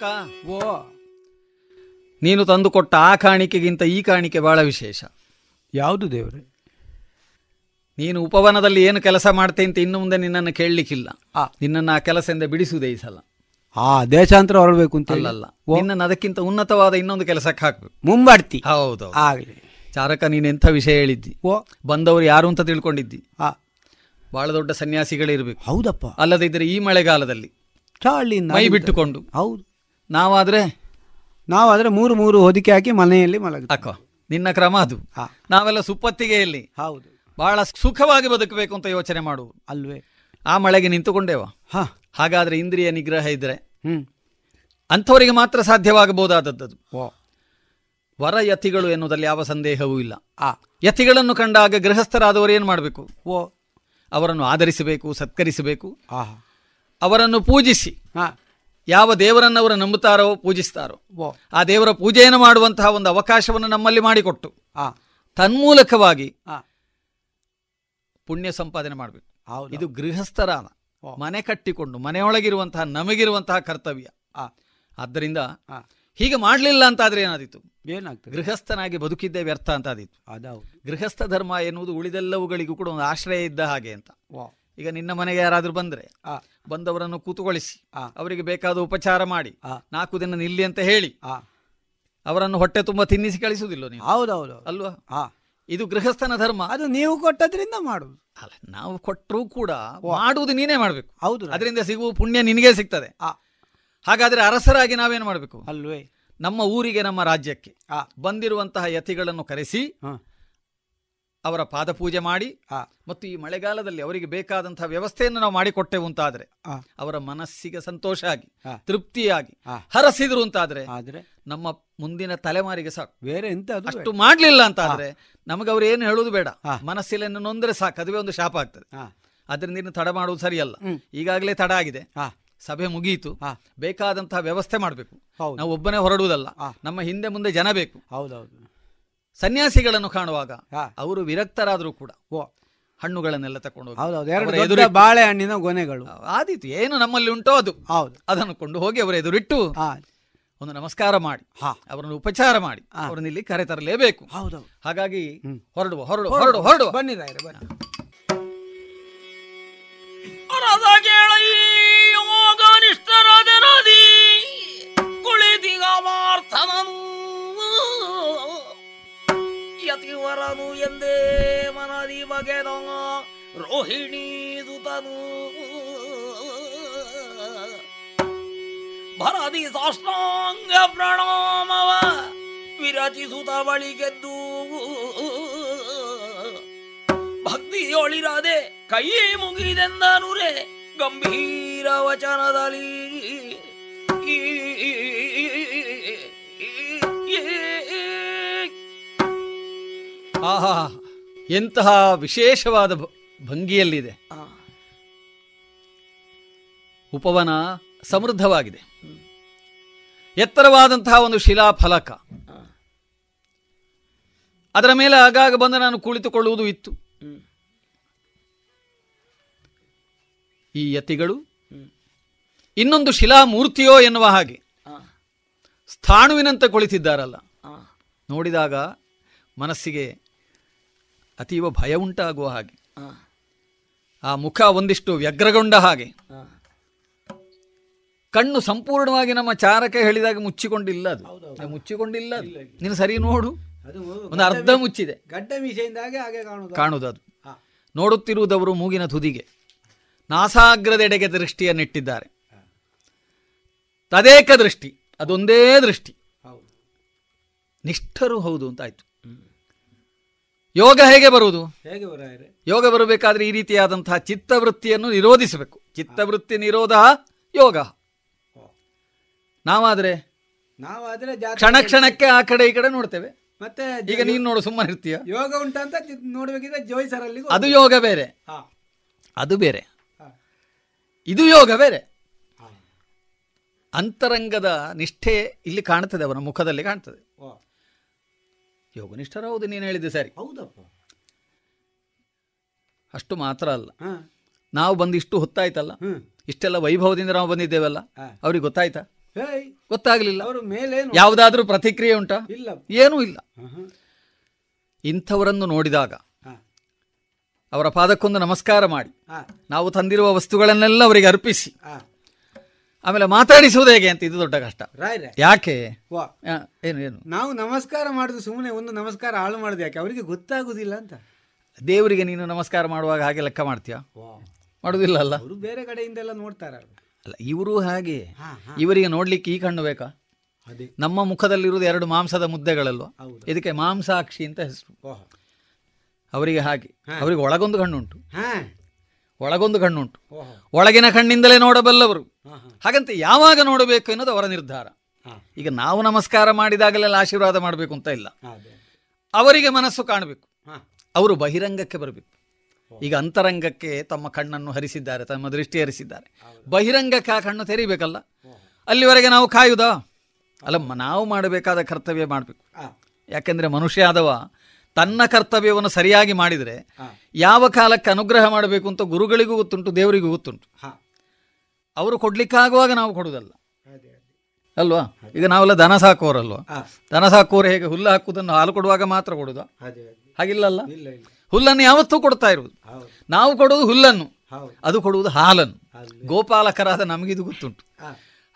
ಚಾರಕ ಓ. ನೀನು ತಂದುಕೊಟ್ಟ ಆ ಕಾಣಿಕೆಗಿಂತ ಈ ಕಾಣಿಕೆ ಬಹಳ ವಿಶೇಷ. ಯಾವುದು ದೇವರೇ? ನೀನು ಉಪವನದಲ್ಲಿ ಏನು ಕೆಲಸ ಮಾಡ್ತೆ ಅಂತ ಇನ್ನು ಮುಂದೆ ನಿನ್ನನ್ನು ಕೇಳಲಿಕ್ಕಿಲ್ಲ. ನಿನ್ನನ್ನು ಆ ಕೆಲಸದಿಂದ ಬಿಡಿಸುವುದೇ ಈ ಸಲ. ಆ ದೇಶಾಂತರ ಹೊರಬೇಕು ಅಂತ. ಅಲ್ಲಲ್ಲ. ನಿನ್ನನ್ನು ಅದಕ್ಕಿಂತ ಉನ್ನತವಾದ ಇನ್ನೊಂದು ಕೆಲಸಕ್ಕೆ ಹಾಕ್ಬೇಕು. ಮುಂಬಡ್ತಿ. ಹೌದು ಆಗಲಿ. ಚಾರಕ ನೀನು ಎಂಥ ವಿಷಯ ಹೇಳಿದ್ದಿ? ಓ. ಬಂದವರು ಯಾರು ಅಂತ ತಿಳ್ಕೊಂಡಿದ್ದಿ? ಆ. ಬಹಳ ದೊಡ್ಡ ಸನ್ಯಾಸಿಗಳಿರಬೇಕು. ಹೌದಪ್ಪ. ಅಲ್ಲದಿದ್ದರೆ ಈ ಮಳೆಗಾಲದಲ್ಲಿ ಚಾಳಿಂದ ಮೈ ಬಿಟ್ಟುಕೊಂಡು. ಹೌದು. ನಾವಾದ್ರೆ? ನಾವಾದ್ರೆ ಮೂರು ಮೂರು ಹೊದಿಕೆ ಹಾಕಿ ಮನೆಯಲ್ಲಿ ಮಲಗ ಅಕ್ಕ ನಿನ್ನ ಕ್ರಮ ಅದು. ನಾವೆಲ್ಲ ಸುಪ್ಪತ್ತಿಗೆಯಲ್ಲಿ. ಹೌದು. ಬಹಳ ಸುಖವಾಗಿ ಬದುಕಬೇಕು ಅಂತ ಯೋಚನೆ ಮಾಡು ಅಲ್ವೇ. ಆ ಮಳೆಗೆ ನಿಂತುಕೊಂಡೇವ? ಹಾ. ಹಾಗಾದ್ರೆ ಇಂದ್ರಿಯ ನಿಗ್ರಹ ಇದ್ರೆ? ಹ್ಮ್. ಅಂಥವರಿಗೆ ಮಾತ್ರ ಸಾಧ್ಯವಾಗಬಹುದಾದದ್ದು ಓ. ವರ ಯತಿಗಳು ಎನ್ನುವುದರಲ್ಲಿ ಯಾವ ಸಂದೇಹವೂ ಇಲ್ಲ. ಆ. ಯತಿಗಳನ್ನು ಕಂಡಾಗ ಗೃಹಸ್ಥರಾದವರು ಏನು ಮಾಡಬೇಕು? ಓ. ಅವರನ್ನು ಆಧರಿಸಬೇಕು ಸತ್ಕರಿಸಬೇಕು. ಆಹಾ. ಅವರನ್ನು ಪೂಜಿಸಿ. ಹಾ. ಯಾವ ದೇವರನ್ನು ಅವರು ನಂಬುತ್ತಾರೋ ಪೂಜಿಸ್ತಾರೋ ಆ ದೇವರ ಪೂಜೆಯನ್ನು ಮಾಡುವಂತಹ ಒಂದು ಅವಕಾಶವನ್ನು ನಮ್ಮಲ್ಲಿ ಮಾಡಿಕೊಟ್ಟು ಆ. ತನ್ಮೂಲಕವಾಗಿ ಪುಣ್ಯ ಸಂಪಾದನೆ ಮಾಡಬೇಕು. ಇದು ಗೃಹಸ್ಥರ ಓ. ಮನೆ ಕಟ್ಟಿಕೊಂಡು ಮನೆಯೊಳಗಿರುವಂತಹ ನಮಗಿರುವಂತಹ ಕರ್ತವ್ಯ. ಆ. ಆದ್ದರಿಂದ ಹೀಗೆ ಮಾಡಲಿಲ್ಲ ಅಂತಾದ್ರೆ ಏನಾದೀತು? ಏನಾಗ್ತದೆ? ಗೃಹಸ್ಥನಾಗಿ ಬದುಕಿದ್ದೇ ವ್ಯರ್ಥ ಅಂತಾದೀತು. ಅದು ಗೃಹಸ್ಥ ಧರ್ಮ ಎನ್ನುವುದು ಉಳಿದೆಲ್ಲವುಗಳಿಗೂ ಕೂಡ ಒಂದು ಆಶ್ರಯ ಇದ್ದ ಹಾಗೆ ಅಂತ. ಈಗ ನಿನ್ನ ಮನೆಗೆ ಯಾರಾದ್ರೂ ಬಂದ್ರೆ ಆ. ಬಂದವರನ್ನು ಕೂತುಗೊಳಿಸಿ. ಅವರಿಗೆ ಬೇಕಾದ ಉಪಚಾರ ಮಾಡಿ. ನಾಲ್ಕು ದಿನ ನಿಲ್ಲಿ ಅಂತ ಹೇಳಿ. ಅವರನ್ನು ಹೊಟ್ಟೆ ತುಂಬಾ ತಿನ್ನಿಸಿ ಕಳಿಸುವುದಿಲ್ಲ ನೀವು? ಹೌದೌದು ಅಲ್ವಾ? ಇದು ಗೃಹಸ್ಥನ ಧರ್ಮ. ಅದು ನೀವು ಕೊಟ್ಟದ್ರಿಂದ ಮಾಡುದು ಅಲ್ಲ ನಾವು ಕೊಟ್ಟರೂ ಕೂಡ ಮಾಡುವುದು ನೀನೇ ಮಾಡಬೇಕು. ಹೌದು ಅದರಿಂದ ಸಿಗುವ ಪುಣ್ಯ ನಿನಗೆ ಸಿಗ್ತದೆ. ಹಾಗಾದ್ರೆ ಅರಸರಾಗಿ ನಾವೇನು ಮಾಡಬೇಕು? ಅಲ್ವೇ. ನಮ್ಮ ಊರಿಗೆ ನಮ್ಮ ರಾಜ್ಯಕ್ಕೆ ಬಂದಿರುವಂತಹ ಯತಿಗಳನ್ನು ಕರೆಸಿ ಅವರ ಪಾದಪೂಜೆ ಮಾಡಿ ಮತ್ತು ಈ ಮಳೆಗಾಲದಲ್ಲಿ ಅವರಿಗೆ ಬೇಕಾದಂತಹ ವ್ಯವಸ್ಥೆಯನ್ನು ನಾವು ಮಾಡಿಕೊಟ್ಟೆವು ಅಂತಾದ್ರೆ ಅವರ ಮನಸ್ಸಿಗೆ ಸಂತೋಷ ಆಗಿ ತೃಪ್ತಿಯಾಗಿ. ಹರಸಿದ್ರು ಅಂತಾದ್ರೆ ಆದ್ರೆ? ನಮ್ಮ ಮುಂದಿನ ತಲೆಮಾರಿಗೆ ಸಾಕು. ಬೇರೆ ಎಂತ ಅಷ್ಟು ಮಾಡ್ಲಿಲ್ಲ ಅಂತಾದ್ರೆ ನಮಗೆ ಅವ್ರು ಏನು ಹೇಳುದು ಬೇಡ. ಆ. ನೊಂದರೆ ಸಾಕು. ಅದುವೇ ಒಂದು ಶಾಪ ಆಗ್ತದೆ. ಅದರಿಂದ ಇನ್ನು ತಡ ಮಾಡುವುದು ಸರಿಯಲ್ಲ. ಈಗಾಗಲೇ ತಡ ಆಗಿದೆ. ಸಭೆ ಮುಗಿಯಿತು. ಬೇಕಾದಂತಹ ವ್ಯವಸ್ಥೆ ಮಾಡಬೇಕು. ನಾವು ಒಬ್ಬನೇ ಹೊರಡುವುದಲ್ಲ. ನಮ್ಮ ಹಿಂದೆ ಮುಂದೆ ಜನ ಬೇಕು. ಹೌದೌದು. ಸನ್ಯಾಸಿಗಳನ್ನು ಕಾಣುವಾಗ. ಅವರು ವಿರಕ್ತರಾದರೂ ಕೂಡ ಓ. ಹಣ್ಣುಗಳನ್ನೆಲ್ಲ ತಕೊಂಡು ಹೋಗಿ ಹೌದೌದು ಬಾಳೆಹಣ್ಣಿನ ಗೊನೆಗಳು. ಆದೀತು. ಏನು ನಮ್ಮಲ್ಲಿ ಉಂಟೋ ಅದು. ಹೌದು. ಅದನ್ನು ಕೊಂಡು ಹೋಗಿ ಅವರ ಎದುರಿಟ್ಟು ಒಂದು ನಮಸ್ಕಾರ ಮಾಡಿ. ಅವರನ್ನು ಉಪಚಾರ ಮಾಡಿ. ಅವರನ್ನ ಇಲ್ಲಿ ಕರೆ ತರಲೇಬೇಕು. ಹೌದೌದು ಹಾಗಾಗಿ. ಹೊರಡುವ ಹೊರಡು ಹೊರಡು. ಹೊರಡು ಬನ್ನಿ ಯತಿವರನು ಎಂದೇ ಮನದಿ ಬಗೆದ ರೋಹಿಣಿ ದುತನು. ಭರದಿ ಸಾಷ್ಟಾಂಗ ಪ್ರಣಾಮವ ವಿರಚಿಸುತ್ತ ಬಳಿಗೆದ್ದು ಭಕ್ತಿಯೊಳಿರದೆ ಕೈ ಮುಗಿದೆಂದನುರೆ ಗಂಭೀರ ವಚನದಲ್ಲಿ. ಆಹಾ ಎಂತಹ ವಿಶೇಷವಾದ ಭಂಗಿಯಲ್ಲಿದೆ. ಉಪವನ ಸಮೃದ್ಧವಾಗಿದೆ. ಎತ್ತರವಾದಂತಹ ಒಂದು ಶಿಲಾಫಲಕ. ಅದರ ಮೇಲೆ ಆಗಾಗ ಬಂದು ನಾನು ಕುಳಿತುಕೊಳ್ಳುವುದು ಇತ್ತು. ಈ ಯತಿಗಳು ಇನ್ನೊಂದು ಶಿಲಾಮೂರ್ತಿಯೋ ಎನ್ನುವ ಹಾಗೆ. ಸ್ಥಾಣುವಿನಂತೆ ಕುಳಿತಿದ್ದಾರಲ್ಲ. ನೋಡಿದಾಗ ಮನಸ್ಸಿಗೆ ಅತೀವ ಭಯ ಉಂಟಾಗುವ ಹಾಗೆ. ಆ. ಮುಖ ಒಂದಿಷ್ಟು ವ್ಯಗ್ರಗೊಂಡ ಹಾಗೆ. ಕಣ್ಣು ಸಂಪೂರ್ಣವಾಗಿ ನಮ್ಮ ಚಾರಕ ಹೇಳಿದಾಗ ಮುಚ್ಚಿಕೊಂಡಿಲ್ಲ ಅದು. ಮುಚ್ಚಿಕೊಂಡಿಲ್ಲ ಅದು. ನೀನು ಸರಿ ನೋಡು. ಒಂದು ಅರ್ಧ ಮುಚ್ಚಿದೆ. ಕಾಣುವುದು ಅದು. ನೋಡುತ್ತಿರುವುದವರು ಮೂಗಿನ ತುದಿಗೆ. ನಾಸಾಗ್ರದೆಡೆಗೆ ದೃಷ್ಟಿಯನ್ನಿಟ್ಟಿದ್ದಾರೆ. ತದೇಕ ದೃಷ್ಟಿ ಅದೊಂದೇ ದೃಷ್ಟಿ. ನಿಷ್ಠರು ಹೌದು ಅಂತ ಆಯ್ತು. ಯೋಗ ಹೇಗೆ ಬರುವುದು? ಹೇಗೆ ಯೋಗ ಬರಬೇಕಾದ್ರೆ ಈ ರೀತಿಯಾದಂತಹ ಚಿತ್ತವೃತ್ತಿಯನ್ನು ನಿರೋಧಿಸಬೇಕು. ಚಿತ್ತವೃತ್ತಿ ನಿರೋಧ ಯೋಗ. ನಾವಾದ್ರೆ? ನಾವಾದ್ರೆ ಕ್ಷಣ ಕ್ಷಣಕ್ಕೆ ಆ ಕಡೆ ಈ ಕಡೆ ನೋಡ್ತೇವೆ. ಮತ್ತೆ ಈಗ ನೀನು ನೋಡು ಸುಮ್ಮನೆ ಇರ್ತೀಯ? ಯೋಗ ಉಂಟಂತ ಅಂತ ನೋಡ್ಬೇಕಿದ್ರೆ ಜೋಯ್ಸರಲ್ಲಿ ಅದು ಯೋಗ ಬೇರೆ. ಅದು ಬೇರೆ. ಇದು ಯೋಗ ಬೇರೆ. ಅಂತರಂಗದ ನಿಷ್ಠೆ ಇಲ್ಲಿ ಕಾಣ್ತದೆ ಅವನ ಮುಖದಲ್ಲಿ ಕಾಣ್ತದೆ. ಯೋಗನಿಷ್ಠರ ಹೌದು ನೀನು ಹೇಳಿದೆ ಸರಿ. ಹೌದಪ್ಪ. ಅಷ್ಟು ಮಾತ್ರ ಅಲ್ಲ. ಹಾ. ನಾವು ಬಂದು ಇಷ್ಟು ಹೊತ್ತಾಯ್ತಲ್ಲ. ಇಷ್ಟೆಲ್ಲ ವೈಭವದಿಂದ ನಾವು ಬಂದಿದ್ದೇವಲ್ಲ. ಅವ್ರಿಗೆ ಗೊತ್ತಾಯ್ತಾ? ಹೇಯ್. ಗೊತ್ತಾಗ್ಲಿಲ್ಲ. ಅವರು ಮೇಲೆ ಯಾವುದಾದ್ರೂ ಪ್ರತಿಕ್ರಿಯೆ ಉಂಟಾ? ಇಲ್ಲ. ಏನೂ ಇಲ್ಲ. ಇಂಥವರನ್ನು ನೋಡಿದಾಗ ಅವರ ಪಾದಕ್ಕೊಂದು ನಮಸ್ಕಾರ ಮಾಡಿ. ನಾವು ತಂದಿರುವ ವಸ್ತುಗಳನ್ನೆಲ್ಲ ಅವರಿಗೆ ಅರ್ಪಿಸಿ. ಆಮೇಲೆ ಮಾತಾಡಿಸುವುದು ಹೇಗೆ ಅಂತ ಇದು ದೊಡ್ಡ ಕಷ್ಟ. ಯಾಕೆ? ವಾ. ಆ, ಏನು ಏನು? ನಾವು ನಮಸ್ಕಾರ ಮಾಡುದು ಸುಮ್ಮನೆ ಒಂದು ನಮಸ್ಕಾರ ಹಾಳು ಮಾಡುದು ಯಾಕೆ? ಅವರಿಗೆ ಗೊತ್ತಾಗುದಿಲ್ಲ ಅಂತ. ದೇವರಿಗೆ ನೀನು ನಮಸ್ಕಾರ ಮಾಡುವಾಗ ಹಾಗೆ ಲೆಕ್ಕ ಮಾಡ್ತೀಯಾ? ಮಾಡುವುದಿಲ್ಲ ಅಲ್ಲ ಅವರು ಬೇರೆ ಕಡೆಯಿಂದೆಲ್ಲ ನೋಡ್ತಾರ ಅಲ್ಲ ಇವರು ಹಾಗೆ. ಇವರಿಗೆ ನೋಡ್ಲಿಕ್ಕೆ ಈ ಕಣ್ಣು ಬೇಕಾ? ಅದೇ. ನಮ್ಮ ಮುಖದಲ್ಲಿರುವುದು ಎರಡು ಮಾಂಸದ ಮುದ್ದೆಗಳಲ್ವಾ? ಇದಕ್ಕೆ ಮಾಂಸಾಕ್ಷಿ ಅಂತ ಹೆಸರು. ಓಹ್. ಅವರಿಗೆ ಹಾಗೆ. ಅವರಿಗೆ ಒಳಗೊಂದು ಕಣ್ಣುಂಟು. ಹಾ. ಒಳಗೊಂದು ಕಣ್ಣುಂಟು. ಓಹೋ. ಒಳಗಿನ ಕಣ್ಣಿಂದಲೇ ನೋಡಬಲ್ಲವರು. ಹಾಗಂತ ಯಾವಾಗ ನೋಡಬೇಕು ಅನ್ನೋದು ಅವರ ನಿರ್ಧಾರ. ಈಗ ನಾವು ನಮಸ್ಕಾರ ಮಾಡಿದಾಗಲೆಲ್ಲ ಆಶೀರ್ವಾದ ಮಾಡಬೇಕು ಅಂತ ಇಲ್ಲ. ಅವರಿಗೆ ಮನಸ್ಸು ಕಾಣಬೇಕು. ಅವರು ಬಹಿರಂಗಕ್ಕೆ ಬರಬೇಕು. ಈಗ ಅಂತರಂಗಕ್ಕೆ ತಮ್ಮ ಕಣ್ಣನ್ನು ಹರಿಸಿದ್ದಾರೆ ತಮ್ಮ ದೃಷ್ಟಿ ಹರಿಸಿದ್ದಾರೆ. ಬಹಿರಂಗಕ್ಕೆ ಆ ಕಣ್ಣು ತೆರೀಬೇಕಲ್ಲ? ಅಲ್ಲಿವರೆಗೆ ನಾವು ಕಾಯುವುದಾ ಅಲ್ಲ ನಾವು ಮಾಡಬೇಕಾದ ಕರ್ತವ್ಯ ಮಾಡಬೇಕು. ಯಾಕೆಂದ್ರೆ ಮನುಷ್ಯ ಆದವ ತನ್ನ ಕರ್ತವ್ಯವನ್ನು ಸರಿಯಾಗಿ ಮಾಡಿದರೆ ಯಾವ ಕಾಲಕ್ಕೆ ಅನುಗ್ರಹ ಮಾಡಬೇಕು ಅಂತ ಗುರುಗಳಿಗೂ ಗೊತ್ತುಂಟು ದೇವರಿಗೂ ಗೊತ್ತುಂಟು. ಅವರು ಕೊಡ್ಲಿಕ್ಕಾಗುವಾಗ ನಾವು ಕೊಡುವುದಲ್ಲ. ಅಲ್ವಾ? ಈಗ ನಾವೆಲ್ಲ ದನ ಸಾಕೋರಲ್ವಾ. ದನ ಸಾಕುವವರು ಹೇಗೆ ಹುಲ್ಲು ಹಾಕುವುದನ್ನು ಹಾಲು ಕೊಡುವಾಗ ಮಾತ್ರ ಕೊಡುದ ಹಾಗಿಲ್ಲಲ್ಲ? ಹುಲ್ಲನ್ನು ಯಾವತ್ತೂ ಕೊಡ್ತಾ ಇರುವುದು. ನಾವು ಕೊಡುವುದು ಹುಲ್ಲನ್ನು. ಅದು ಕೊಡುವುದು ಹಾಲನ್ನು. ಗೋಪಾಲಕರಾದ ನಮಗಿದು ಗೊತ್ತುಂಟು.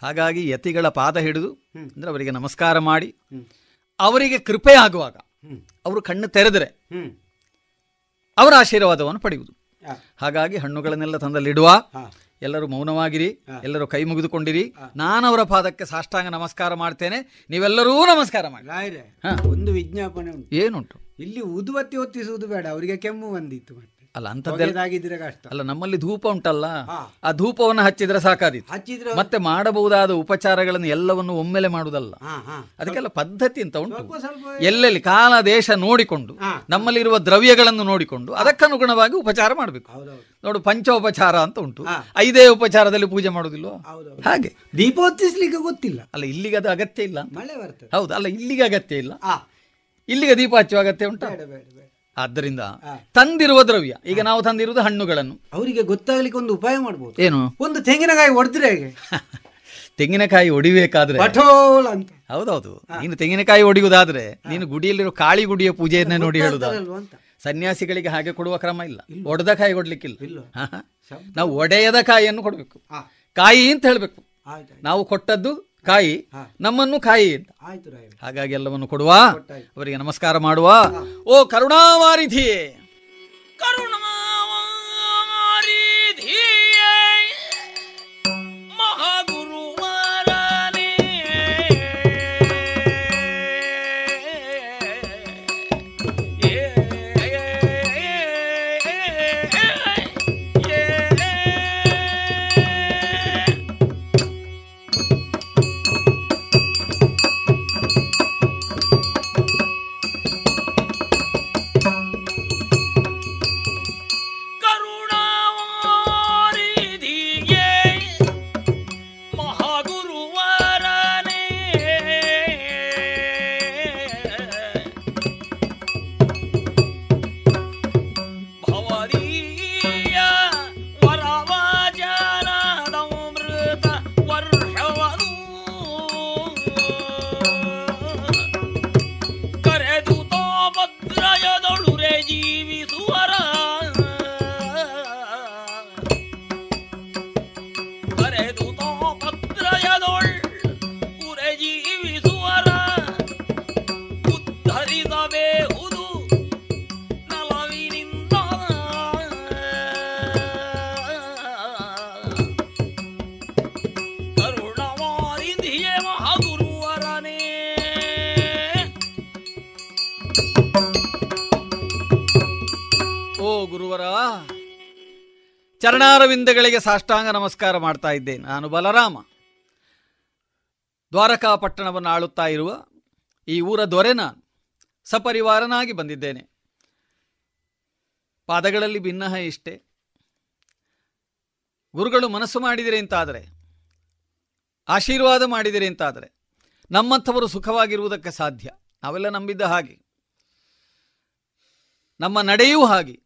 ಹಾಗಾಗಿ ಯತಿಗಳ ಪಾದ ಹಿಡಿದು ಅಂದ್ರೆ ಅವರಿಗೆ ನಮಸ್ಕಾರ ಮಾಡಿ ಅವರಿಗೆ ಕೃಪೆ ಆಗುವಾಗ ಅವರು ಕಣ್ಣು ತೆರೆದರೆ ಅವರ ಆಶೀರ್ವಾದವನ್ನು ಪಡೆಯುವುದು. ಹಾಗಾಗಿ ಹಣ್ಣುಗಳನ್ನೆಲ್ಲ ತಂದಲ್ಲಿಡುವ. ಎಲ್ಲರೂ ಮೌನವಾಗಿರಿ ಎಲ್ಲರೂ ಕೈ ಮುಗಿದುಕೊಂಡಿರಿ. ನಾನು ಅವರ ಪಾದಕ್ಕೆ ಸಾಷ್ಟಾಂಗ ನಮಸ್ಕಾರ ಮಾಡ್ತೇನೆ. ನೀವೆಲ್ಲರೂ ನಮಸ್ಕಾರ ಮಾಡಿ. ರಾಯ್ರೆ. ಒಂದು ವಿಜ್ಞಾಪನೆ ಉಂಟು. ಏನುಂಟು? ಇಲ್ಲಿ ಊದುಬತ್ತಿ ಹೊತ್ತಿಸುವುದು ಬೇಡ ಅವರಿಗೆ ಕೆಮ್ಮು ಬಂದಿತ್ತು ಮತ್ತೆ. ಅಲ್ಲ ಅಲ್ಲ ನಮ್ಮಲ್ಲಿ ಧೂಪ ಉಂಟಲ್ಲ ಆ ಧೂಪವನ್ನು ಹಚ್ಚಿದ್ರೆ ಸಾಕಾದಿತ್ತು ಹಚ್ಚಿದ್ರೆ ಮತ್ತೆ ಮಾಡಬಹುದಾದ ಉಪಚಾರಗಳನ್ನು ಎಲ್ಲವನ್ನು ಒಮ್ಮೆಲೆ ಮಾಡುದಲ್ಲ ಅದಕ್ಕೆಲ್ಲ ಪದ್ಧತಿ ಅಂತ ಉಂಟು. ಎಲ್ಲೆಲ್ಲಿ ಕಾಲ ದೇಶ ನೋಡಿಕೊಂಡು ನಮ್ಮಲ್ಲಿರುವ ದ್ರವ್ಯಗಳನ್ನು ನೋಡಿಕೊಂಡು ಅದಕ್ಕನುಗುಣವಾಗಿ ಉಪಚಾರ ಮಾಡಬೇಕು. ನೋಡು ಪಂಚೋಪಚಾರ ಅಂತ ಉಂಟು. ಐದೇ ಉಪಚಾರದಲ್ಲಿ ಪೂಜೆ ಮಾಡುದಿಲ್ಲ ಹಾಗೆ. ದೀಪ ಹೊತ್ತಿಸ್ಲಿಕ್ಕೆ ಗೊತ್ತಿಲ್ಲ. ಅಲ್ಲ ಇಲ್ಲಿಗೆ ಅದು ಅಗತ್ಯ ಇಲ್ಲ ಮಳೆ ಬರ್ತದೆ. ಹೌದು ಅಲ್ಲ ಇಲ್ಲಿಗೆ ಅಗತ್ಯ ಇಲ್ಲ. ಇಲ್ಲಿಗೆ ದೀಪ ಹಚ್ಚುವ ಅಗತ್ಯ ಉಂಟಾ? ಆದ್ದರಿಂದ ತಂದಿರುವ ದ್ರವ್ಯ. ಈಗ ನಾವು ತಂದಿರುವುದು ಹಣ್ಣುಗಳನ್ನು. ಅವರಿಗೆ ಗೊತ್ತಾಗ್ಲಿಕ್ಕೆ ಒಂದು ಉಪಾಯ ಮಾಡಬಹುದು ಏನು? ಒಂದು ತೆಂಗಿನಕಾಯಿ ಹೊಡೆದ್ರೆ ಹೇಗೆ? (laughs) ತೆಂಗಿನಕಾಯಿ ಹೊಡಿಬೇಕಾದ್ರೆ ಅಂತ. ಹೌದೌದು. ನೀನು ತೆಂಗಿನಕಾಯಿ ಹೊಡೆಯುವುದಾದ್ರೆ ನೀನು ಗುಡಿಯಲ್ಲಿರೋ ಕಾಳಿ ಗುಡಿಯ ಪೂಜೆಯನ್ನೇ ನೋಡಿ ಹೇಳುದ? ಸನ್ಯಾಸಿಗಳಿಗೆ ಹಾಗೆ ಕೊಡುವ ಕ್ರಮ ಇಲ್ಲ. ಒಡೆದ ಕಾಯಿ ಕೊಡ್ಲಿಕ್ಕಿಲ್ಲ. ನಾವು ಒಡೆಯದ ಕಾಯಿಯನ್ನು ಕೊಡಬೇಕು. ಕಾಯಿ ಅಂತ ಹೇಳಬೇಕು. ನಾವು ಕೊಟ್ಟದ್ದು ಕಾಯಿ. ನಮ್ಮನ್ನು ಕಾಯಿ. ಹಾಗಾಗಿ ಎಲ್ಲವನ್ನು ಕೊಡುವ ಅವರಿಗೆ ನಮಸ್ಕಾರ ಮಾಡುವ. ಓ ಕರುಣಾವಾರಿಧಿಯೇ ಚರಣಾರವಿಂದಗಳಿಗೆ ಸಾಷ್ಟಾಂಗ ನಮಸ್ಕಾರ ಮಾಡ್ತಾ ಇದ್ದೇನೆ ನಾನು ಬಲರಾಮ. ದ್ವಾರಕಾ ಪಟ್ಟಣವನ್ನು ಆಳುತ್ತಾ ಇರುವ ಈ ಊರ ದೊರೆ ನಾನು. ಸಪರಿವಾರನಾಗಿ ಬಂದಿದ್ದೇನೆ. ಪಾದಗಳಲ್ಲಿ ಭಿನ್ನ ಇಷ್ಟೇ. ಗುರುಗಳು ಮನಸ್ಸು ಮಾಡಿದಿರಿ ಅಂತಾದರೆ, ಆಶೀರ್ವಾದ ಮಾಡಿದಿರಿ ಅಂತಾದರೆ, ನಮ್ಮಂಥವರು ಸುಖವಾಗಿರುವುದಕ್ಕೆ ಸಾಧ್ಯ. ನಾವೆಲ್ಲ ನಂಬಿದ್ದ ಹಾಗೆ. ನಮ್ಮ ನಡೆಯೂ ಹಾಗೆ.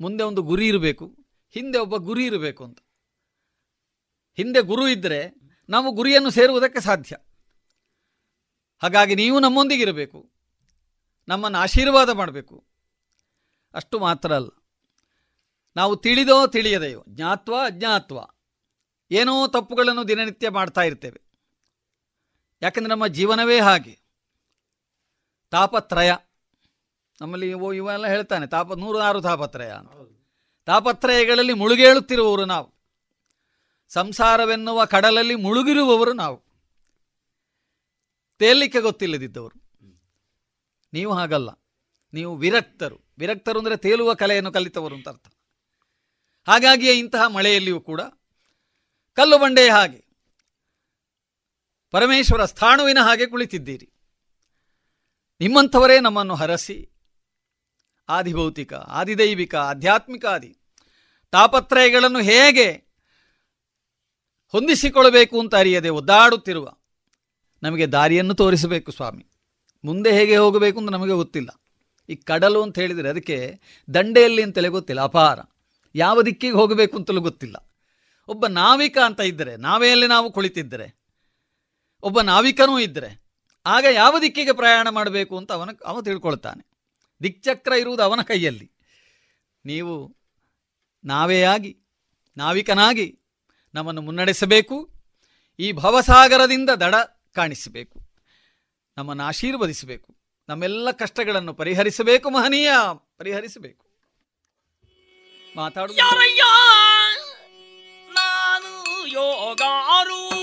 ಮುಂದೆ ಒಂದು ಗುರಿ ಇರಬೇಕು. ಹಿಂದೆ ಒಬ್ಬ ಗುರಿ ಇರಬೇಕು ಅಂತ. ಹಿಂದೆ ಗುರು ಇದ್ದರೆ ನಾವು ಗುರಿಯನ್ನು ಸೇರುವುದಕ್ಕೆ ಸಾಧ್ಯ. ಹಾಗಾಗಿ ನೀವು ನಮ್ಮೊಂದಿಗಿರಬೇಕು. ನಮ್ಮನ್ನು ಆಶೀರ್ವಾದ ಮಾಡಬೇಕು. ಅಷ್ಟು ಮಾತ್ರ ಅಲ್ಲ. ನಾವು ತಿಳಿದೋ ತಿಳಿಯದೆಯೋ, ಜ್ಞಾತ್ವ ಅಜ್ಞಾತ್ವ, ಏನೋ ತಪ್ಪುಗಳನ್ನು ದಿನನಿತ್ಯ ಮಾಡ್ತಾ ಇರ್ತೇವೆ. ಯಾಕೆಂದರೆ ನಮ್ಮ ಜೀವನವೇ ಹಾಗೆ. ತಾಪತ್ರಯ. ನಮ್ಮಲ್ಲಿ ಇವು ಇವೆಲ್ಲ ಹೇಳ್ತಾನೆ, ತಾಪ ನೂರಾರು ತಾಪತ್ರಯ ಅಂತ. ತಾಪತ್ರಯಗಳಲ್ಲಿ ಮುಳುಗೇಳುತ್ತಿರುವವರು ನಾವು. ಸಂಸಾರವೆನ್ನುವ ಕಡಲಲ್ಲಿ ಮುಳುಗಿರುವವರು ನಾವು. ತೇಲಿಕ್ಕೆ ಗೊತ್ತಿಲ್ಲದಿದ್ದವರು. ನೀವು ಹಾಗಲ್ಲ. ನೀವು ವಿರಕ್ತರು. ವಿರಕ್ತರು ಅಂದರೆ ತೇಲುವ ಕಲೆಯನ್ನು ಕಲಿತವರು ಅಂತ ಅರ್ಥ. ಹಾಗಾಗಿಯೇ ಇಂತಹ ಮಳೆಯಲ್ಲಿಯೂ ಕೂಡ ಕಲ್ಲು ಬಂಡೆಯ ಹಾಗೆ, ಪರಮೇಶ್ವರ ಸ್ಥಾಣುವಿನ ಹಾಗೆ ಕುಳಿತಿದ್ದೀರಿ. ನಿಮ್ಮಂಥವರೇ ನಮ್ಮನ್ನು ಹರಸಿ ಆದಿಭೌತಿಕ, ಆದಿದೈವಿಕ, ಆಧ್ಯಾತ್ಮಿಕ ಆದಿ. ತಾಪತ್ರಯಗಳನ್ನು ಹೇಗೆ ಹೊಂದಿಸಿಕೊಳ್ಳಬೇಕು ಅಂತ ಅರಿಯದೆ ಒದ್ದಾಡುತ್ತಿರುವ ನಮಗೆ ದಾರಿಯನ್ನು ತೋರಿಸಬೇಕು ಸ್ವಾಮಿ. ಮುಂದೆ ಹೇಗೆ ಹೋಗಬೇಕು ಅಂತ ನಮಗೆ ಗೊತ್ತಿಲ್ಲ. ಈ ಕಡಲು ಅಂತ ಹೇಳಿದರೆ ಅದಕ್ಕೆ ದಂಡೆಯಲ್ಲಿ ಅಂತಲೇ ಗೊತ್ತಿಲ್ಲ, ಅಪಾರ. ಯಾವ ದಿಕ್ಕಿಗೆ ಹೋಗಬೇಕು ಅಂತಲೂ ಗೊತ್ತಿಲ್ಲ. ಒಬ್ಬ ನಾವಿಕ ಅಂತ ಇದ್ದರೆ, ನಾವೆಯಲ್ಲಿ ನಾವು ಕುಳಿತಿದ್ದರೆ, ಒಬ್ಬ ನಾವಿಕನೂ ಇದ್ದರೆ, ಆಗ ಯಾವ ದಿಕ್ಕಿಗೆ ಪ್ರಯಾಣ ಮಾಡಬೇಕು ಅಂತ ಅವನ, ಅವನು ತಿಳ್ಕೊಳ್ತಾನೆ. ದಿಕ್ಚಕ್ರ ಇರುವುದು ಅವನ ಕೈಯಲ್ಲಿ. ನೀವು ನಾವೇ ಆಗಿ, ನಾವಿಕನಾಗಿ ನಮ್ಮನ್ನು ಮುನ್ನಡೆಸಬೇಕು, ಈ ಭವಸಾಗರದಿಂದ ದಡ ಕಾಣಿಸಬೇಕು, ನಮ್ಮನ್ನು ಆಶೀರ್ವದಿಸಬೇಕು, ನಮ್ಮೆಲ್ಲ ಕಷ್ಟಗಳನ್ನು ಪರಿಹರಿಸಬೇಕು, ಮಹನೀಯ, ಪರಿಹರಿಸಬೇಕು. ಮಾತಾಡು ನಾನು ಯೋಗಾರೂಢನಾಗಿ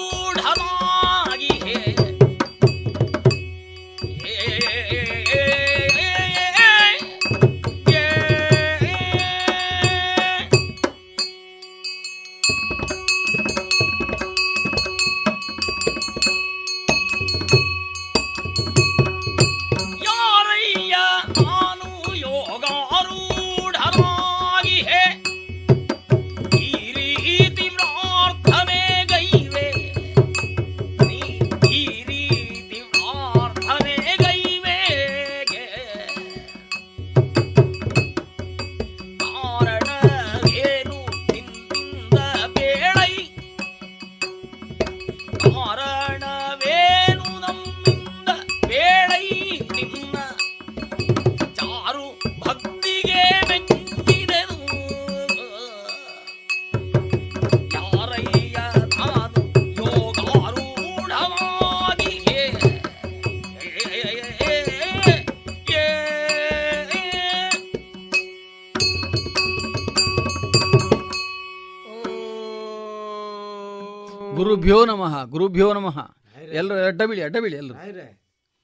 ಗುರುಭ್ಯೋ ನಮಃ ಗುರುಭ್ಯೋ ನಮಃ. ಎಲ್ಲರೂ ಅಡ್ಡ ಬೀಳಿ ಅಡ್ಡ ಬೀಳಿ ಎಲ್ಲರೂ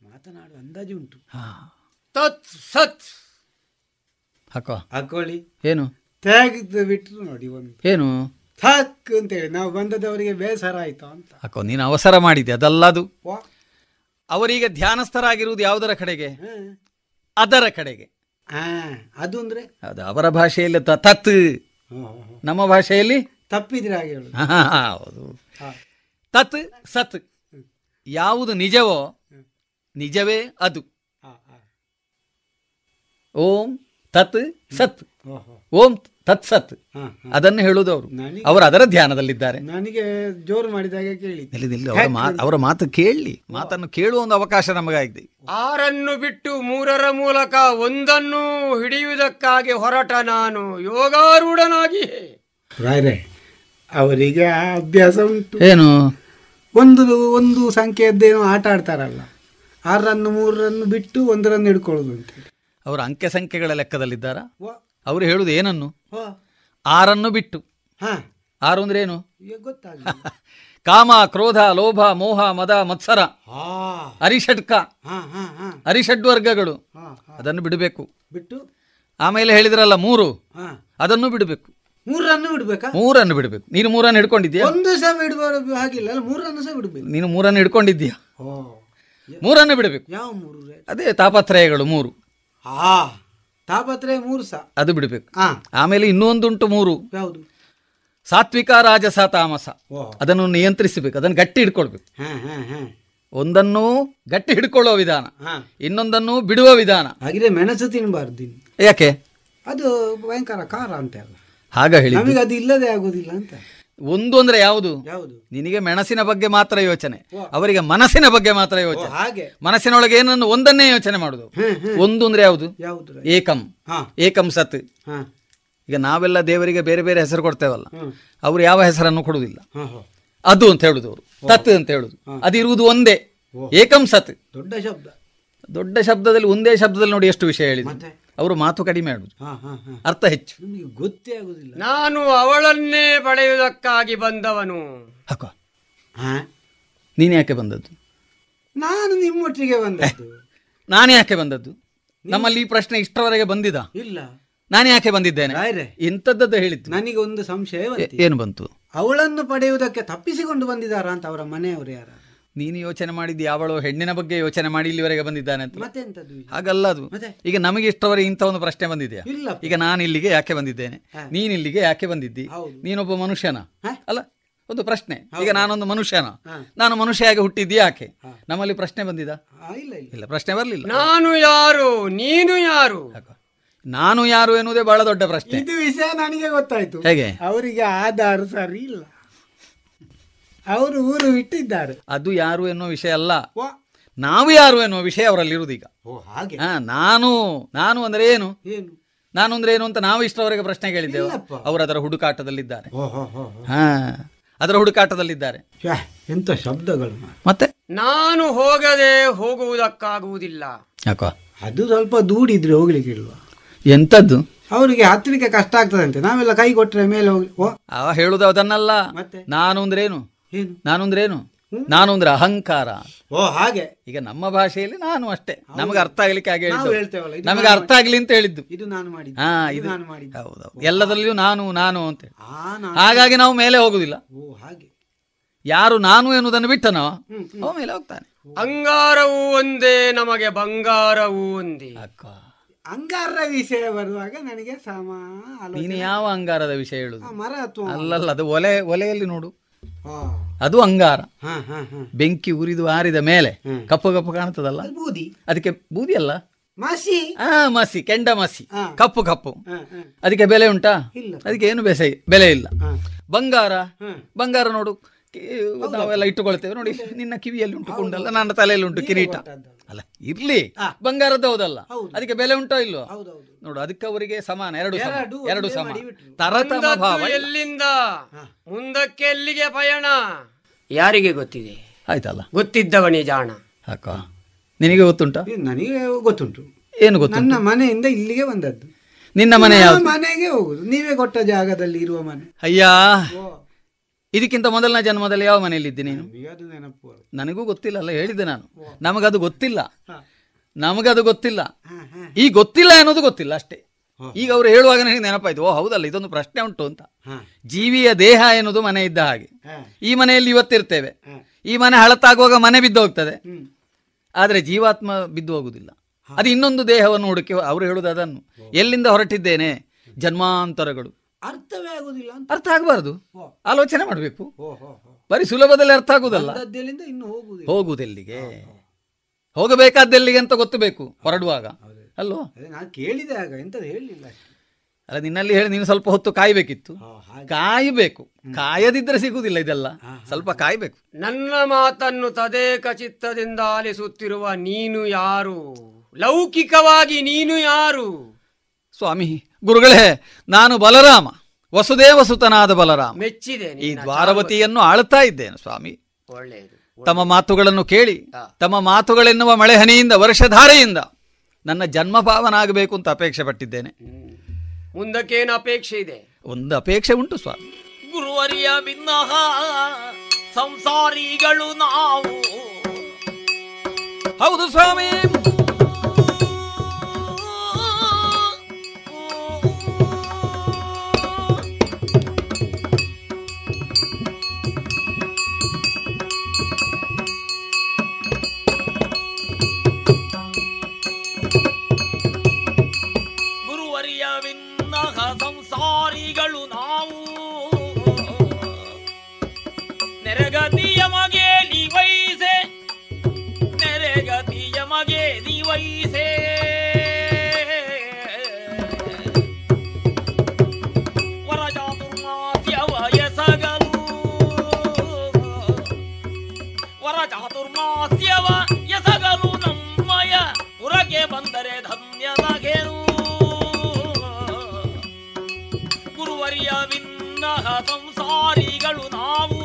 ಮಾತನಾಡುವ ಅಂದಾಜು ಉಂಟು. ತತ್ ಸತ್. ಹಾಕೋ. ಹಾಕೊಳ್ಳಿ. ಏನು? ತೆಗೆದು ಬಿಟ್ರು ನೋಡಿ ಒಂದು. ಏನು? ಥಕ್ ಅಂತೇಳಿ. ನಾವು ಬಂದದವರಿಗೆ ಬೇಸರ ಆಯ್ತು ಅಂತ. ಹಾಕೋ ನೀನು ಅವಸರ ಮಾಡಿದೆ ಅದಲ್ಲದು. ಅದು ಅವರೀಗ ಧ್ಯಾನಸ್ಥರಾಗಿರುವುದು ಯಾವುದರ ಕಡೆಗೆ? ಅದರ ಕಡೆಗೆ. ಅದು ಅಂದ್ರೆ? ಅದು ಅವರ ಭಾಷೆಯಲ್ಲಿ ತತ್. ನಮ್ಮ ಭಾಷೆಯಲ್ಲಿ? ತಪ್ಪಿದ್ರೆ ಹಾಗೆ ಹೌದು. ತತ್ ಸತ್. ಯಾವುದು ನಿಜವೋ ನಿಜವೇ ಅದು. ಓಂ ತತ್ ಸತ್. ಓಂ ತತ್ ಸತ್. ಅದನ್ನು ಹೇಳುವುದು ಅವರು. ಅವರು ಅದರ ಧ್ಯಾನದಲ್ಲಿದ್ದಾರೆ. ನನಗೆ ಜೋರು ಮಾಡಿದಾಗ ಕೇಳಿ. ಅವರ ಮಾತು ಕೇಳಿ. ಮಾತನ್ನು ಕೇಳುವ ಒಂದು ಅವಕಾಶ ನಮಗಾಗಿದೆ. ಆರನ್ನು ಬಿಟ್ಟು ಮೂರರ ಮೂಲಕ ಒಂದನ್ನು ಹಿಡಿಯುವುದಕ್ಕಾಗಿ ಹೊರಟ ನಾನು ಯೋಗಾರೂಢನಾಗಿ ರಾಯ್ರೆ ಅವರಿಗೆ ಆ ಅಭ್ಯಾಸ ಉಂಟು ಏನು? ಒಂದು ಒಂದು ಸಂಖ್ಯೆಯದ್ದೇನೋ ಆಟ ಆಡ್ತಾರಲ್ಲ ಆರನ್ನು ಮೂರನ್ನು ಬಿಟ್ಟು ಒಂದರನ್ನು ಹಿಡ್ಕೊಳ್ಳೋದು ಅಂತ ಅವರು ಅಂಕೆ ಸಂಖ್ಯೆಗಳ ಲೆಕ್ಕದಲ್ಲಿದ್ದಾರಾ. ಅವರು ಹೇಳುವುದು ಏನನ್ನು. ಆರನ್ನು ಬಿಟ್ಟು. ಹಾ. ಆರು ಅಂದ್ರೆ ಏನು? ಗೊತ್ತಾಗ ಕಾಮ ಕ್ರೋಧ ಲೋಭ ಮೋಹ ಮದ ಮತ್ಸರ ಅರಿಷಡ್ಕ ಅರಿಷಡ್ವರ್ಗಗಳು ಹಾ. ಅದನ್ನು ಬಿಡಬೇಕು. ಬಿಟ್ಟು? ಆಮೇಲೆ ಹೇಳಿದ್ರಲ್ಲ ಮೂರು. ಅದನ್ನು ಬಿಡಬೇಕು. ಮೂರನ್ನು ಬಿಡ್ಬೇಕಾ? ಮೂರನ್ನು ಬಿಡಬೇಕು. ನೀನು ಮೂರನ್ನು ಹಿಡ್ಕೊಂಡಿದ್ಯಾ ಒಂದು ಸಹ ಇಡಬಾರದು ಹಾಗಿಲ್ಲ. ಅಲ್ಲ ಮೂರನ್ನು ಸಹ ಬಿಡ್ಬೇಕು. ನೀನು ಮೂರನ್ನು ಹಿಡ್ಕೊಂಡಿದ್ಯಾ ಓ ಮೂರನ್ನು ಬಿಡಬೇಕು. ಯಾವ ಮೂರು ಅದೇ ತಾಪತ್ರಯಗಳು ಮೂರು. ಆ ತಾಪತ್ರಯ ಮೂರು ಸಹ. ಅದು ಬಿಡಬೇಕು. ಹಾ ಆಮೇಲೆ ಇನ್ನೊಂದುಂಟು ಮೂರು. ಯಾವುದು? ಸಾತ್ವಿಕ ರಾಜಸ ತಾಮಸ. ಓ. ಅದನ್ನು ನಿಯಂತ್ರಿಸಬೇಕು. ಅದನ್ನು ಗಟ್ಟಿ ಹಿಡ್ಕೊಳ್ಬೇಕು. ಹಾ ಹಾ ಹಾ. ಒಂದನ್ನು ಗಟ್ಟಿ ಹಿಡ್ಕೊಳ್ಳುವ ವಿಧಾನ. ಇನ್ನೊಂದನ್ನು ಬಿಡುವ ವಿಧಾನ. ಹಾಗಿದ್ರೆ ಮೆಣಸು ತಿನ್ನಬಾರ್ದು ಯಾಕೆ? ಅದು ಭಯಂಕರ ಖಾರ ಅಂತ ಹಾಗ ಹೇಳಿ ನಮಗೆ ಅದು ಇಲ್ಲದೆ ಆಗುದಿಲ್ಲ ಅಂತ. ಒಂದು ಅಂದ್ರೆ ಯಾವುದು? ಯಾವುದು? ನಿನಗೆ ಮೆಣಸಿನ ಬಗ್ಗೆ ಮಾತ್ರ ಯೋಚನೆ. ಅವರಿಗೆ ಮನಸ್ಸಿನ ಬಗ್ಗೆ ಮಾತ್ರ ಯೋಚನೆ. ಹಾಗೆ. ಮನಸ್ಸಿನೊಳಗೆ ಏನನ್ನು ಒಂದನ್ನೇ ಯೋಚನೆ ಮಾಡುದು. ಒಂದು ಅಂದ್ರೆ ಯಾವುದು? ಯಾವುದು? ಏಕಂ. ಏಕಂ ಸತ್. ಈಗ ನಾವೆಲ್ಲ ದೇವರಿಗೆ ಬೇರೆ ಬೇರೆ ಹೆಸರು ಕೊಡ್ತೇವಲ್ಲ. ಅವರು ಯಾವ ಹೆಸರನ್ನು ಕೊಡುವುದಿಲ್ಲ. ಅದು ಅಂತ ಹೇಳುದು ಅವರು. ತತ್ ಅಂತ ಹೇಳುದು. ಅದಿರುವುದು ಒಂದೇ. ಏಕಂ ಸತ್. ದೊಡ್ಡ ಶಬ್ದ. ದೊಡ್ಡ ಶಬ್ದದಲ್ಲಿ ಒಂದೇ ಶಬ್ದದಲ್ಲಿ ನೋಡಿ ಎಷ್ಟು ವಿಷಯ ಹೇಳಿದ್ರು? ಅವರು ಮಾತು ಕಡಿಮೆ ಆಡುದು ಹಾ ಹಾ ಹಾ. ಅರ್ಥ ಹೆಚ್ಚು. ನಮಗೆ ಗೊತ್ತೇ ಆಗುದಿಲ್ಲ. ನಾನು ಅವಳನ್ನೇ ಪಡೆಯುವುದಕ್ಕಾಗಿ ಬಂದವನು. ಹಕ್ಕ ಹಾ ನೀನು ಯಾಕೆ ಬಂದದ್ದು? ನಾನು ನಿಮ್ಮೊಟ್ಟಿಗೆ ಬಂದದ್ದು. ನಾನು ಯಾಕೆ ಬಂದದ್ದು? ನಮ್ಮಲ್ಲಿ ಈ ಪ್ರಶ್ನೆ ಇಷ್ಟರವರೆಗೆ ಬಂದಿದ. ಇಲ್ಲ. ನಾನು ಯಾಕೆ ಬಂದಿದ್ದೇನೆ? ಇಂಥದ್ದು ಇಂಥದ್ದದ್ದು ಹೇಳಿದ್ದು. ನನಗೆ ಒಂದು ಸಂಶಯ ಏನು ಬಂತು? ಅವಳನ್ನು ಪಡೆಯುವುದಕ್ಕೆ ತಪ್ಪಿಸಿಕೊಂಡು ಬಂದಿದ್ದಾರಾ ಅಂತ ಅವರ ಮನೆಯವರು ಯಾರು? ನೀನು ಯೋಚನೆ ಮಾಡಿದ್ದು ಯಾವಳು ಹೆಣ್ಣಿನ ಬಗ್ಗೆ ಯೋಚನೆ ಮಾಡಿ ಇಲ್ಲಿವರೆಗೆ ಬಂದಿದ್ದಾನೆ ಅಂತ? ಹಾಗಲ್ಲ ಅದು. ಈಗ ನಮಗೆ ಇಷ್ಟವರೆಗೆ ಇಂಥ ಒಂದು ಪ್ರಶ್ನೆ ಬಂದಿದೆಯಾ? ಈಗ ನಾನು ಇಲ್ಲಿಗೆ ಯಾಕೆ ಬಂದಿದ್ದೇನೆ? ನೀನು ಇಲ್ಲಿಗೆ ಯಾಕೆ ಬಂದಿದ್ದಿ. ನೀನೊಬ್ಬ ಮನುಷ್ಯನ? ಅಲ್ಲ ಒಂದು ಪ್ರಶ್ನೆ. ಈಗ. ನಾನೊಂದು ಮನುಷ್ಯನ. ನಾನು ಮನುಷ್ಯ ಆಗಿ ಹುಟ್ಟಿದ್ದಿ ಯಾಕೆ? ನಮ್ಮಲ್ಲಿ ಪ್ರಶ್ನೆ ಬಂದಿದ? ಇಲ್ಲ ಪ್ರಶ್ನೆ ಬರಲಿಲ್ಲ. ನಾನು ಯಾರು? ನೀನು ಯಾರು? ನಾನು ಯಾರು ಎನ್ನುವುದೇ ಬಹಳ ದೊಡ್ಡ ಪ್ರಶ್ನೆ. ಇದು ವಿಷಯ ನನಗೆ ಗೊತ್ತಾಯ್ತು. ಹೇಗೆ? ಅವರಿಗೆ ಆಧಾರ ಸರಿ ಇಲ್ಲ. ಅವರು ಊರು ಬಿಟ್ಟಿದ್ದಾರೆ ಅದು ಯಾರು ಎನ್ನುವ ವಿಷಯ ಅಲ್ಲ. ನಾವು ಯಾರು ಎನ್ನುವ ವಿಷಯ ಅವರಲ್ಲಿ ಇರುವುದೀಗ ಓ ಹಾಗೆ. ಹಾ ನಾನು ನಾನು ಅಂದ್ರೆ ಏನು? ಏನು? ನಾನು ಅಂದ್ರೆ ಏನು ಅಂತ ನಾವು ಇಷ್ಟರವರೆಗೆ ಪ್ರಶ್ನೆ ಕೇಳಿದ್ದೇವೆ. ಇಲ್ಲಪ್ಪ. ಅವರು ಅದರ ಹುಡುಕಾಟದಲ್ಲಿದ್ದಾರೆ. ಹೋ ಅದರ ಹುಡುಕಾಟದಲ್ಲಿದ್ದಾರೆ. ಶ್ಯಾ, ಎಂತ ಶಬ್ದಗಳು ಮತ್ತೆ? ನಾನು ಹೋಗದೆ ಹೋಗುವುದಕ್ಕಾಗುವುದಿಲ್ಲ. ಯಾಕೋ? ಅದು ಸ್ವಲ್ಪ ದೂಡಿದ್ರೆ ಹೋಗ್ಲಿಕ್ಕೆ ಇಲ್ವ? ಎಂತದ್ದು? ಅವರಿಗೆ ಹತ್ತಲಿಕ್ಕೆ ಕಷ್ಟ ಆಗ್ತದಂತೆ. ನಾವೆಲ್ಲ ಕೈ ಕೊಟ್ಟರೆ ಮೇಲೆ ಹೋಗಿ ಓ. ಅವ ಹೇಳುದು ಅದನ್ನಲ್ಲ. ಮತ್ತೆ? ನಾನು ಅಂದ್ರೆ ಏನು? ಏನು ನಾನು ಅಂದ್ರೆ ಏನು ನಾನು ಅಂದ್ರೆ ಅಹಂಕಾರ. ಓ ಹಾಗೆ. ಈಗ ನಮ್ಮ ಭಾಷೆಯಲ್ಲಿ ನಾನು ಅಷ್ಟೇ. ನಮಗೆ ಅರ್ಥ ಆಗ್ಲಿಕ್ಕೆ ಹಾಗೆ ನಾವು ಹೇಳಿದ್ದು. ಹೇಳ್ತೇವಲ್ಲ, ನಮಗೆ ಅರ್ಥ ಆಗ್ಲಿ ಅಂತ ಹೇಳಿದ್ದು. ಇದು ನಾನು ಮಾಡಿ ಹಾ ಇದು ನಾನು ಮಾಡಿ ಹೌದೌದು. ಎಲ್ಲದರಲ್ಲಿಯೂ ನಾನು ನಾನು ಅಂತ ಆ ಹಾಗಾಗಿ ನಾವು ಮೇಲೆ ಹೋಗುದಿಲ್ಲ. ಓ ಹಾಗೆ. ಯಾರು ನಾನು ಎನ್ನುವುದನ್ನು ಬಿಟ್ಟನೋ. ಅವ ಮೇಲೆ ಹೋಗ್ತಾನೆ. ಅಂಗಾರವೂ ಒಂದೇ ನಮಗೆ ಬಂಗಾರವೂ ಒಂದೇ. ಅಕ್ಕ. ಅಂಗಾರ ವಿಷಯ ಬರುವಾಗ ನನಗೆ ಸಮ ಆಲೋಚನೆ. ನೀನು ಯಾವ ಅಂಗಾರದ ವಿಷಯ ಹೇಳುದು? ಆ, ಮರ ಅಥವಾ ಅಲ್ಲಲ್ಲ ಅದು ಒಲೆ ಒಲೆಯಲ್ಲಿ ನೋಡು. ಅದು ಅಂಗಾರ. ಬೆಂಕಿ ಉರಿದು ಆರಿದ ಮೇಲೆ. ಕಪ್ಪು ಕಪ್ಪು ಕಾಣ್ತದಲ್ಲ? ಬೂದಿ. ಅದಕ್ಕೆ ಬೂದಿ ಅಲ್ಲ? ಮಾಸಿ. ಆ ಮಾಸಿ ಕೆಂಡ ಮಾಸಿ. ಕಪ್ಪು ಕಪ್ಪು. ಅದಕ್ಕೆ ಬೆಲೆ ಉಂಟಾ. ಅದಕ್ಕೆ ಏನು ಬೆಸ ಬೆಲೆ ಇಲ್ಲ. ಬಂಗಾರ? ಬಂಗಾರ ನೋಡು. ನಾವೆಲ್ಲ ಇಟ್ಟುಕೊಳ್ತೇವೆ. ನೋಡಿ ನಿನ್ನ ಕಿವಿಯಲ್ಲಿ ಉಂಟು ಕುಂಡಲ್ಲ ನನ್ನ ತಲೆಯಲ್ಲಿ ಉಂಟು ಕಿರೀಟ. ಅಲ್ಲ ಇರ್ಲಿ. ಬಂಗಾರದ ಹೌದಲ್ಲ. ಹೌದು. ಅದಕ್ಕೆ ಬೆಲೆ ಉಂಟೋ ಇಲ್ವೋ? ನೋಡು ಅದಕ್ಕೆ ಅವರಿಗೆ ಸಮಾನ ಎರಡು ಎರಡು ಎರಡು ಸಮ. ತರತಮ ಭಾವ. ಇಲ್ಲ. ಎಲ್ಲಿಂದ ಮುಂದಕ್ಕೆ ಎಲ್ಲಿಗೆ ಪಯಣ? ಯಾರಿಗೆ ಗೊತ್ತಿದೆ? ಆಯ್ತಲ್ಲ. ಗೊತ್ತಿದ್ದವನೇ ಜಾಣ. ಅಕ್ಕ ನಿನಗೆ ಗೊತ್ತುಂಟಾ? ಇದು ನನಗೆ ಗೊತ್ತುಂಟು. ಏನು ಗೊತ್ತು ನನ್ನ ಮನೆಯಿಂದ ಇಲ್ಲಿಗೆ ಬಂದದ್ದು. ನಿನ್ನ ಮನೆ ಮನೆಗೆ ಹೋಗುದು. ನೀವೇ ಕೊಟ್ಟ ಜಾಗದಲ್ಲಿ ಇರುವ ಮನೆ. ಅಯ್ಯ. ಇದಕ್ಕಿಂತ ಮೊದಲನೇ ಜನ್ಮದಲ್ಲಿ ಯಾವ ಮನೆಯಲ್ಲಿದ್ದೆ ನೀನು? ನನಗೂ ಗೊತ್ತಿಲ್ಲ ಅಲ್ಲ ಹೇಳಿದ್ದೆ ನಾನು. ನಮಗದು ಗೊತ್ತಿಲ್ಲ. ಹಾ. ನಮಗದು ಗೊತ್ತಿಲ್ಲ. ಈ ಗೊತ್ತಿಲ್ಲ ಅನ್ನೋದು ಗೊತ್ತಿಲ್ಲ ಅಷ್ಟೇ. ಈಗ ಅವರು ಹೇಳುವಾಗ ನನಗೆ ನೆನಪಾಯ್ತು ಓ ಹೌದಲ್ಲ ಇದೊಂದು ಪ್ರಶ್ನೆ ಉಂಟು ಅಂತ. ಜೀವಿಯ ದೇಹ ಎನ್ನುವುದು ಮನೆ ಇದ್ದ ಹಾಗೆ. ಈ ಮನೆಯಲ್ಲಿ ಇವತ್ತಿರ್ತೇವೆ. ಈ ಮನೆ ಹಳತಾಗುವಾಗ ಮನೆ ಬಿದ್ದು ಹೋಗ್ತದೆ. ಆದ್ರೆ ಜೀವಾತ್ಮ ಬಿದ್ದು ಹೋಗುದಿಲ್ಲ. ಅದು ಇನ್ನೊಂದು ದೇಹವನ್ನು ಹುಡುಕಿ ಅವರು ಹೇಳುದು ಅದನ್ನು. ಎಲ್ಲಿಂದ ಹೊರಟಿದ್ದೇನೆ? ಜನ್ಮಾಂತರಗಳು. ಅರ್ಥವೇ ಆಗುದಿಲ್ಲ ಅರ್ಥ ಆಗಬಾರದು. ಆಲೋಚನೆ ಮಾಡಬೇಕು. ಬರೀ ಸುಲಭದಲ್ಲಿ ಅರ್ಥ ಆಗುದಲ್ಲ. ಹೋಗುದೆಲ್ಲಿಗೆ? ಹೋಗಬೇಕಾದ್ದೆಲ್ಲಿಗೆ ಅಂತ ಗೊತ್ತಬೇಕು? ಹೊರಡುವಾಗ. ಅಲ್ವೋ ಅದೇ ನಾನು ಕೇಳಿದೆ ಆಗ ಎಂತದು ಹೇಳಿಲ್ಲ ಅಷ್ಟೇ. ಅಲ್ಲ ನಿನ್ನಲ್ಲಿ ಹೇಳಿ ನೀನು ಸ್ವಲ್ಪ ಹೊತ್ತು ಕಾಯಬೇಕಿತ್ತು. ಕಾಯಬೇಕು. ಕಾಯದಿದ್ರೆ ಸಿಗುವುದಿಲ್ಲ ಇದೆಲ್ಲ. ಸ್ವಲ್ಪ ಕಾಯ್ಬೇಕು. ನನ್ನ ಮಾತನ್ನು ತದೇಕ ಚಿತ್ತದಿಂದ ಆಲಿಸುತ್ತಿರುವ ನೀನು ಯಾರು? ಲೌಕಿಕವಾಗಿ ನೀನು ಯಾರು? ಸ್ವಾಮಿ ಗುರುಗಳೇ ನಾನು ಬಲರಾಮ. ವಸುದೇವ ಸುತನಾದ ಬಲರಾಮ. ಮೆಚ್ಚಿದೆ ಈ ದ್ವಾರವತಿಯನ್ನು ಆಳ್ತಾ ಇದ್ದೇನೆ ಸ್ವಾಮಿ. ಒಳ್ಳೆಯದು. ತಮ್ಮ ಮಾತುಗಳನ್ನು ಕೇಳಿ ತಮ್ಮ ಮಾತುಗಳೆನ್ನುವ ಮಳೆಹನಿಯಿಂದ ವರ್ಷಧಾರೆಯಿಂದ ನನ್ನ ಜನ್ಮ ಪಾವನಾಗಬೇಕು ಅಂತ ಅಪೇಕ್ಷೆ ಪಟ್ಟಿದ್ದೇನೆ. ಮುಂದಕ್ಕೇನು ಅಪೇಕ್ಷೆ ಇದೆ? ಒಂದು ಅಪೇಕ್ಷೆ ಉಂಟು ಸ್ವಾಮಿ. ಗುರುವರಿಯ ಭಿನ್ನಹ ಸಂಸಾರಿಗಳು ನಾವು. ಹೌದು ಸ್ವಾಮಿ. ದಿವೈಸೆ ನೆರೆಗತಿಯ ಮಗೆ ದಿವೈಸೆ ಚಾತುರ್ಮಾಸ್ಯವ ಎಸಗಲು ನಮ್ಮಯ ಉರಗೆ ಬಂದರೆ ಧನ್ಯನಗೇನು ಗುರುವರಿಯ ವಿನ್ನಹ ಸಂಸಾರಿಗಳು ನಾವು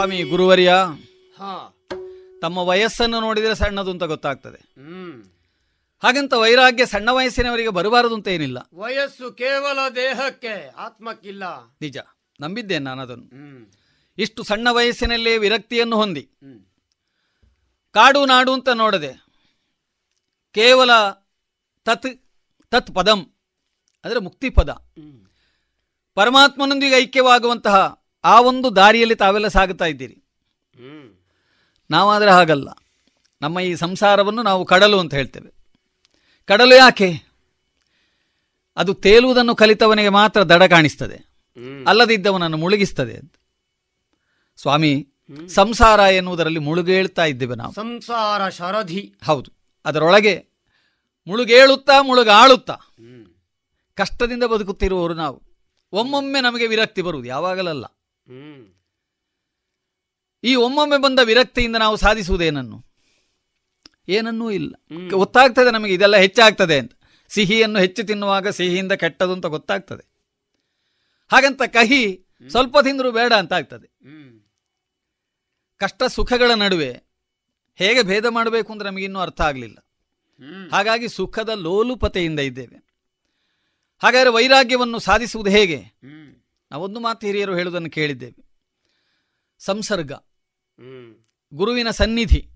ಸ್ವಾಮಿ ಗುರುವರ್ಯ ಹಾ. ತಮ್ಮ ವಯಸ್ಸನ್ನು ನೋಡಿದರೆ ಸಣ್ಣದು ಅಂತ ಗೊತ್ತಾಗ್ತದೆ. ಹ್ಮ್. ಹಾಗಂತ ವೈರಾಗ್ಯ ಸಣ್ಣ ವಯಸ್ಸಿನವರಿಗೆ ಬರಬಾರದು ಅಂತ ಏನಿಲ್ಲ. ವಯಸ್ಸು ಕೇವಲ ದೇಹಕ್ಕೆ ಆತ್ಮಕ್ಕಿಲ್ಲ. ನಿಜ. ನಂಬಿದ್ದೇನೆ ನಾನು ಅದನ್ನು. ಹ್ಮ್. ಇಷ್ಟು ಸಣ್ಣ ವಯಸ್ಸಿನಲ್ಲೇ ವಿರಕ್ತಿಯನ್ನು ಹೊಂದಿ. ಕಾಡು ನಾಡು ಅಂತ ನೋಡದೆ ಕೇವಲ ತತ್ ತತ್ ಪದಂ ಅಂದರೆ ಮುಕ್ತಿ ಪದ ಪರಮಾತ್ಮನೊಂದಿಗೆ ಐಕ್ಯವಾಗುವಂತಹ ಆ ಒಂದು ದಾರಿಯಲ್ಲಿ ತಾವೆಲ್ಲ ಸಾಗುತ್ತಾ ಇದ್ದೀರಿ. ನಾವಾದರೆ ಹಾಗಲ್ಲ. ನಮ್ಮ ಈ ಸಂಸಾರವನ್ನು ನಾವು ಕಡಲು ಅಂತ ಹೇಳ್ತೇವೆ. ಕಡಲು ಯಾಕೆ? ಅದು ತೇಲುವುದನ್ನು ಕಲಿತವನಿಗೆ ಮಾತ್ರ ದಡ ಕಾಣಿಸ್ತದೆ. ಅಲ್ಲದಿದ್ದವನನ್ನು ಮುಳುಗಿಸ್ತದೆ ಸ್ವಾಮಿ ಸಂಸಾರ ಎನ್ನುವುದರಲ್ಲಿ ಮುಳುಗೇಳ್ತಾ ಇದ್ದೇವೆ ನಾವು. ಸಂಸಾರ ಶರಧಿ. ಹೌದು. ಅದರೊಳಗೆ ಮುಳುಗೇಳುತ್ತಾ ಮುಳುಗಾಳುತ್ತಾ. ಕಷ್ಟದಿಂದ ಬದುಕುತ್ತಿರುವವರು ನಾವು. ಒಮ್ಮೊಮ್ಮೆ ನಮಗೆ ವಿರಕ್ತಿ ಬರುವುದು ಯಾವಾಗಲಲ್ಲ. ಈ ಒಮ್ಮೊಮ್ಮೆ ಬಂದ ವಿರಕ್ತಿಯಿಂದ ನಾವು ಸಾಧಿಸುವುದೇನನ್ನು? ಏನನ್ನೂ ಇಲ್ಲ. ಗೊತ್ತಾಗ್ತದೆ ನಮಗೆ ಇದೆಲ್ಲ ಹೆಚ್ಚಾಗ್ತದೆ ಅಂತ. ಸಿಹಿಯನ್ನು ಹೆಚ್ಚು ತಿನ್ನುವಾಗ ಸಿಹಿಯಿಂದ ಕೆಟ್ಟದು ಅಂತ ಗೊತ್ತಾಗ್ತದೆ. ಹಾಗಂತ ಕಹಿ ಸ್ವಲ್ಪ ತಿಂದರೂ ಬೇಡ ಅಂತ ಆಗ್ತದೆ. ಕಷ್ಟ ಸುಖಗಳ ನಡುವೆ ಹೇಗೆ ಭೇದ ಮಾಡಬೇಕು ಅಂತ ನಮಗಿನ್ನೂ ಅರ್ಥ ಆಗಲಿಲ್ಲ. ಹಾಗಾಗಿ ಸುಖದ ಲೋಲುಪತೆಯಿಂದ ಇದ್ದೇವೆ. ಹಾಗಾದರೆ ವೈರಾಗ್ಯವನ್ನು ಸಾಧಿಸುವುದು ಹೇಗೆ? ನಾವೊಂದು ಮಾತು ಹಿರಿಯರು ಹೇಳುವುದನ್ನು ಕೇಳಿದ್ದೇವೆ. ಸಂಸರ್ಗ. ಗುರುವಿನ ಸನ್ನಿಧಿ.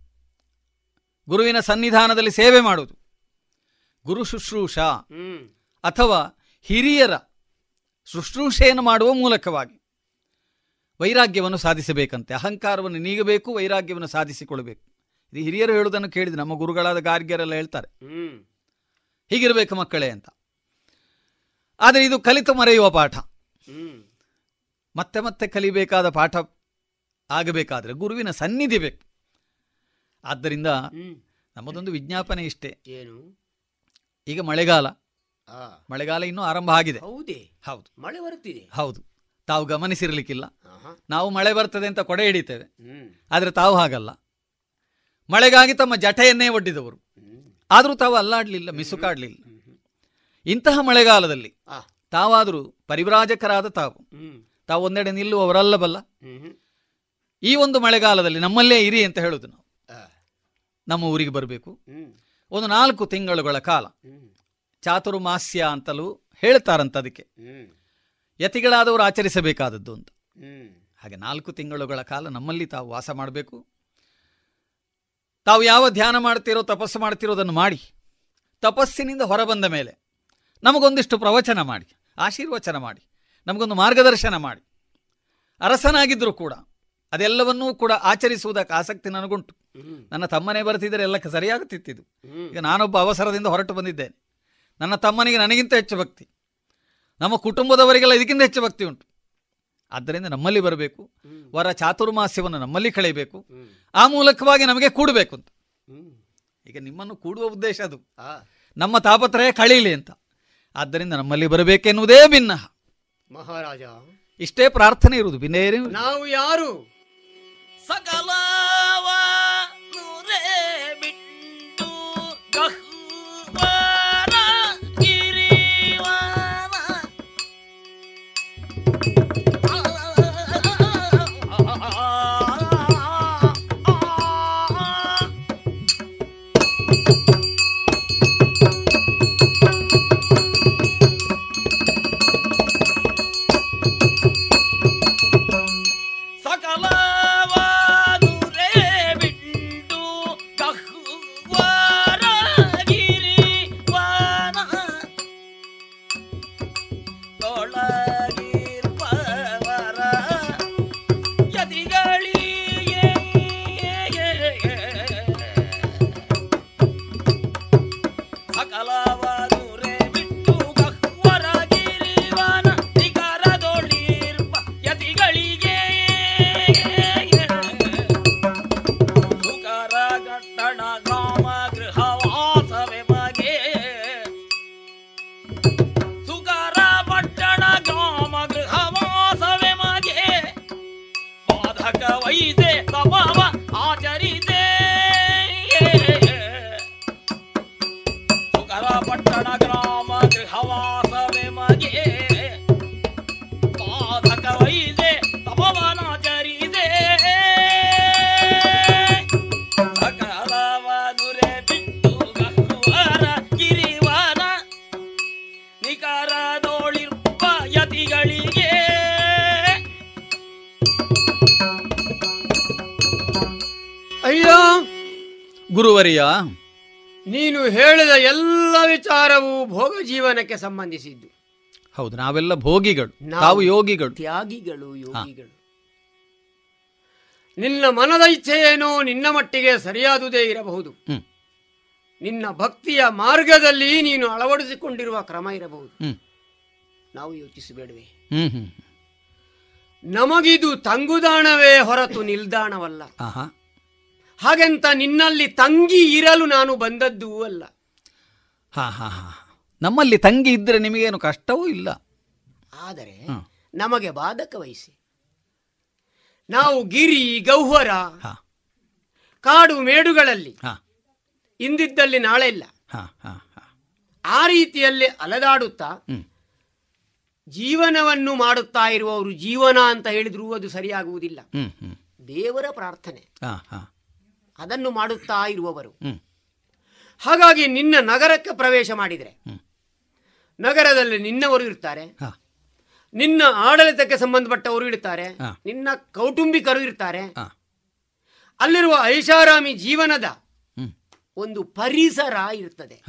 ಗುರುವಿನ ಸನ್ನಿಧಾನದಲ್ಲಿ ಸೇವೆ ಮಾಡುವುದು. ಗುರು ಶುಶ್ರೂಷ. ಅಥವಾ ಹಿರಿಯರ ಶುಶ್ರೂಷೆಯನ್ನು ಮಾಡುವ ಮೂಲಕವಾಗಿ ವೈರಾಗ್ಯವನ್ನು ಸಾಧಿಸಬೇಕಂತೆ. ಅಹಂಕಾರವನ್ನು ನೀಗಬೇಕು, ವೈರಾಗ್ಯವನ್ನು ಸಾಧಿಸಿಕೊಳ್ಳಬೇಕು. ಇದು ಹಿರಿಯರು ಹೇಳುವುದನ್ನು ಕೇಳಿದೆ ನಮ್ಮ ಗುರುಗಳಾದ ಗಾರ್ಗ್ಯರೆಲ್ಲ ಹೇಳ್ತಾರೆ. ಹೀಗಿರಬೇಕು ಮಕ್ಕಳೇ ಅಂತ. ಆದರೆ ಇದು ಕಲಿತು ಮರೆಯುವ ಪಾಠ. ಮತ್ತೆ ಮತ್ತೆ ಕಲಿಬೇಕಾದ ಪಾಠ ಆಗಬೇಕಾದ್ರೆ ಗುರುವಿನ ಸನ್ನಿಧಿ ಬೇಕು. ಆದ್ದರಿಂದ ನಮ್ಮದೊಂದು ವಿಜ್ಞಾಪನೆ ಇಷ್ಟೇ. ಏನು? ಈಗ ಮಳೆಗಾಲ. ಮಳೆಗಾಲ ಇನ್ನೂ ಆರಂಭ ಆಗಿದೆ. ಹೌದೇ? ಹೌದು. ಮಳೆ ಬರುತ್ತಿದೆ? ಹೌದು. ತಾವು ಗಮನಿಸಿರ್ಲಿಕ್ಕಿಲ್ಲ. ನಾವು ಮಳೆ ಬರ್ತದೆ ಅಂತ ಕೊಡೆ ಹಿಡಿತೇವೆ. ಆದರೆ ತಾವು ಹಾಗಲ್ಲ. ಮಳೆಗಾಗಿ ತಮ್ಮ ಜಟೆಯನ್ನೇ ಒಡ್ಡಿದವರು. ಆದರೂ ತಾವು ಅಲ್ಲಾಡ್ಲಿಲ್ಲ ಮಿಸುಕಾಡ್ಲಿಲ್ಲ. ಇಂತಹ ಮಳೆಗಾಲದಲ್ಲಿ. ತಾವಾದರೂ ಪರಿವ್ರಾಜಕರಾದ ತಾವು ತಾವು ಒಂದೆಡೆ ನಿಲ್ಲುವವರಲ್ಲ ಬಲ್ಲ ಈ ಒಂದು ಮಳೆಗಾಲದಲ್ಲಿ ನಮ್ಮಲ್ಲೇ ಇರಿ ಅಂತ ಹೇಳುದು ನಾವು. ನಮ್ಮ ಊರಿಗೆ ಬರಬೇಕು. ಒಂದು ನಾಲ್ಕು ತಿಂಗಳುಗಳ ಕಾಲ. ಚಾತುರ್ಮಾಸ್ಯ ಅಂತಲೂ ಹೇಳ್ತಾರಂತ ಅದಕ್ಕೆ. ಯತಿಗಳಾದವರು ಆಚರಿಸಬೇಕಾದದ್ದು ಅಂತ. ಹಾಗೆ ನಾಲ್ಕು ತಿಂಗಳುಗಳ ಕಾಲ ನಮ್ಮಲ್ಲಿ ತಾವು ವಾಸ ಮಾಡಬೇಕು. ತಾವು ಯಾವ ಧ್ಯಾನ ಮಾಡ್ತಿರೋ ತಪಸ್ಸು ಮಾಡ್ತಿರೋದನ್ನು ಮಾಡಿ. ತಪಸ್ಸಿನಿಂದ ಹೊರಬಂದ ಮೇಲೆ ನಮಗೊಂದಿಷ್ಟು ಪ್ರವಚನ ಮಾಡಿ ಆಶೀರ್ವಚನ ಮಾಡಿ. ನಮಗೊಂದು ಮಾರ್ಗದರ್ಶನ ಮಾಡಿ. ಅರಸನಾಗಿದ್ದರೂ ಕೂಡ ಅದೆಲ್ಲವನ್ನೂ ಕೂಡ ಆಚರಿಸುವುದಕ್ಕೆ ಆಸಕ್ತಿ ನನಗುಂಟು. ನನ್ನ ತಮ್ಮನೇ ಬರ್ತಿದ್ದರೆ ಎಲ್ಲ ಸರಿಯಾಗುತ್ತಿತ್ತಿದ್ದು. ಈಗ ನಾನೊಬ್ಬ ಅವಸರದಿಂದ ಹೊರಟು ಬಂದಿದ್ದೇನೆ. ನನ್ನ ತಮ್ಮನಿಗೆ ನನಗಿಂತ ಹೆಚ್ಚು ಭಕ್ತಿ. ನಮ್ಮ ಕುಟುಂಬದವರಿಗೆಲ್ಲ ಇದಕ್ಕಿಂತ ಹೆಚ್ಚು ಭಕ್ತಿ ಉಂಟು. ಆದ್ದರಿಂದ ನಮ್ಮಲ್ಲಿ ಬರಬೇಕು. ವರ ಚಾತುರ್ಮಾಸ್ಯವನ್ನು ನಮ್ಮಲ್ಲಿ ಕಳೆಯಬೇಕು. ಆ ಮೂಲಕವಾಗಿ ನಮಗೆ ಕೂಡಬೇಕು ಅಂತ ಈಗ ನಿಮ್ಮನ್ನು ಕೂಡುವ ಉದ್ದೇಶ ಅದು. ನಮ್ಮ ತಾಪತ್ರಯ ಕಳೀಲಿ ಅಂತ. ಆದ್ದರಿಂದ ನಮ್ಮಲ್ಲಿ ಬರಬೇಕೆನ್ನುವುದೇ ಭಿನ್ನ. ಮಹಾರಾಜ. ಇಷ್ಟೇ ಪ್ರಾರ್ಥನೆ ಇರುವುದು. ಭಿನ್ನೇನೇ ನಾವು ಯಾರು? ಸಕಲವ ಗುರುವರಿಯ ನೀನು ಹೇಳಿದ ಎಲ್ಲ ವಿಚಾರವು ಭೋಗ ಜೀವನಕ್ಕೆ ಸಂಬಂಧಿಸಿದ್ದು. ಹೌದು ನಾವೆಲ್ಲ ಭೋಗಿಗಳು ನಾವು ಯೋಗಿಗಳು. ತ್ಯಾಗಿಗಳು ಯೋಗಿಗಳು. ನಿನ್ನ ಮನದ ಇಚ್ಛೆ ಏನೋ ನಿನ್ನ ಮಟ್ಟಿಗೆ ಸರಿಯಾದುದೇ ಇರಬಹುದು. ನಿನ್ನ ಭಕ್ತಿಯ ಮಾರ್ಗದಲ್ಲಿ ನೀನು ಅಳವಡಿಸಿಕೊಂಡಿರುವ ಕ್ರಮ ಇರಬಹುದು. ನಾವು ಯೋಚಿಸಬೇಡವೆ. ನಮಗಿದು ತಂಗುದಾಣವೇ ಹೊರತು ನಿಲ್ದಾಣವಲ್ಲ. ಹಾಗೆಂತ ನಿನ್ನಲ್ಲಿ ತಂಗಿ ಇರಲು ನಾನು ಬಂದದ್ದು ಅಲ್ಲ. ಹಾ ಹಾ ಹಾ ನಮ್ಮಲ್ಲಿ ತಂಗಿ ಇದ್ರೆ ನಿಮಗೇನು ಕಷ್ಟವೂ ಇಲ್ಲ. ಆದರೆ ನಮಗೆ ಬಾಧಕ ವಹಿಸಿ. ನಾವು ಗಿರಿ ಗೌಹರ ಹಾ. ಕಾಡು ಮೇಡುಗಳಲ್ಲಿ ಹಾ. ಇಂದಿದ್ದಲ್ಲಿ ನಾಳೆ ಇಲ್ಲ. ಹಾ ಹಾ. ಆ ರೀತಿಯಲ್ಲಿ ಅಲೆದಾಡುತ್ತಾ ಹ್ಮ್. ಜೀವನವನ್ನು ಮಾಡುತ್ತಾ ಇರುವವರು ಜೀವನ ಅಂತ ಹೇಳಿದ್ರೂ ಅದು ಸರಿಯಾಗುವುದಿಲ್ಲ. ಹ್ಮ್ ಹ್ಮ್. ದೇವರ ಪ್ರಾರ್ಥನೆ. ಹಾ ಹಾ. ಅದನ್ನು ಮಾಡುತ್ತಾ ಇರುವವರು. ಹಾಗಾಗಿ ನಿನ್ನ ನಗರಕ್ಕೆ ಪ್ರವೇಶ ಮಾಡಿದರೆ. ನಗರದಲ್ಲಿ ನಿನ್ನವರು ಇರ್ತಾರೆ. ನಿನ್ನ ಆಡಳಿತಕ್ಕೆ ಸಂಬಂಧಪಟ್ಟವರು ಇರ್ತಾರೆ. ನಿನ್ನ ಕೌಟುಂಬಿಕರು ಇರ್ತಾರೆ. ಅಲ್ಲಿರುವ ಐಷಾರಾಮಿ ಜೀವನದ ಒಂದು ಪರಿಸರ ಇರ್ತದೆ.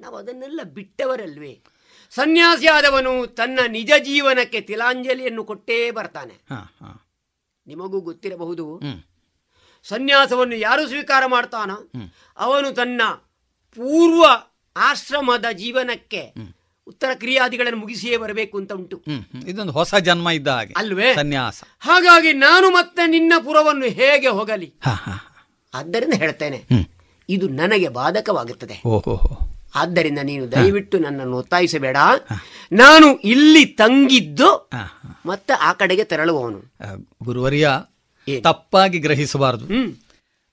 ನಾವು ಅದನ್ನೆಲ್ಲ ಬಿಟ್ಟವರಲ್ವೇ. ಸನ್ಯಾಸಿಯಾದವನು ತನ್ನ ನಿಜ ಜೀವನಕ್ಕೆ ತಿಲಾಂಜಲಿಯನ್ನು ಕೊಟ್ಟೇ ಬರ್ತಾನೆ. ನಿಮಗೂ ಗೊತ್ತಿರಬಹುದು. ಸನ್ಯಾಸವನ್ನು ಯಾರು ಸ್ವೀಕಾರ ಮಾಡ್ತಾನ ಅವನು ತನ್ನ ಪೂರ್ವ ಆಶ್ರಮದ ಜೀವನಕ್ಕೆ ಉತ್ತರ ಕ್ರಿಯಾದಿಗಳನ್ನು ಮುಗಿಸಿಯೇ ಬರಬೇಕು ಅಂತ ಉಂಟು. ಇದೊಂದು ಹೊಸ ಜನ್ಮ ಇದ್ದ ಹಾಗೆ. ಅಲ್ವೇ? ಸನ್ಯಾಸ. ಹಾಗಾಗಿ ನಾನು ಮತ್ತೆ ನಿನ್ನ ಪುರವನ್ನು ಹೇಗೆ ಹೋಗಲಿ? ಆದ್ದರಿಂದ ಹೇಳ್ತೇನೆ. ಇದು ನನಗೆ ಬಾಧಕವಾಗುತ್ತದೆ ಓಹೋ ಆದ್ದರಿಂದ ನೀನು ದಯವಿಟ್ಟು ನನ್ನನ್ನು ಒತ್ತಾಯಿಸಬೇಡ. ನಾನು ಇಲ್ಲಿ ತಂಗಿದ್ದು ಮತ್ತೆ ಆ ಕಡೆಗೆ ತೆರಳುವವನು. ಗುರುವರಿಯ ತಪ್ಪಾಗಿ ಗ್ರಹಿಸಬಾರದು. ತಮ್ಮಂತವರ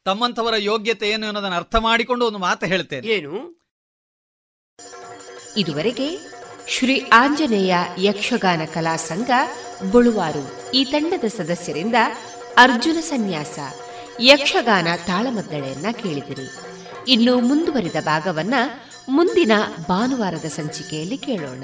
ತಮ್ಮಂಥವರ ಯೋಗ್ಯತೆ ಏನು ಅನ್ನೋದನ್ನು ಅರ್ಥ ಮಾಡಿಕೊಂಡು ಒಂದು ಮಾತು ಹೇಳ್ತೇನೆ. ಏನು? ಇದುವರೆಗೆ ಶ್ರೀ ಆಂಜನೇಯ ಯಕ್ಷಗಾನ ಕಲಾ ಸಂಘ ಬುಳುವಾರು ಈ ತಂಡದ ಸದಸ್ಯರಿಂದ ಅರ್ಜುನ ಸನ್ಯಾಸ ಯಕ್ಷಗಾನ ತಾಳಮದ್ದಳೆಯನ್ನ ಕೇಳಿದಿರಿ. ಇನ್ನು ಮುಂದುವರಿದ ಭಾಗವನ್ನ ಮುಂದಿನ ಭಾನುವಾರದ ಸಂಚಿಕೆಯಲ್ಲಿ ಕೇಳೋಣ.